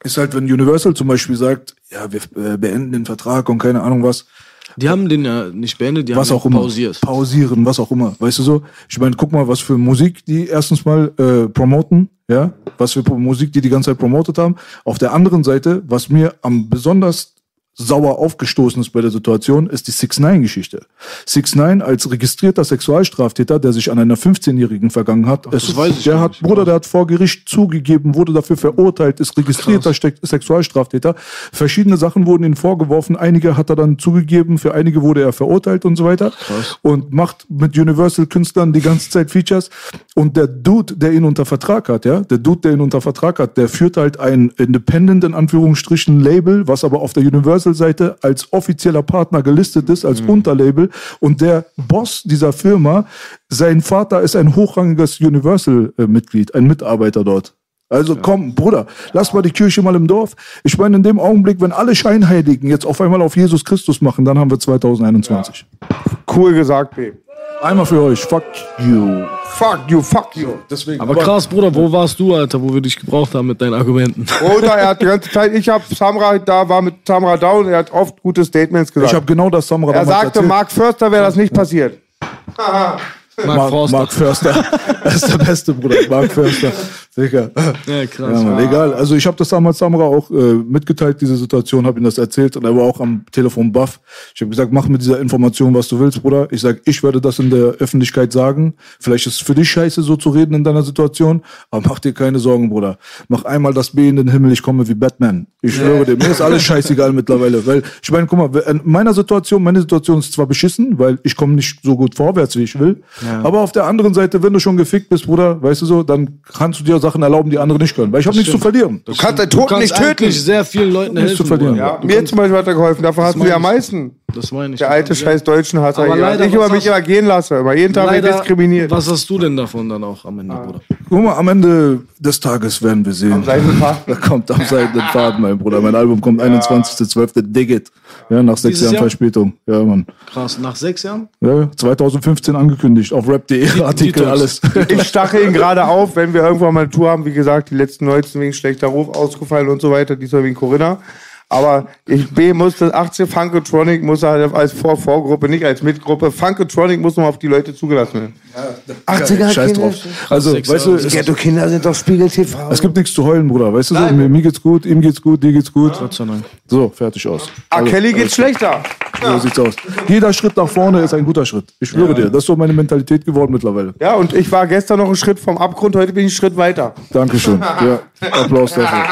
Speaker 3: ist halt, wenn Universal zum Beispiel sagt, ja, wir äh, beenden den Vertrag und keine Ahnung was,
Speaker 2: Die haben den ja nicht beendet, die
Speaker 3: was
Speaker 2: haben
Speaker 3: auch immer.
Speaker 2: pausiert.
Speaker 3: Pausieren, was auch immer. Weißt du so? Ich meine, guck mal, was für Musik die erstens mal äh, promoten, ja? Was für Musik die die ganze Zeit promotet haben. Auf der anderen Seite, was mir am besonders sauer aufgestoßen ist bei der Situation, ist die 6ix9-Geschichte. 6ix9 als registrierter Sexualstraftäter, der sich an einer 15-Jährigen vergangen hat, es,
Speaker 2: weiß ich
Speaker 3: der hat,
Speaker 2: nicht.
Speaker 3: Bruder, der hat vor Gericht zugegeben, wurde dafür verurteilt, ist registrierter Ste Sexualstraftäter. Verschiedene Sachen wurden ihm vorgeworfen, einige hat er dann zugegeben, für einige wurde er verurteilt und so weiter. Und macht mit Universal-Künstlern die ganze Zeit Features. Und der Dude, der ihn unter Vertrag hat, ja, der Dude, der ihn unter Vertrag hat, der führt halt ein Independent, in Anführungsstrichen, Label, was aber auf der Universal-Seite als offizieller Partner gelistet ist, als Unterlabel. Und der Boss dieser Firma, sein Vater ist ein hochrangiges Universal-Mitglied, ein Mitarbeiter dort. Also komm, Bruder, lass mal die Kirche mal im Dorf. Ich meine, in dem Augenblick, wenn alle Scheinheiligen jetzt auf einmal auf Jesus Christus machen, dann haben wir 2021.
Speaker 1: Cool gesagt, B.
Speaker 3: Einmal für euch, fuck you.
Speaker 1: Fuck you, fuck you.
Speaker 3: Deswegen,
Speaker 2: Aber krass, Bruder, wo warst du, Alter, wo wir dich gebraucht haben mit deinen Argumenten?
Speaker 1: Oder er hat die ganze Zeit, ich hab Samra da, war mit Samra da und er hat oft gute Statements gesagt.
Speaker 3: Ich habe genau das Samra
Speaker 1: er sagte,
Speaker 3: erzählt.
Speaker 1: Mark Förster wäre das nicht passiert.
Speaker 2: Mark,
Speaker 3: Mark,
Speaker 2: Forster.
Speaker 3: Mark Förster. er ist der Beste, Bruder. Mark Förster. Sicher.
Speaker 2: Ja, krass.
Speaker 3: Ja, egal. Also ich habe das damals Samra auch äh, mitgeteilt, diese Situation, habe ihm das erzählt und er war auch am Telefon baff. Ich habe gesagt, mach mit dieser Information, was du willst, Bruder. Ich sag, ich werde das in der Öffentlichkeit sagen. Vielleicht ist es für dich scheiße, so zu reden in deiner Situation, aber mach dir keine Sorgen, Bruder. Mach einmal das B in den Himmel, ich komme wie Batman. Ich schwöre dir, mir ist alles scheißegal mittlerweile. Weil, ich meine, guck mal, in meiner Situation, meine Situation ist zwar beschissen, weil ich komme nicht so gut vorwärts, wie ich will. Aber auf der anderen Seite, wenn du schon gefickt bist, Bruder, weißt du so, dann kannst du dir sagen, Sachen erlauben, die andere nicht können. Weil ich habe nichts zu verlieren.
Speaker 1: Du kannst den Toten nicht töten.
Speaker 2: eigentlich sehr vielen Leuten
Speaker 3: Nichts
Speaker 2: helfen.
Speaker 3: zu verlieren.
Speaker 1: Ja, mir zum Beispiel hat er geholfen. Davon hast du ja am
Speaker 2: ich.
Speaker 1: meisten.
Speaker 2: Das meine ich.
Speaker 1: Der alte scheiß deutschen
Speaker 2: Aber
Speaker 1: hier.
Speaker 2: leider,
Speaker 1: Ich über
Speaker 2: was
Speaker 1: mich
Speaker 2: hast-
Speaker 1: immer gehen lasse. Immer jeden Tag wird
Speaker 2: Leider,
Speaker 1: diskriminiert.
Speaker 2: was hast du denn davon dann auch am Ende,
Speaker 1: Ah.
Speaker 2: Bruder?
Speaker 3: Guck mal, am Ende des Tages werden wir sehen.
Speaker 1: seidenen Faden.
Speaker 3: Da kommt am seidenen Faden, mein Bruder. Mein Album kommt 21.12. Dig it. Ja, nach sechs Jahren
Speaker 2: Jahr?
Speaker 3: Verspätung. Ja, Mann.
Speaker 2: Krass, nach sechs Jahren?
Speaker 3: Ja, 2015 angekündigt. Auf rap.de Artikel,
Speaker 2: Detox.
Speaker 3: alles.
Speaker 1: Ich stachel ihn gerade auf, wenn wir irgendwann mal eine Tour haben. Wie gesagt, die letzten 19 wegen schlechter Ruf ausgefallen und so weiter. Diesmal wegen Corinna. Aber ich B muss das 18 Funkotronic muss halt als Vor Vorgruppe, nicht als Mitgruppe. Funkotronic muss noch auf die Leute zugelassen werden. 80er
Speaker 3: Scheiß
Speaker 1: Kinder.
Speaker 3: drauf. Also,
Speaker 2: sechs
Speaker 3: weißt du, es,
Speaker 1: Ghetto-Kinder sind doch Spiegel TV.
Speaker 3: es gibt nichts zu heulen, Bruder. Weißt du, so, mir, mir geht's gut, ihm geht's gut, dir geht's gut.
Speaker 2: Dank.
Speaker 3: So, fertig aus.
Speaker 1: Ah, Kelly geht's schlechter.
Speaker 3: So sieht's aus. Jeder Schritt nach vorne ist ein guter Schritt. Ich schwöre dir, das ist so meine Mentalität geworden mittlerweile.
Speaker 1: Ja, und ich war gestern noch einen Schritt vom Abgrund, heute bin ich einen Schritt weiter.
Speaker 3: Dankeschön. Ja, Applaus dafür.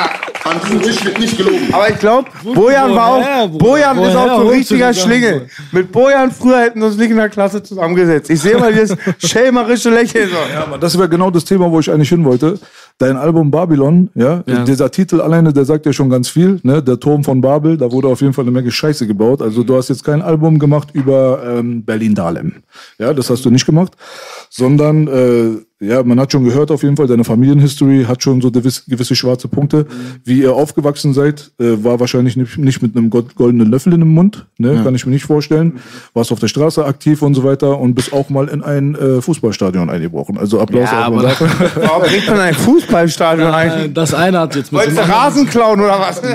Speaker 4: An Friedrich wird nicht gelogen.
Speaker 1: Aber ich glaube, Bojan war auch,
Speaker 2: Bruder?
Speaker 1: Bojan ist auch so ein richtiger
Speaker 2: die
Speaker 1: Schlingel. Mit Bojan früher hätten wir uns nicht in der Klasse zusammengesetzt. Ich sehe mal dieses schelmerische Lächeln. So.
Speaker 3: Ja, Mann, das wäre genau das Thema, wo ich eigentlich hin wollte. Dein Album Babylon, ja,
Speaker 2: Ja.
Speaker 3: dieser Titel alleine, der sagt ja schon ganz viel, ne? Der Turm von Babel, da wurde auf jeden Fall eine Menge Scheiße gebaut. Also du hast jetzt kein Album gemacht über ähm, Berlin-Dahlem. Ja, das hast du nicht gemacht. Sondern, äh, ja, man hat schon gehört auf jeden Fall, deine Familienhistory hat schon so gewisse, schwarze Punkte. Wie ihr aufgewachsen seid, äh, war wahrscheinlich nicht, nicht mit einem gold- goldenen Löffel in dem Mund, ne? kann ich mir nicht vorstellen. Warst auf der Straße aktiv und so weiter und bist auch mal in ein äh, Fußballstadion eingebrochen. Also Applaus
Speaker 2: Ja,
Speaker 3: auch
Speaker 2: aber.
Speaker 1: Warum man ein Fußballstadion ein?
Speaker 2: Das eine hat jetzt mit
Speaker 1: Wolltest du Rasen klauen oder was?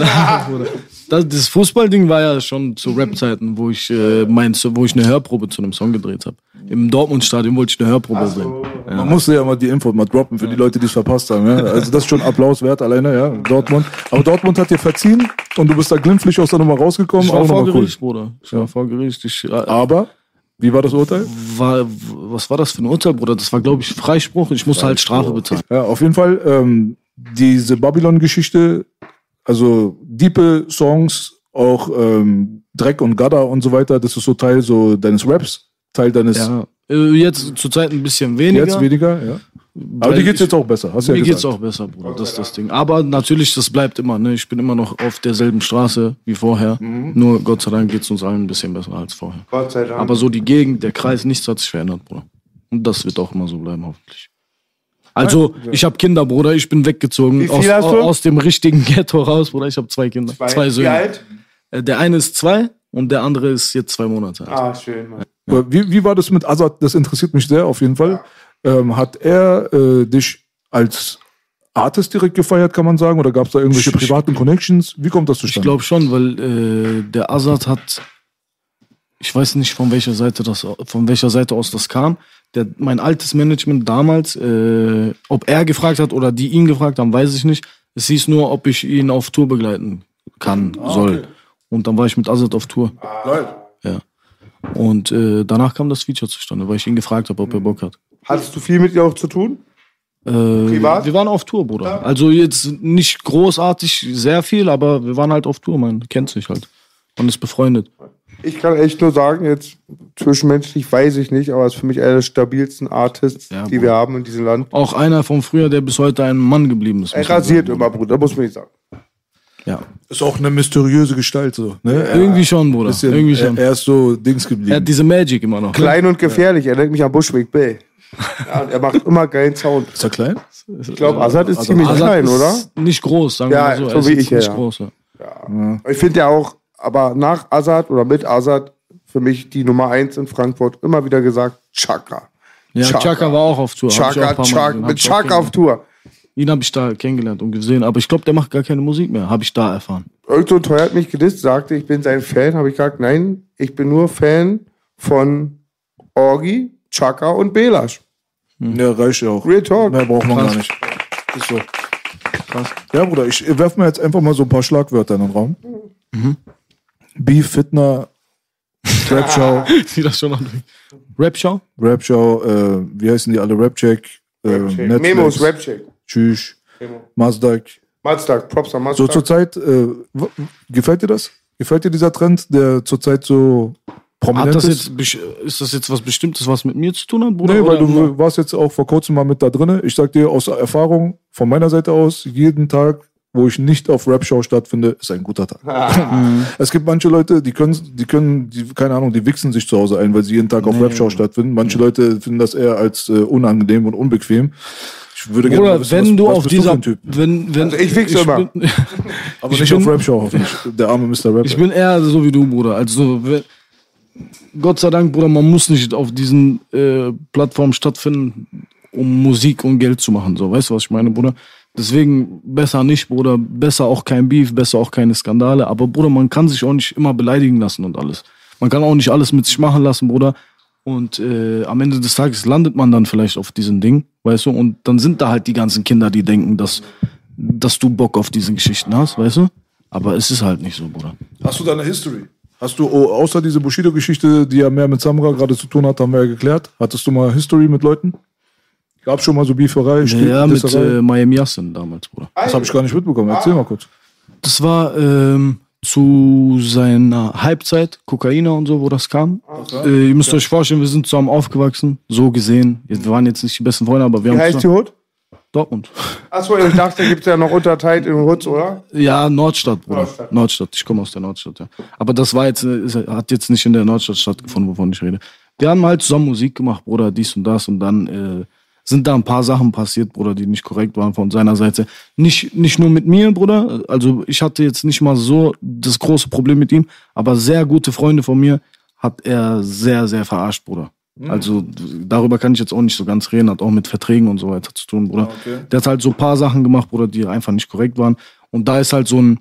Speaker 2: Das, das Fußballding war ja schon zu Rap-Zeiten, wo ich äh, mein, wo ich eine Hörprobe zu einem Song gedreht habe. Im Dortmund-Stadion wollte ich eine Hörprobe bringen.
Speaker 3: Man musste ja mal die Info mal droppen für die Leute, die es verpasst haben. Ja? Also das ist schon Applaus wert alleine, ja. Dortmund. Aber Dortmund hat dir verziehen und du bist da glimpflich aus der Nummer rausgekommen.
Speaker 2: Ich war
Speaker 3: auch
Speaker 2: vor
Speaker 3: nochmal cool.
Speaker 2: Gericht, Bruder. Ich war vor Gericht. Ich, äh,
Speaker 3: Aber, wie war das Urteil?
Speaker 2: war, was war das für ein Urteil, Bruder? Das war, glaube ich, Freispruch. Ich musste halt Strafe bezahlen.
Speaker 3: Ja, auf jeden Fall, ähm, diese Babylon-Geschichte, also diepe Songs, auch ähm, Dreck und Gadda und so weiter, das ist so Teil so deines Raps, Teil deines
Speaker 2: Ja. Äh, Jetzt zurzeit ein bisschen weniger.
Speaker 3: jetzt weniger, ja. Aber
Speaker 2: Weil
Speaker 3: dir geht's
Speaker 2: ich-
Speaker 3: jetzt auch besser, hast
Speaker 2: Mir
Speaker 3: ja
Speaker 2: geht's auch besser, Bruder. Das ist das Ding. Aber natürlich, das bleibt immer. Ne? Ich bin immer noch auf derselben Straße wie vorher.
Speaker 3: Mhm.
Speaker 2: Nur Gott sei Dank geht's uns allen ein bisschen besser als vorher.
Speaker 1: Gott sei Dank.
Speaker 2: Aber so die Gegend, der Kreis, nichts hat sich verändert, Bruder. Und das wird auch immer so bleiben, hoffentlich. Also, ich habe Kinder, Bruder. Ich bin weggezogen
Speaker 1: Wie viel
Speaker 2: aus,
Speaker 1: hast du?
Speaker 2: aus dem richtigen Ghetto raus, Bruder. Ich habe zwei Kinder, zwei,
Speaker 1: Wie
Speaker 2: Söhne.
Speaker 1: alt?
Speaker 2: Äh, Der eine ist zwei und der andere ist jetzt zwei Monate alt.
Speaker 1: Ah, schön, Mann.
Speaker 3: Wie, wie war das mit Azad? Das interessiert mich sehr auf jeden Fall. Ähm, hat er äh, dich als Artist direkt gefeiert, kann man sagen? Oder gab es da irgendwelche privaten Connections? Wie kommt das
Speaker 2: Ich
Speaker 3: zustande?
Speaker 2: glaube schon, weil äh, der Azad hat, ich weiß nicht von welcher Seite das, von welcher Seite aus das kam. Der, mein altes Management damals, äh, ob er gefragt hat oder die ihn gefragt haben, weiß ich nicht. Es hieß nur, ob ich ihn auf Tour begleiten kann, soll. Und dann war ich mit Azad auf Tour.
Speaker 3: Geil.
Speaker 2: Ja. Und äh, danach kam das Feature zustande, weil ich ihn gefragt habe, ob er Bock hat.
Speaker 1: Hattest du viel mit ihr auch zu tun?
Speaker 2: Äh,
Speaker 1: Privat?
Speaker 2: Wir waren auf Tour, Bruder. Also jetzt nicht großartig, sehr viel, aber wir waren halt auf Tour, man kennt sich halt. Man ist befreundet.
Speaker 1: Ich kann echt nur sagen, jetzt zwischenmenschlich weiß ich nicht, aber es ist für mich einer der stabilsten Artists,
Speaker 2: Ja,
Speaker 1: die wir haben in diesem Land.
Speaker 2: Auch einer von früher, der bis heute ein Mann geblieben ist.
Speaker 1: Er rasiert immer, Bruder, muss man nicht sagen.
Speaker 2: Ja.
Speaker 3: Ist auch eine mysteriöse Gestalt so. Ne?
Speaker 2: Irgendwie schon, Bruder.
Speaker 3: Bisschen,
Speaker 2: Irgendwie schon.
Speaker 3: Er, er ist so Dings geblieben.
Speaker 2: Er hat diese Magic immer noch.
Speaker 1: Klein und gefährlich, er nennt mich an Bushwick Bay. Ja, und er macht immer geilen Sound.
Speaker 3: ist er klein?
Speaker 1: Ich glaube, Assad ist ziemlich
Speaker 2: Azad
Speaker 1: klein,
Speaker 2: ist
Speaker 1: oder?
Speaker 2: Nicht groß, sagen
Speaker 1: Ja,
Speaker 2: wir mal so.
Speaker 1: so wie ich, ja,
Speaker 2: nicht
Speaker 1: ja.
Speaker 2: groß, ja.
Speaker 1: Ich finde ja auch, aber nach Assad oder mit Assad für mich die Nummer eins in Frankfurt immer wieder gesagt, Chaka.
Speaker 2: Ja, Chaka, war auch auf Tour.
Speaker 1: Chaka, Chaka, mit Chaka auf Tour.
Speaker 2: Ihn habe ich da kennengelernt und gesehen, aber ich glaube, der macht gar keine Musik mehr. Habe ich da erfahren.
Speaker 1: Ein Teuer hat mich gedisst, sagte, ich bin sein Fan. Habe ich gesagt, nein, ich bin nur Fan von Orgi, Chaka und Belasch.
Speaker 3: Ja, reicht ja auch.
Speaker 1: Real Talk.
Speaker 3: Mehr braucht man
Speaker 2: Krass.
Speaker 3: gar nicht. Ist so. Krass. Ja, Bruder, ich werf mir jetzt einfach mal so ein paar Schlagwörter in den Raum.
Speaker 2: Mhm.
Speaker 3: Beef, Fitner, Rap-Show,
Speaker 2: Wie das schon anfängt. Rap-Show?
Speaker 3: Rap-Show, äh, wie heißen die alle? Rap-Check, äh, Netflix,
Speaker 1: Memos, Rapcheck.
Speaker 3: Tschüss, Mazdak.
Speaker 1: Mazdak, Props an
Speaker 3: So
Speaker 1: Mazdak.
Speaker 3: zurzeit, äh, gefällt dir das? Gefällt dir dieser Trend, der zurzeit so prominent
Speaker 2: Hat das
Speaker 3: ist?
Speaker 2: jetzt, ist das jetzt was Bestimmtes, was mit mir zu tun hat, Bruder?
Speaker 3: Nee, weil
Speaker 2: oder nur-
Speaker 3: du warst jetzt auch vor kurzem mal mit da drinne. Ich sag dir aus Erfahrung, von meiner Seite aus, jeden Tag, wo ich nicht auf Rap-Show stattfinde, ist ein guter Tag. es gibt manche Leute, die können, die können, die, keine Ahnung, die wichsen sich zu Hause ein, weil sie jeden Tag auf Rap-Show stattfinden. Manche Leute finden das eher als äh, unangenehm und unbequem. Ich würde gerne
Speaker 2: Oder
Speaker 3: wissen,
Speaker 2: wenn
Speaker 3: was,
Speaker 2: du
Speaker 3: was
Speaker 2: auf
Speaker 3: du
Speaker 2: dieser,
Speaker 3: ein Typ?
Speaker 2: wenn, wenn,
Speaker 1: Also ich wichse immer.
Speaker 2: bin-
Speaker 3: Aber
Speaker 2: ich
Speaker 3: nicht
Speaker 2: bin-
Speaker 3: auf Rap-Show, hoffentlich. Der arme Mr. Rap.
Speaker 2: Ich bin eher so wie du, Bruder. Also, wenn- Gott sei Dank, Bruder, man muss nicht auf diesen äh, Plattformen stattfinden, um Musik und Geld zu machen. So, weißt du, was ich meine, Bruder? Deswegen besser nicht, Bruder. Besser auch kein Beef, besser auch keine Skandale. Aber, Bruder, man kann sich auch nicht immer beleidigen lassen und alles. Man kann auch nicht alles mit sich machen lassen, Bruder. Und äh, am Ende des Tages landet man dann vielleicht auf diesen Ding, weißt du? Und dann sind da halt die ganzen Kinder, die denken, dass, dass du Bock auf diese Geschichten hast, weißt du? Aber es ist halt nicht so, Bruder.
Speaker 3: Hast du deine History? Hast du, oh, außer diese Bushido-Geschichte, die ja mehr mit Samra gerade zu tun hat, haben wir ja geklärt. Hattest du mal History mit Leuten? Gab schon mal so Beeferei?
Speaker 2: Ja, mit äh, Miami Yassin damals, Bruder.
Speaker 3: das habe ich gar nicht mitbekommen. Erzähl mal kurz.
Speaker 2: Das war ähm, zu seiner Halbzeit, Kokainer und so, wo das kam. Äh, ihr müsst euch vorstellen, wir sind zusammen aufgewachsen, so gesehen. Wir waren jetzt nicht die besten Freunde, aber wir
Speaker 1: Wie
Speaker 2: haben
Speaker 1: heißt die Hood?
Speaker 2: Dortmund.
Speaker 1: Achso, ich dachte, da gibt es ja noch unterteilt in Hoods, oder?
Speaker 2: Ja, Nordstadt, Bruder.
Speaker 1: Nordstadt.
Speaker 2: Nordstadt. Ich komme aus der Nordstadt, ja. Aber das war jetzt, äh, hat jetzt nicht in der Nordstadt stattgefunden, wovon ich rede. Wir haben halt zusammen Musik gemacht, Bruder, dies und das und dann äh, sind da ein paar Sachen passiert, Bruder, die nicht korrekt waren von seiner Seite. Nicht, nicht nur mit mir, Bruder. Also ich hatte jetzt nicht mal so das große Problem mit ihm, aber sehr gute Freunde von mir hat er sehr, sehr verarscht, Bruder. Also d- darüber kann ich jetzt auch nicht so ganz reden, hat auch mit Verträgen und so weiter zu tun, Bruder. Der hat halt so ein paar Sachen gemacht, Bruder, die einfach nicht korrekt waren. Und da ist halt so ein,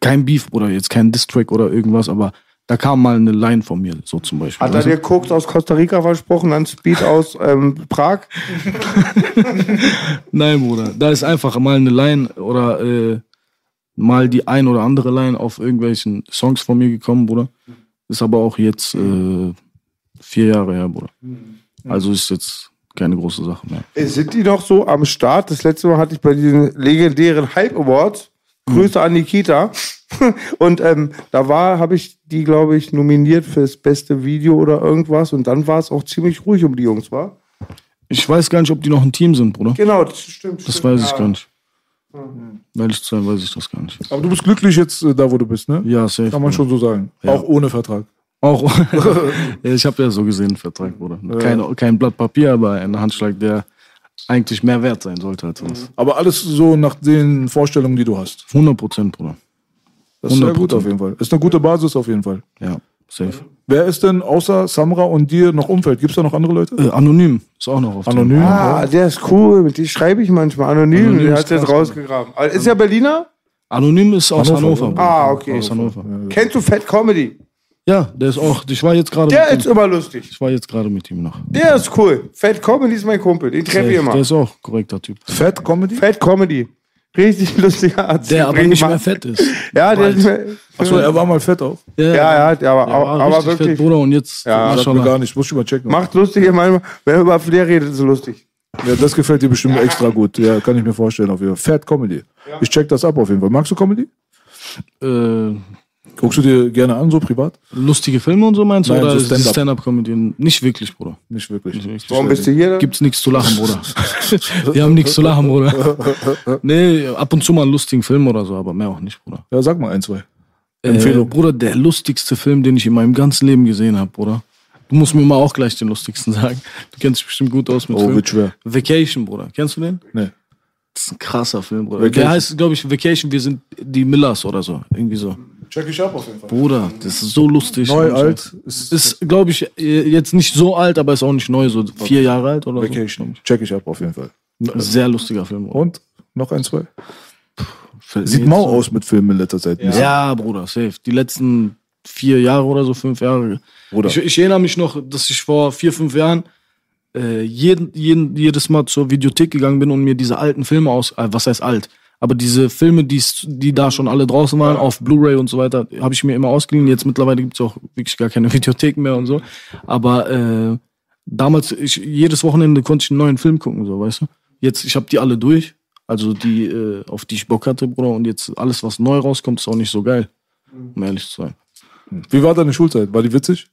Speaker 2: kein Beef, Bruder, jetzt kein Distrack oder irgendwas, aber da kam mal eine Line von mir, so zum Beispiel.
Speaker 1: Hat er dir Koks aus Costa Rica versprochen, dann Speed aus ähm, Prag?
Speaker 2: Nein, Bruder, da ist einfach mal eine Line oder äh, mal die ein oder andere Line auf irgendwelchen Songs von mir gekommen, Bruder. Ist aber auch jetzt äh, vier Jahre her, Bruder. Also ist jetzt keine große Sache mehr.
Speaker 1: Äh, Sind die noch so am Start? Das letzte Mal hatte ich bei diesen legendären Hype Awards. Grüße an Nikita. Und ähm, da war, habe ich die, glaube ich, nominiert fürs beste Video oder irgendwas. Und dann war es auch ziemlich ruhig um die Jungs, war?
Speaker 2: Ich weiß gar nicht, ob die noch ein Team sind, Bruder.
Speaker 1: Genau, das stimmt.
Speaker 2: Das
Speaker 1: stimmt,
Speaker 2: weiß ich
Speaker 1: ja.
Speaker 2: gar nicht. Ehrlich zu sein, weiß ich das gar nicht.
Speaker 3: Aber du bist glücklich jetzt äh, da, wo du bist, ne?
Speaker 2: Ja, safe.
Speaker 3: Kann man
Speaker 2: Bruder.
Speaker 3: schon so sagen.
Speaker 2: Ja.
Speaker 3: Auch ohne Vertrag.
Speaker 2: Auch. ja, ich habe ja so gesehen einen Vertrag, Bruder. Kein, kein Blatt Papier, aber ein Handschlag, der eigentlich mehr wert sein sollte als sonst.
Speaker 3: Aber alles so nach den Vorstellungen, die du hast.
Speaker 2: 100 Prozent, Bruder.
Speaker 3: Das ist sehr
Speaker 2: 100%.
Speaker 3: gut auf jeden Fall. Ist eine gute Basis auf jeden Fall.
Speaker 2: Ja, safe.
Speaker 3: Wer ist denn außer Samra und dir noch Umfeld? Gibt es da noch andere Leute?
Speaker 2: Äh, anonym ist auch noch auf dem-
Speaker 3: Anonym?
Speaker 1: Ah, der ist cool. Mit dem schreibe ich manchmal anonym.
Speaker 2: Anonym
Speaker 1: der hat jetzt rausgegraben. Aber Ist er Berliner?
Speaker 2: Anonym ist aus
Speaker 3: Hannover,
Speaker 2: Hannover.
Speaker 3: ja.
Speaker 1: Ah, okay.
Speaker 2: Aus Hannover.
Speaker 1: Kennst du Fat Comedy?
Speaker 2: Ja, der ist auch. Ich war jetzt gerade.
Speaker 1: Der
Speaker 2: mit
Speaker 1: ist
Speaker 2: ihm-
Speaker 1: immer lustig.
Speaker 2: Ich war jetzt gerade mit ihm noch.
Speaker 1: Der ist cool. Fat Comedy ist mein Kumpel. Den treffe ich
Speaker 2: Der
Speaker 1: immer.
Speaker 2: ist auch ein korrekter Typ.
Speaker 3: Fat Comedy?
Speaker 1: Fat Comedy. Richtig lustiger Arzt.
Speaker 2: Der aber nicht mehr fett ist.
Speaker 1: Ja, der ist mehr.
Speaker 3: Achso, er war mal fett auch.
Speaker 1: Ja, ja, der aber,
Speaker 2: Der
Speaker 1: aber,
Speaker 2: war
Speaker 1: aber
Speaker 2: richtig
Speaker 1: wirklich.
Speaker 2: fett, Bruder. Und jetzt.
Speaker 1: Ja,
Speaker 3: mir
Speaker 2: Maschallah.
Speaker 3: gar nicht. Muss ich mal checken.
Speaker 1: Macht lustig manchmal. Wenn er über Flair redet, ist es lustig.
Speaker 3: Ja, das gefällt dir bestimmt extra gut. Ja, kann ich mir vorstellen auf jeden Fall. Fat Comedy. Ich check das ab auf jeden Fall. Magst du Comedy?
Speaker 2: Äh,
Speaker 3: Guckst du dir gerne an, so privat?
Speaker 2: lustige Filme und so meinst du?
Speaker 3: Nein,
Speaker 2: Oder
Speaker 3: so Stand-up.
Speaker 2: Stand-up-Comedy? nicht wirklich, Bruder.
Speaker 3: Nicht wirklich.
Speaker 2: Nicht wirklich.
Speaker 1: Warum bist du hier?
Speaker 2: Gibt's nichts zu lachen, Bruder. Wir haben nichts zu lachen, Bruder. Nee, ab und zu mal einen lustigen Film oder so, aber mehr auch nicht, Bruder.
Speaker 3: Ja, sag mal ein, zwei.
Speaker 2: Äh,
Speaker 3: Empfehlung.
Speaker 2: Bruder, der lustigste Film, den ich in meinem ganzen Leben gesehen habe, Bruder. Du musst mir mal auch gleich den lustigsten sagen. Du kennst dich bestimmt gut aus mit
Speaker 3: Oh,
Speaker 2: Filmen.
Speaker 3: wird schwer.
Speaker 2: Vacation, Bruder. Kennst du den?
Speaker 3: Nee.
Speaker 2: Das ist ein krasser Film, Bruder.
Speaker 3: Vacation.
Speaker 2: Der heißt, glaube ich, Vacation, wir sind die Millers oder so. Irgendwie so.
Speaker 3: Check ich ab auf jeden Fall.
Speaker 2: Bruder, das ist so lustig.
Speaker 3: Neu, alt,
Speaker 2: Ist, ist glaube ich, äh, jetzt nicht so alt, aber ist auch nicht neu, so vier Jahre alt oder
Speaker 3: Vacation. Check ich ab auf jeden Fall.
Speaker 2: so. Sehr lustiger Film. Bruder.
Speaker 3: Und? Noch ein, zwei?
Speaker 2: Mir
Speaker 3: Sieht mau
Speaker 2: so-
Speaker 3: aus mit Filmen in letzter Zeit.
Speaker 2: Ja. Bruder, safe. Die letzten vier Jahre oder so, fünf Jahre.
Speaker 3: Bruder.
Speaker 2: Ich, ich erinnere mich noch, dass ich vor vier, fünf Jahren äh, jeden, jeden, jedes Mal zur Videothek gegangen bin und mir diese alten Filme aus, äh, was heißt alt, aber diese Filme, die's, die da schon alle draußen waren, auf Blu-ray und so weiter, habe ich mir immer ausgeliehen. Jetzt mittlerweile gibt's auch wirklich gar keine Videotheken mehr und so. Aber äh, damals, ich, jedes Wochenende konnte ich einen neuen Film gucken, so, weißt du? Jetzt, ich habe die alle durch. Also die, äh, auf die ich Bock hatte, Bruder. Und jetzt alles, was neu rauskommt, ist auch nicht so geil. Um ehrlich zu sein.
Speaker 3: Wie war deine Schulzeit? War die witzig?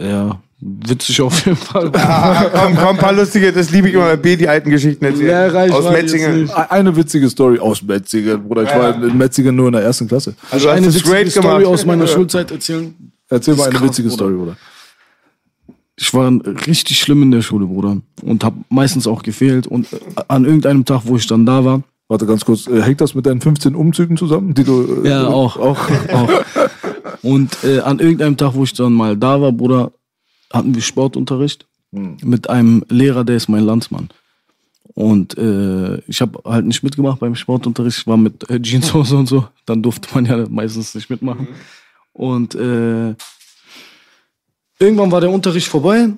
Speaker 2: Ja, Witzig auf jeden Fall.
Speaker 1: Ah, komm, komm, ein paar lustige, das liebe ich immer, wenn B die alten Geschichten erzählt.
Speaker 2: Lehrreich
Speaker 1: Aus Metzingen.
Speaker 3: Eine witzige Story aus Metzingen, Bruder. Ich war in Metzingen nur in der ersten Klasse.
Speaker 1: Also
Speaker 2: eine witzige Story
Speaker 1: gemacht.
Speaker 2: aus meiner Schulzeit erzählen.
Speaker 3: Erzähl mal eine
Speaker 2: krass,
Speaker 3: witzige
Speaker 2: Bruder.
Speaker 3: Story, Bruder.
Speaker 2: Ich war richtig schlimm in der Schule, Bruder. Und habe meistens auch gefehlt. Und äh, an irgendeinem Tag, wo ich dann da war,
Speaker 3: Warte ganz kurz, äh, hängt das mit deinen 15 Umzügen zusammen, die du. äh,
Speaker 2: Ja, auch. auch, auch. Und äh, an irgendeinem Tag, wo ich dann mal da war, Bruder, hatten wir Sportunterricht mit einem Lehrer, der ist mein Landsmann. Und äh, ich habe halt nicht mitgemacht beim Sportunterricht. Ich war mit äh, Jeanshose und so. Dann durfte man ja meistens nicht mitmachen. Und äh, irgendwann war der Unterricht vorbei.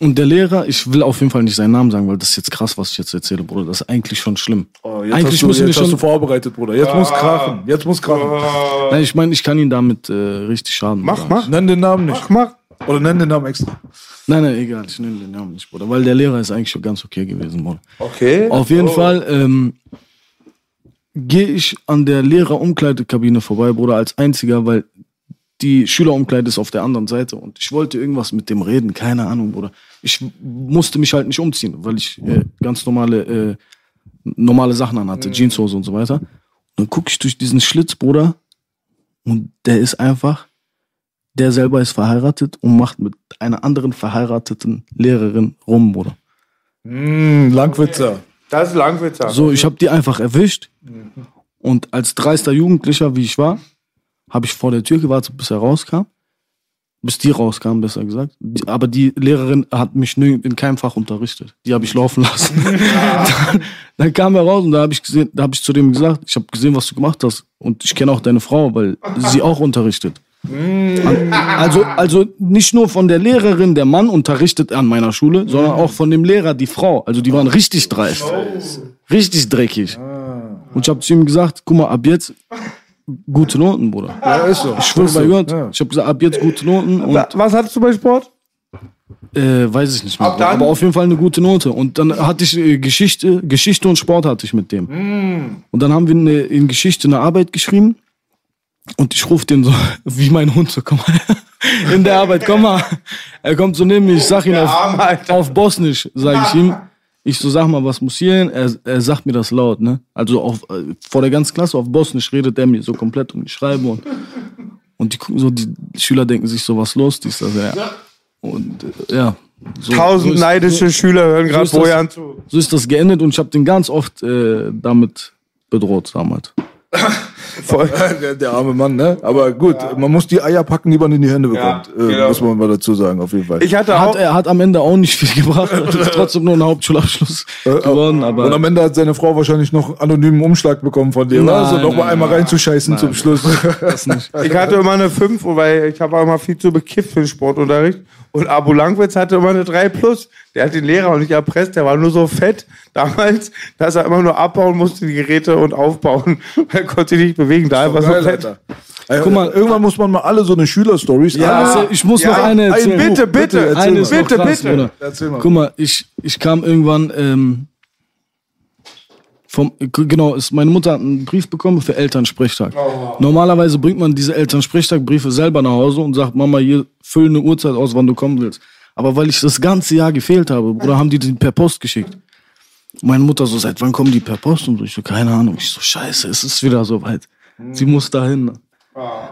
Speaker 2: Und der Lehrer, ich will auf jeden Fall nicht seinen Namen sagen, weil das ist jetzt krass, was ich jetzt erzähle, Bruder. Das ist eigentlich schon schlimm.
Speaker 3: Oh, jetzt
Speaker 2: eigentlich
Speaker 3: hast du,
Speaker 2: müssen wir
Speaker 3: jetzt hast du
Speaker 2: schon.
Speaker 3: vorbereitet, Bruder. Jetzt muss krachen. Jetzt muss krachen.
Speaker 2: Nein, ich meine, ich kann ihn damit äh, richtig schaden.
Speaker 1: Mach, mach.
Speaker 3: Nenn den Namen nicht.
Speaker 1: Mach, mach.
Speaker 3: Oder nenn den Namen extra.
Speaker 2: Nein, nein, egal, ich nenne den Namen nicht, Bruder. Weil der Lehrer ist eigentlich schon ganz okay gewesen, Bruder.
Speaker 1: Okay.
Speaker 2: Auf jeden Fall ähm, gehe ich an der Lehrerumkleidekabine vorbei, Bruder, als einziger, weil die Schülerumkleide ist auf der anderen Seite und ich wollte irgendwas mit dem reden, keine Ahnung, Bruder. Ich musste mich halt nicht umziehen, weil ich äh, ganz normale äh, normale Sachen anhatte, Jeanshose und so weiter. Und dann gucke ich durch diesen Schlitz, Bruder, und der ist einfach, der selber ist verheiratet und macht mit einer anderen verheirateten Lehrerin rum, Bruder.
Speaker 3: Mm, Langwitzer.
Speaker 1: Das ist Langwitzer.
Speaker 2: So, ich habe die einfach erwischt. Und als dreister Jugendlicher, wie ich war, habe ich vor der Tür gewartet, bis er rauskam. Bis die rauskam, besser gesagt. Die, aber die Lehrerin hat mich in keinem Fach unterrichtet. Die habe ich laufen lassen. dann, dann kam er raus und da habe ich gesehen, da habe ich zu dem gesagt, ich habe gesehen, was du gemacht hast. Und ich kenne auch deine Frau, weil sie auch unterrichtet. An- Also, also nicht nur von der Lehrerin, der Mann unterrichtet an meiner Schule, sondern auch von dem Lehrer, die Frau. Also die waren richtig dreist. Richtig dreckig. Und ich habe zu ihm gesagt, guck mal, ab jetzt gute Noten, Bruder.
Speaker 3: Ja, ist so.
Speaker 2: Ich schwöre bei Gott.
Speaker 3: Ja.
Speaker 2: Ich habe gesagt, ab jetzt gute Noten und
Speaker 1: Wa- Was hattest du bei Sport?
Speaker 2: äh, weiß ich nicht mehr.
Speaker 1: Dann?
Speaker 2: Aber auf jeden Fall eine gute Note. Und dann hatte ich äh, Geschichte, Geschichte und Sport hatte ich mit dem. Und dann haben wir eine, in Geschichte eine Arbeit geschrieben. Und ich rufe den so, wie mein Hund, so, komm mal, in der Arbeit, komm mal. Er kommt so neben mich, ich sag ihn auf, auf Bosnisch, sag ich ihm. Ich so, sag mal, was muss hier hin? Er, er sagt mir das laut, ne? Also auf, äh, vor der ganzen Klasse auf Bosnisch redet er mir so komplett und ich schreibe und, und die gucken so, die Schüler denken sich so, was los? Dies, das, ja. Und äh, ja. So, so
Speaker 1: Tausend
Speaker 2: ist-
Speaker 1: neidische Schüler hören gerade
Speaker 2: ist das.
Speaker 1: Bojan zu.
Speaker 2: So ist das geendet und ich habe den ganz oft äh, damit bedroht damals.
Speaker 1: Voll.
Speaker 3: Der, der arme Mann, ne? Aber gut, man muss die Eier packen, die man in die Hände bekommt.
Speaker 1: Ja,
Speaker 3: äh,
Speaker 1: genau.
Speaker 3: Muss man mal dazu sagen, auf jeden Fall.
Speaker 1: Ich hatte
Speaker 2: Hat,
Speaker 1: auch.
Speaker 2: er hat am Ende auch nicht viel gebracht, ist trotzdem nur ein Hauptschulabschluss geworden,
Speaker 3: Und
Speaker 2: aber
Speaker 3: am Ende hat seine Frau wahrscheinlich noch anonymen Umschlag bekommen von dir.
Speaker 2: Nein,
Speaker 3: also noch mal
Speaker 2: nein,
Speaker 3: einmal
Speaker 2: nein.
Speaker 3: reinzuscheißen zum Schluss.
Speaker 2: das nicht.
Speaker 1: Ich hatte immer eine 5, weil ich habe auch immer viel zu bekifft für den Sportunterricht. Und Abu Langwitz hatte immer eine 3 plus. Der hat den Lehrer auch nicht erpresst, der war nur so fett damals, dass er immer nur abbauen musste, die Geräte und aufbauen. Er konnte sich nicht bewegen, da war so
Speaker 3: Geil,
Speaker 1: fett.
Speaker 3: Guck mal, irgendwann muss man mal alle so eine Schülerstories.
Speaker 2: Ja, also ich muss
Speaker 1: ja,
Speaker 2: noch eine
Speaker 3: ein
Speaker 2: erzählen.
Speaker 3: bitte, bitte, erzähl
Speaker 2: eine
Speaker 3: mal.
Speaker 2: ist
Speaker 1: Bitte,
Speaker 2: krass,
Speaker 1: bitte.
Speaker 3: Erzähl mal.
Speaker 2: Guck mal, ich, ich kam irgendwann ähm, vom, genau, ist, meine Mutter hat einen Brief bekommen für Elternsprechtag. Normalerweise bringt man diese Elternsprechtag-Briefe selber nach Hause und sagt, Mama, hier füll eine Uhrzeit aus, wann du kommen willst. Aber weil ich das ganze Jahr gefehlt habe, Bruder, haben die den per Post geschickt. Meine Mutter so, seit wann kommen die per Post? Und so, ich so, keine Ahnung. Ich so, scheiße, es ist wieder soweit. Sie muss dahin.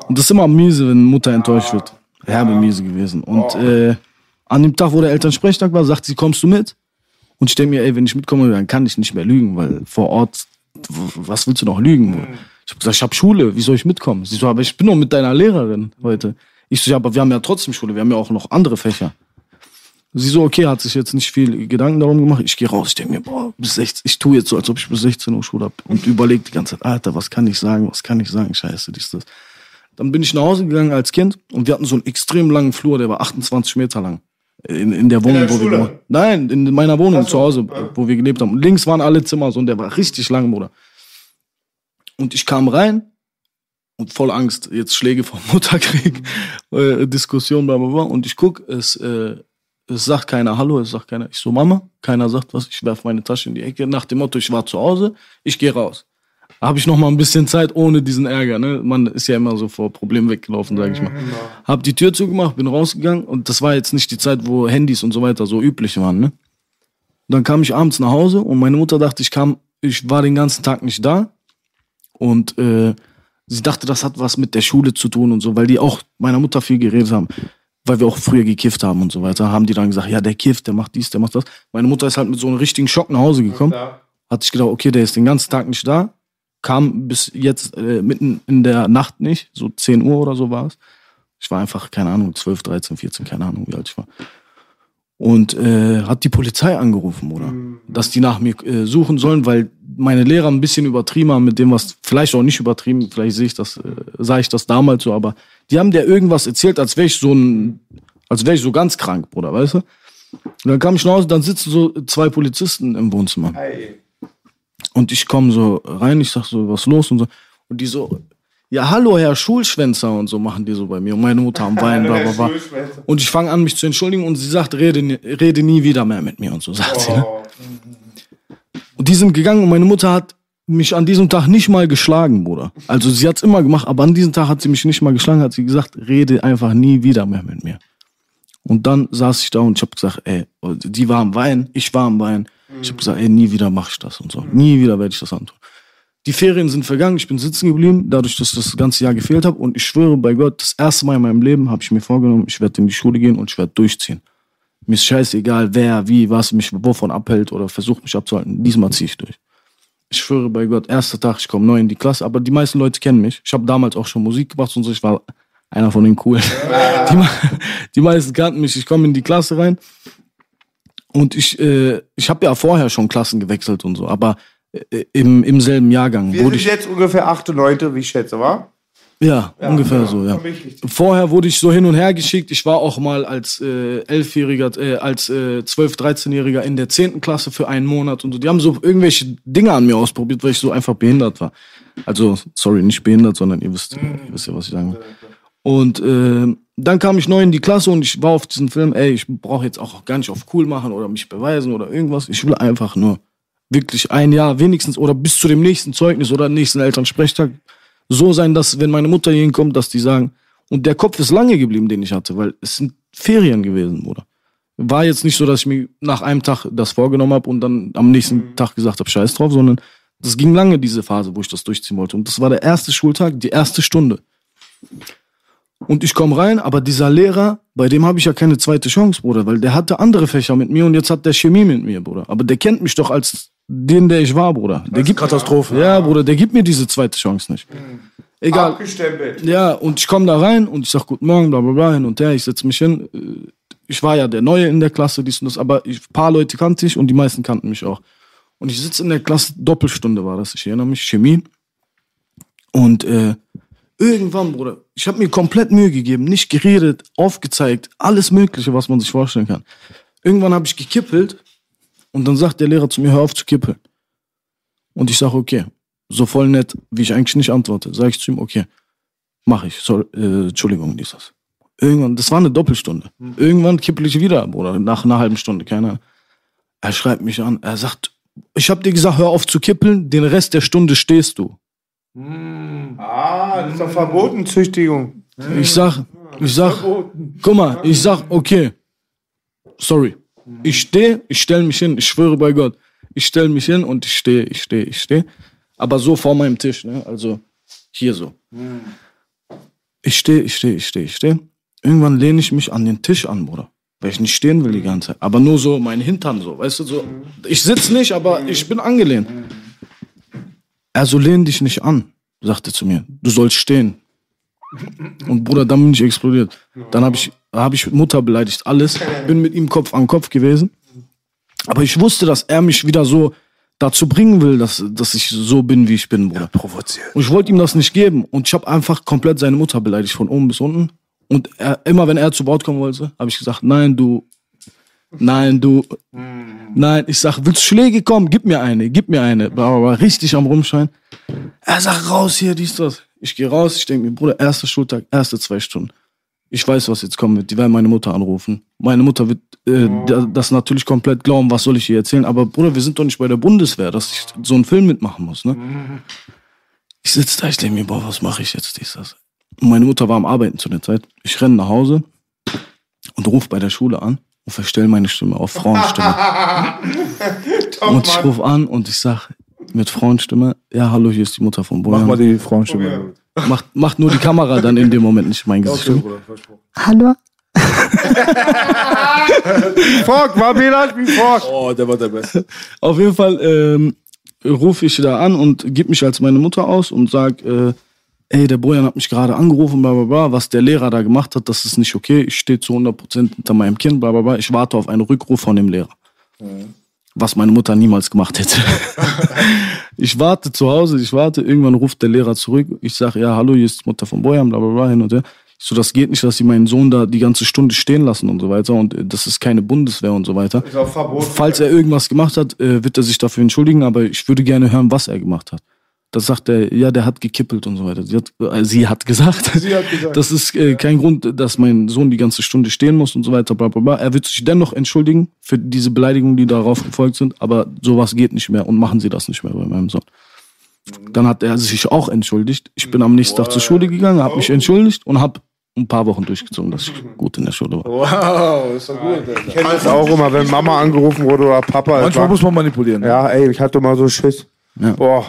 Speaker 2: Und das ist immer miese, wenn Mutter enttäuscht wird. Herbe miese gewesen. Und äh, an dem Tag, wo der Elternsprechtag war, sagt sie, kommst du mit? Und ich denke mir, ey, wenn ich mitkomme, dann kann ich nicht mehr lügen, weil vor Ort, was willst du noch lügen? Ich habe gesagt, ich habe Schule, wie soll ich mitkommen? Sie so, aber ich bin doch mit deiner Lehrerin heute. Ich so, ja, aber wir haben ja trotzdem Schule, wir haben ja auch noch andere Fächer. Sie so, okay, hat sich jetzt nicht viel Gedanken darum gemacht. Ich gehe raus, ich denke mir, boah, bis 16, ich tue jetzt so, als ob ich bis 16 Uhr Schule habe und überlege die ganze Zeit, Alter, was kann ich sagen, was kann ich sagen, scheiße, dies, das. Dann bin ich nach Hause gegangen als Kind und wir hatten so einen extrem langen Flur, der war 28 Meter lang. In, in der Wohnung,
Speaker 1: der
Speaker 2: wo wir
Speaker 1: Schule?
Speaker 2: gewohnt Nein, in meiner Wohnung zu Hause, wo wir gelebt haben. Und links waren alle Zimmer so und der war richtig lang, Bruder. Und ich kam rein und voll Angst, jetzt Schläge von Mutter krieg, äh, Diskussion, bla bla bla. Und ich guck, es, äh, es sagt keiner Hallo, es sagt keiner. Ich so, Mama, keiner sagt was, ich werf meine Tasche in die Ecke. Nach dem Motto, ich war zu Hause, ich gehe raus. habe ich noch mal ein bisschen Zeit ohne diesen Ärger. Ne? Man ist ja immer so vor Problemen weggelaufen, sage ich mal. Hab die Tür zugemacht, bin rausgegangen und das war jetzt nicht die Zeit, wo Handys und so weiter so üblich waren. Ne? Dann kam ich abends nach Hause und meine Mutter dachte, ich kam, ich war den ganzen Tag nicht da und äh, sie dachte, das hat was mit der Schule zu tun und so, weil die auch meiner Mutter viel geredet haben, weil wir auch früher gekifft haben und so weiter, haben die dann gesagt, ja, der kifft, der macht dies, der macht das. Meine Mutter ist halt mit so einem richtigen Schock nach Hause gekommen. Hat sich gedacht, okay, der ist den ganzen Tag nicht da, kam bis jetzt äh, mitten in der Nacht nicht, so 10 Uhr oder so war es. Ich war einfach, keine Ahnung, 12, 13, 14, keine Ahnung, wie alt ich war. Und äh, hat die Polizei angerufen, oder? Dass die nach mir äh, suchen sollen, weil meine Lehrer ein bisschen übertrieben haben mit dem, was vielleicht auch nicht übertrieben, vielleicht sehe ich das, äh, sah ich das damals so, aber die haben der irgendwas erzählt, als wäre ich so ein, als wäre ich so ganz krank, Bruder, weißt du? Und dann kam ich nach Hause, dann sitzen so zwei Polizisten im Wohnzimmer. Und ich komme so rein, ich sag so, was los und so. Und die so, ja, hallo, Herr Schulschwänzer und so machen die so bei mir. Und meine Mutter am Weinen, bla, bla, bla. Und ich fange an, mich zu entschuldigen und sie sagt, rede, nie- rede nie wieder mehr mit mir und so, sagt sie. Ne? Und die sind gegangen und meine Mutter hat mich an diesem Tag nicht mal geschlagen, Bruder. Also sie hat's immer gemacht, aber an diesem Tag hat sie mich nicht mal geschlagen, hat sie gesagt, rede einfach nie wieder mehr mit mir. Und dann saß ich da und ich habe gesagt, ey, die war am Weinen, ich war am Weinen. Ich habe gesagt, ey, nie wieder mach ich das und so. Nie wieder werde ich das antun. Die Ferien sind vergangen, ich bin sitzen geblieben, dadurch, dass ich das ganze Jahr gefehlt habe. Und ich schwöre bei Gott, das erste Mal in meinem Leben habe ich mir vorgenommen, ich werde in die Schule gehen und ich werde durchziehen. Mir ist scheißegal, wer, wie, was mich wovon abhält oder versucht mich abzuhalten. Diesmal ziehe ich durch. Ich schwöre bei Gott, erster Tag, ich komme neu in die Klasse, aber die meisten Leute kennen mich. Ich habe damals auch schon Musik gemacht und so, ich war einer von den coolen. Die, die meisten kannten mich, ich komme in die Klasse rein und ich, äh, ich habe ja vorher schon Klassen gewechselt und so, aber im, im selben Jahrgang
Speaker 1: Wir
Speaker 2: wurde
Speaker 1: sind
Speaker 2: ich.
Speaker 1: jetzt ungefähr 8. und 9., wie ich schätze, wa?
Speaker 2: Ja, ungefähr so, ja.
Speaker 1: ich richtig.
Speaker 2: Vorher wurde ich so hin und her geschickt. Ich war auch mal als äh, Elfjähriger, äh, als äh, 12, 13-Jähriger in der 10. Klasse für einen Monat und so. Die haben so irgendwelche Dinge an mir ausprobiert, weil ich so einfach behindert war. Also, sorry, nicht behindert, sondern ihr wisst, ihr wisst ja, was ich sagen will. Und äh, dann kam ich neu in die Klasse und ich war auf diesen Film, ey, ich brauche jetzt auch gar nicht auf cool machen oder mich beweisen oder irgendwas. Ich will einfach nur wirklich ein Jahr wenigstens oder bis zu dem nächsten Zeugnis oder nächsten Elternsprechtag so sein, dass wenn meine Mutter hier hinkommt, dass die sagen, und der Kopf ist lange geblieben, den ich hatte, weil es sind Ferien gewesen, Bruder. War jetzt nicht so, dass ich mir nach einem Tag das vorgenommen habe und dann am nächsten Tag gesagt habe, scheiß drauf, sondern das ging lange, diese Phase, wo ich das durchziehen wollte. Und das war der erste Schultag, die erste Stunde. Und ich komme rein, aber dieser Lehrer, bei dem habe ich ja keine zweite Chance, Bruder, weil der hatte andere Fächer mit mir und jetzt hat der Chemie mit mir, Bruder. Aber der kennt mich doch als den, der ich war, Bruder. Der gibt
Speaker 3: Katastrophe.
Speaker 2: Ja, Bruder, der gibt mir diese zweite Chance nicht. Egal.
Speaker 1: Abgestempelt.
Speaker 2: Ja, und ich komme da rein und ich sag guten Morgen, bla bla bla, hin und her, ich setze mich hin. Äh, Ich war ja der Neue in der Klasse, dies und das, aber ein paar Leute kannte ich und die meisten kannten mich auch. Und ich sitze in der Klasse, Doppelstunde war das, ich erinnere mich, Chemie. Und äh, irgendwann, Bruder, ich habe mir komplett Mühe gegeben, nicht geredet, aufgezeigt, alles Mögliche, was man sich vorstellen kann. Irgendwann habe ich gekippelt und dann sagt der Lehrer zu mir, hör auf zu kippeln. Und ich sage, okay, so voll nett, wie ich eigentlich nicht antworte, sage ich zu ihm, okay, mach ich, so, äh, Entschuldigung, dies, das. Irgendwann, das war eine Doppelstunde. Irgendwann kippel ich wieder, Bruder, nach einer halben Stunde, keine Ahnung. Er schreibt mich an, er sagt, ich habe dir gesagt, hör auf zu kippeln, den Rest der Stunde stehst du.
Speaker 1: Ah, das ist doch verboten, Züchtigung.
Speaker 2: Ich sag, ich sag, guck mal, ich sag, okay, sorry. Ich stehe, ich stell mich hin, ich schwöre bei Gott. Ich stell mich hin und ich stehe, ich stehe, ich stehe. Aber so vor meinem Tisch, ne? Also hier so. Ich stehe, ich stehe, ich stehe, ich stehe. Irgendwann lehne ich mich an den Tisch an, Bruder. Weil ich nicht stehen will die ganze Zeit. Aber nur so mein Hintern so, weißt du, so. Ich sitz nicht, aber ich bin angelehnt. Er so, lehn dich nicht an, sagte zu mir. Du sollst stehen. Und Bruder, dann bin ich explodiert. Dann habe ich, hab ich Mutter beleidigt, alles. Bin mit ihm Kopf an Kopf gewesen. Aber ich wusste, dass er mich wieder so dazu bringen will, dass, dass ich so bin, wie ich bin, Bruder.
Speaker 3: Provoziert.
Speaker 2: Und ich wollte ihm das nicht geben. Und ich habe einfach komplett seine Mutter beleidigt, von oben bis unten. Und er, immer wenn er zu Wort kommen wollte, habe ich gesagt, nein, du, nein, du, nein. Ich sag, willst du Schläge kommen? Gib mir eine, gib mir eine. Aber richtig am Rumschreien. Er sagt, raus hier, dies, das. Ich gehe raus, ich denke mir, Bruder, erster Schultag, erste zwei Stunden. Ich weiß, was jetzt kommen wird. Die werden meine Mutter anrufen. Meine Mutter wird äh, da- das natürlich komplett glauben, was soll ich ihr erzählen. Aber Bruder, wir sind doch nicht bei der Bundeswehr, dass ich so einen Film mitmachen muss. Ne? Ich sitze da, ich denke mir, boah, was mache ich jetzt? Dies, das. Und meine Mutter war am Arbeiten zu der Zeit. Ich renne nach Hause und rufe bei der Schule an und verstelle meine Stimme auf Frauenstimme. und ich rufe an und ich sag mit Frauenstimme, ja, hallo, hier ist die Mutter von Bojan.
Speaker 3: Mach mal die Frauenstimme.
Speaker 2: Macht, macht nur die Kamera dann in dem Moment nicht mein Gesicht.
Speaker 5: Hallo?
Speaker 1: Fork, war Belasch wie Fork.
Speaker 3: Oh, der war der Beste.
Speaker 2: Auf jeden Fall ähm, rufe ich da an und gebe mich als meine Mutter aus und sag, äh, ey, der Bojan hat mich gerade angerufen, bla bla bla, was der Lehrer da gemacht hat, das ist nicht okay. Ich stehe zu 100% hinter meinem Kind, bla bla bla. Ich warte auf einen Rückruf von dem Lehrer. Was meine Mutter niemals gemacht hätte. ich warte zu Hause, ich warte, irgendwann ruft der Lehrer zurück. Ich sage, ja, hallo, hier ist die Mutter von Bojan, bla bla bla, hin und her. Ich so, das geht nicht, dass sie meinen Sohn da die ganze Stunde stehen lassen und so weiter. Und äh, das ist keine Bundeswehr und so weiter.
Speaker 1: Ist auch verboten.
Speaker 2: Falls er irgendwas gemacht hat, äh, wird er sich dafür entschuldigen, aber ich würde gerne hören, was er gemacht hat. Das sagt er, ja, der hat gekippelt und so weiter. Sie hat, äh, sie hat gesagt,
Speaker 3: Sie hat gesagt.
Speaker 2: das ist äh, kein Grund, dass mein Sohn die ganze Stunde stehen muss und so weiter, bla bla bla. Er wird sich dennoch entschuldigen für diese Beleidigungen, die darauf gefolgt sind, aber sowas geht nicht mehr und machen Sie das nicht mehr bei meinem Sohn. Dann hat er sich auch entschuldigt. Ich bin am nächsten Tag zur Schule gegangen, habe mich entschuldigt und habe ein paar Wochen durchgezogen, dass ich gut in der Schule war.
Speaker 3: Wow, ist doch gut. Alter.
Speaker 1: Ich kenne das auch immer, wenn Mama angerufen wurde oder Papa.
Speaker 3: Manchmal muss man manipulieren. ne?
Speaker 1: Ja, ey, ich hatte mal so Schiss.
Speaker 2: Ja.
Speaker 1: Boah.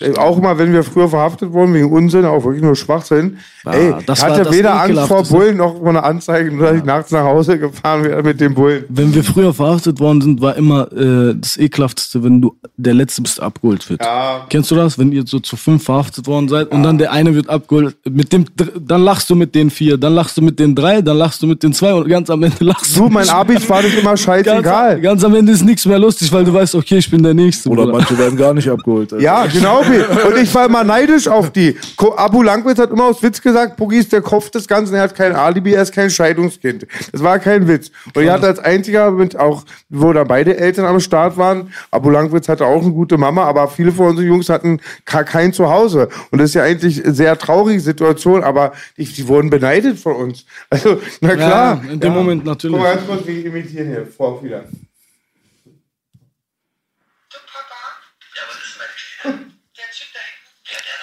Speaker 1: Ey, Auch immer, wenn wir früher verhaftet wurden wegen Unsinn, auch wirklich nur Schwachsinn.
Speaker 2: Ah,
Speaker 1: ey,
Speaker 2: das
Speaker 1: ich
Speaker 2: war
Speaker 1: hatte
Speaker 2: das
Speaker 1: weder Angst vor. Bullen noch vor einer Anzeige, nur dass ich nachts nach Hause gefahren wäre mit dem Bullen.
Speaker 2: Wenn wir früher verhaftet worden sind, war immer äh, das ekelhafteste, wenn du der Letzte bist, abgeholt wird.
Speaker 1: Ja.
Speaker 2: Kennst du das, wenn ihr so zu fünf verhaftet worden seid und dann der eine wird abgeholt, mit dem, dann lachst du mit den vier, dann lachst du mit den drei, dann lachst du mit den zwei und ganz am Ende lachst du.
Speaker 1: Du, mein
Speaker 2: nicht.
Speaker 1: Abis war das immer
Speaker 2: ganz,
Speaker 1: scheißegal.
Speaker 2: ganz am Ende ist nichts mehr lustig, weil du weißt, okay, ich bin der Nächste.
Speaker 3: Oder
Speaker 2: Bruder.
Speaker 3: manche werden gar nicht abgeholt. Alter.
Speaker 1: Ja, genau. Pi. Und ich war immer neidisch auf die. Abu Langwitz hat immer aus Witz gesagt, Boogie ist der Kopf des Ganzen, er hat kein Alibi, er ist kein Scheidungskind. Das war kein Witz. Und ich hatte als einziger mit auch, wo da beide Eltern am Start waren, Abu Langwitz hatte auch eine gute Mama, aber viele von unseren Jungs hatten gar kein Zuhause. Und das ist ja eigentlich eine sehr traurige Situation, aber die, die wurden beneidet von uns. Also, na klar.
Speaker 2: in dem Moment natürlich.
Speaker 1: Guck mal ganz kurz, wie imitieren hier. Vor wieder.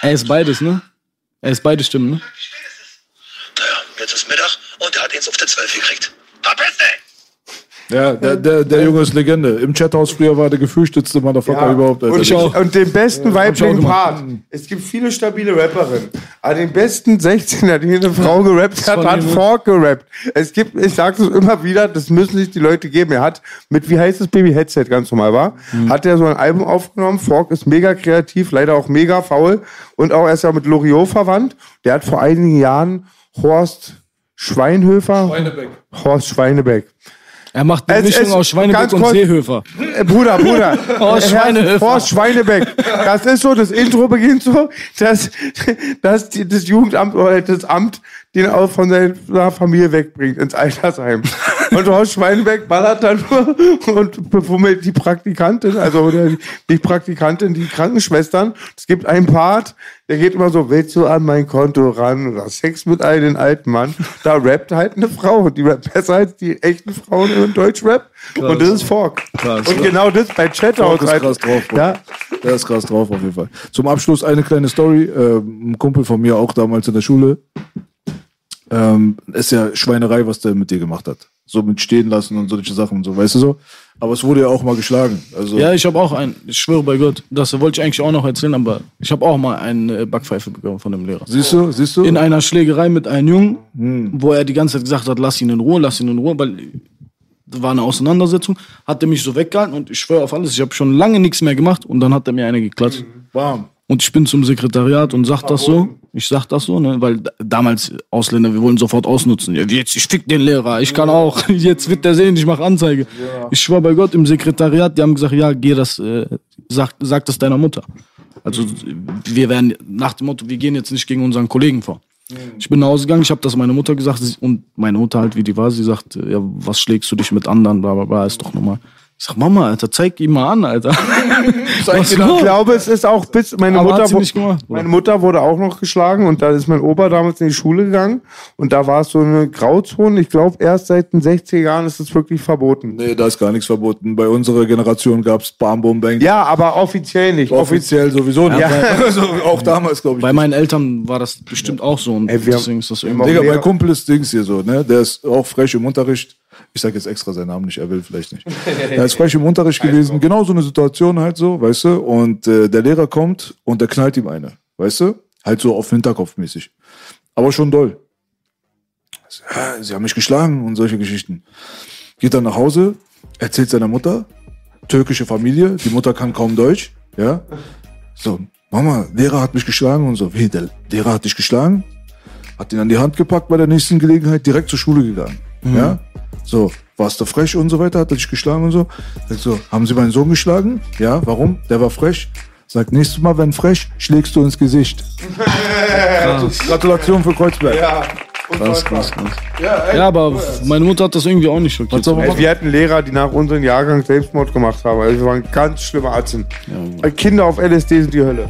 Speaker 2: Er ist beides, ne? Er ist beide Stimmen, ne?
Speaker 6: Naja, jetzt ist Mittag und er hat jetzt auf der 12 gekriegt. Verpiss dich!
Speaker 3: Ja, der, der, der Junge ist Legende. Im Chathaus früher war der gefürchtetste Motherfucker überhaupt. Alter.
Speaker 1: Und,
Speaker 2: Ich auch.
Speaker 1: und den besten weiblichen
Speaker 2: gemacht.
Speaker 1: Part. Es gibt viele stabile Rapperinnen. Aber den besten 16er, die eine Frau gerappt hat, hat? Fork gerappt. Es gibt, ich sag's es immer wieder, das müssen sich die Leute geben. Er hat mit, wie heißt das Baby Headset ganz normal war,
Speaker 2: Mhm.
Speaker 1: hat er so ein Album aufgenommen. Fork ist mega kreativ, leider auch mega faul. Und auch er ist ja mit Loriot verwandt. Der hat vor einigen Jahren Horst Schweinhöfer.
Speaker 3: Schweinebeck.
Speaker 1: Horst Schweinebeck.
Speaker 2: Er macht eine
Speaker 1: Es-
Speaker 2: Mischung
Speaker 1: es-
Speaker 2: aus Schweinebeck und
Speaker 1: kurz-
Speaker 2: Seehöfer.
Speaker 1: Äh, Bruder, Bruder.
Speaker 2: Horst
Speaker 1: Herr-
Speaker 2: Schweinehöfer.
Speaker 1: Horst Schweinebeck. Das ist so, das Intro beginnt so, dass, dass das Jugendamt oder das Amt den auch von seiner Familie wegbringt ins Altersheim. Und Horst Schweinebeck ballert dann nur und befummelt die Praktikantin, also oder die Praktikantin, die Krankenschwestern. Es gibt einen Part, der geht immer so, willst du an mein Konto ran oder Sex mit einem alten Mann. Da rappt halt eine Frau, die rappt besser als die echten Frauen im Deutschrap. Und das ist Fork.
Speaker 3: Krass,
Speaker 1: und genau das bei Chathouse.
Speaker 3: Fork ist krass drauf.
Speaker 1: Ja,
Speaker 3: Der ist krass drauf auf jeden Fall. Zum Abschluss eine kleine Story. Ähm, ein Kumpel von mir, auch damals in der Schule, ähm, ist ja Schweinerei, was der mit dir gemacht hat. So mit stehen lassen und solche Sachen und so, weißt du so? Aber es wurde ja auch mal geschlagen. Also,
Speaker 2: Ja, ich habe auch einen. Ich schwöre bei Gott. Das wollte ich eigentlich auch noch erzählen, aber ich habe auch mal eine äh, Backpfeife bekommen von dem Lehrer.
Speaker 3: siehst du, siehst du?
Speaker 2: In einer Schlägerei mit einem Jungen,
Speaker 3: Hm.
Speaker 2: wo er die ganze Zeit gesagt hat, lass ihn in Ruhe, lass ihn in Ruhe, weil das war eine Auseinandersetzung, hat er mich so weggehalten und ich schwöre auf alles, ich habe schon lange nichts mehr gemacht und dann hat er mir eine geklatscht.
Speaker 3: Warm.
Speaker 2: Und ich bin zum Sekretariat und sag das so. Ich sag das so, ne? Weil damals Ausländer, wir wollen sofort ausnutzen. Ja, jetzt, ich fick den Lehrer, ich kann auch. Jetzt wird der sehen, ich mache Anzeige. Ich schwör bei Gott, im Sekretariat, die haben gesagt, ja, geh das, äh, sag, sag das deiner Mutter. Also wir werden nach dem Motto, wir gehen jetzt nicht gegen unseren Kollegen vor. Ich bin nach Hause gegangen, ich habe das meiner Mutter gesagt und meine Mutter halt, wie die war, sie sagt, äh, ja, was schlägst du dich mit anderen, bla bla bla, ist doch normal. Ich sag, Mama, Alter, zeig ihm mal an, Alter. Was
Speaker 1: Ich glaube, es ist auch bis meine
Speaker 2: Aber
Speaker 1: Mutter,
Speaker 2: gemacht,
Speaker 1: meine Mutter wurde auch noch geschlagen und da ist mein Opa damals in die Schule gegangen und da war es so eine Grauzone. Ich glaube, erst seit den 60er Jahren ist es wirklich verboten.
Speaker 3: Nee, da ist gar nichts verboten. Bei unserer Generation gab's Bam Bum Bang.
Speaker 1: Ja, aber offiziell nicht.
Speaker 3: Offiziell sowieso nicht.
Speaker 1: Ja.
Speaker 3: Also auch damals, glaube ich.
Speaker 2: Bei meinen Eltern war das bestimmt auch so und
Speaker 1: Ey, wir haben-
Speaker 2: deswegen ist das irgendwie.
Speaker 3: Digga, mein Kumpel ist Dings hier so, ne? Der ist auch frech im Unterricht. Ich sag jetzt extra seinen Namen nicht, er will vielleicht nicht. Er ist frech im Unterricht gewesen. Genau so eine Situation halt so, weißt du? Und äh, der Lehrer kommt und der knallt ihm eine, weißt du? Halt so auf Hinterkopfmäßig. Aber schon doll. Ja, Sie haben mich geschlagen und solche Geschichten. Geht dann nach Hause, erzählt seiner Mutter, türkische Familie, die Mutter kann kaum Deutsch, ja? So, Mama, Lehrer hat mich geschlagen und so. Wie, der Lehrer hat dich geschlagen? hat ihn an die Hand gepackt bei der nächsten Gelegenheit, direkt zur Schule gegangen. Ja? So, warst du frech und so weiter, hat er dich geschlagen und so. Sagt so, haben Sie meinen Sohn geschlagen? Ja, warum? Der war frech. Sagt, nächstes Mal, wenn frech, schlägst du ins Gesicht. Gratulation für Kreuzberg.
Speaker 1: Ja,
Speaker 2: Krass, krass, krass. Ja, aber meine Mutter hat das irgendwie auch nicht schockiert.
Speaker 1: Ey, wir hatten Lehrer, die nach unserem Jahrgang Selbstmord gemacht haben. Also wir waren ganz schlimme Arzten. Kinder auf LSD sind die Hölle.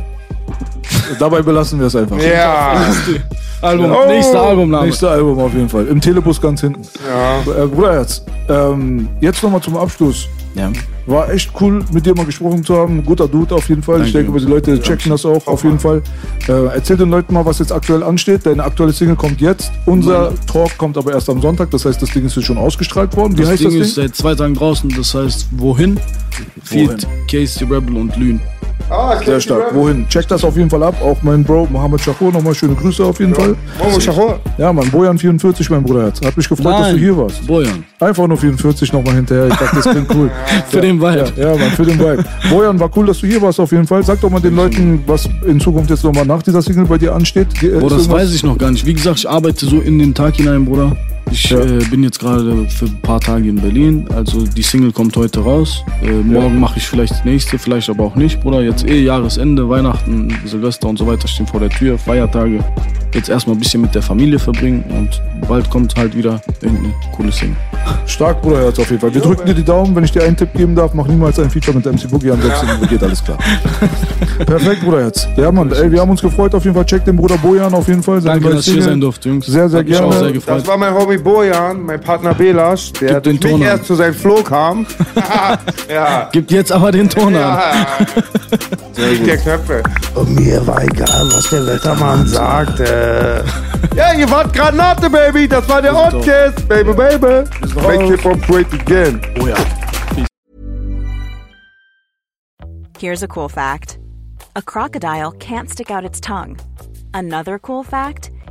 Speaker 3: Dabei belassen wir es einfach.
Speaker 1: Ja.
Speaker 2: Album,
Speaker 1: Oh,
Speaker 2: nächster Albumname.
Speaker 3: Nächster Album auf jeden Fall. Im Telebus ganz hinten.
Speaker 1: ja.
Speaker 3: Äh, Bruderherz, ähm, jetzt nochmal zum Abschluss.
Speaker 2: Ja.
Speaker 3: War echt cool, mit dir mal gesprochen zu haben. Guter Dude auf jeden Fall. ich
Speaker 2: Danke.
Speaker 3: denke, die Leute checken das auch auf jeden Fall. Äh, erzähl den Leuten mal, was jetzt aktuell ansteht. Deine aktuelle Single kommt jetzt. Unser Talk kommt aber erst am Sonntag. Das heißt, das Ding ist jetzt schon ausgestrahlt worden. Wie
Speaker 2: Das
Speaker 3: heißt
Speaker 2: Ding
Speaker 3: das
Speaker 2: ist
Speaker 3: Ding?
Speaker 2: seit zwei Tagen draußen, das heißt Wohin? Feed Case the Rebel und Lün.
Speaker 1: Ah,
Speaker 3: Sehr stark. Wohin? Check das auf jeden Fall ab. Auch mein Bro Mohammed Shahur. Nochmal schöne Grüße auf jeden Fall.
Speaker 1: Momo Schachor.
Speaker 3: Ja, mein Bojan44, mein Bruderherz. Hat mich gefreut, dass du hier warst.
Speaker 2: Bojan.
Speaker 3: Einfach nur 44 nochmal hinterher. Ich dachte, das klingt cool.
Speaker 2: Für den Vibe.
Speaker 3: Ja, Mann, für den Vibe. Bojan, war cool, dass du hier warst auf jeden Fall. Sag doch mal den Leuten, was in Zukunft jetzt nochmal nach dieser Single bei dir ansteht.
Speaker 2: Boah, das
Speaker 3: irgendwas-
Speaker 2: weiß ich noch gar nicht. Wie gesagt, ich arbeite so in den Tag hinein, Bruder. Ich
Speaker 3: Ja.
Speaker 2: äh, bin jetzt gerade für ein paar Tage in Berlin. Also die Single kommt heute raus. Äh, morgen mache ich vielleicht die nächste, vielleicht aber auch nicht, Bruder. Jetzt eh Jahresende, Weihnachten, Silvester und so weiter stehen vor der Tür, Feiertage. Jetzt erstmal ein bisschen mit der Familie verbringen und bald kommt halt wieder irgendeine coole Single.
Speaker 3: Stark, Bruderherz auf jeden Fall. Wir drücken dir die Daumen. Wenn ich dir einen Tipp geben darf, mach niemals ein Feature mit MC Boogie, ansonsten geht alles klar. Perfekt, Bruderherz. Ja, Mann, ey, wir haben uns gefreut auf jeden Fall. Check den Bruder Bojan auf jeden Fall. seine
Speaker 2: Danke, dass ich hier sein durfte, Jungs.
Speaker 3: Sehr, sehr
Speaker 2: Hat mich
Speaker 3: gerne.
Speaker 2: auch sehr gefreut.
Speaker 1: Das war mein Homie Bojan, mein Partner Belasch, der
Speaker 2: Gib den
Speaker 1: nicht
Speaker 2: Ton an.
Speaker 1: erst zu seinem Flow kam. ja.
Speaker 2: Gibt jetzt aber den Ton an.
Speaker 1: Ja. Der Knöpfe. Und mir war egal, was der Wettermann sagte. ja, ihr wart Granate, Baby. Das war der Oddkiss. Baby, baby. Make hip hop great again.
Speaker 7: Here's a cool fact a crocodile can't stick out its tongue. Another cool fact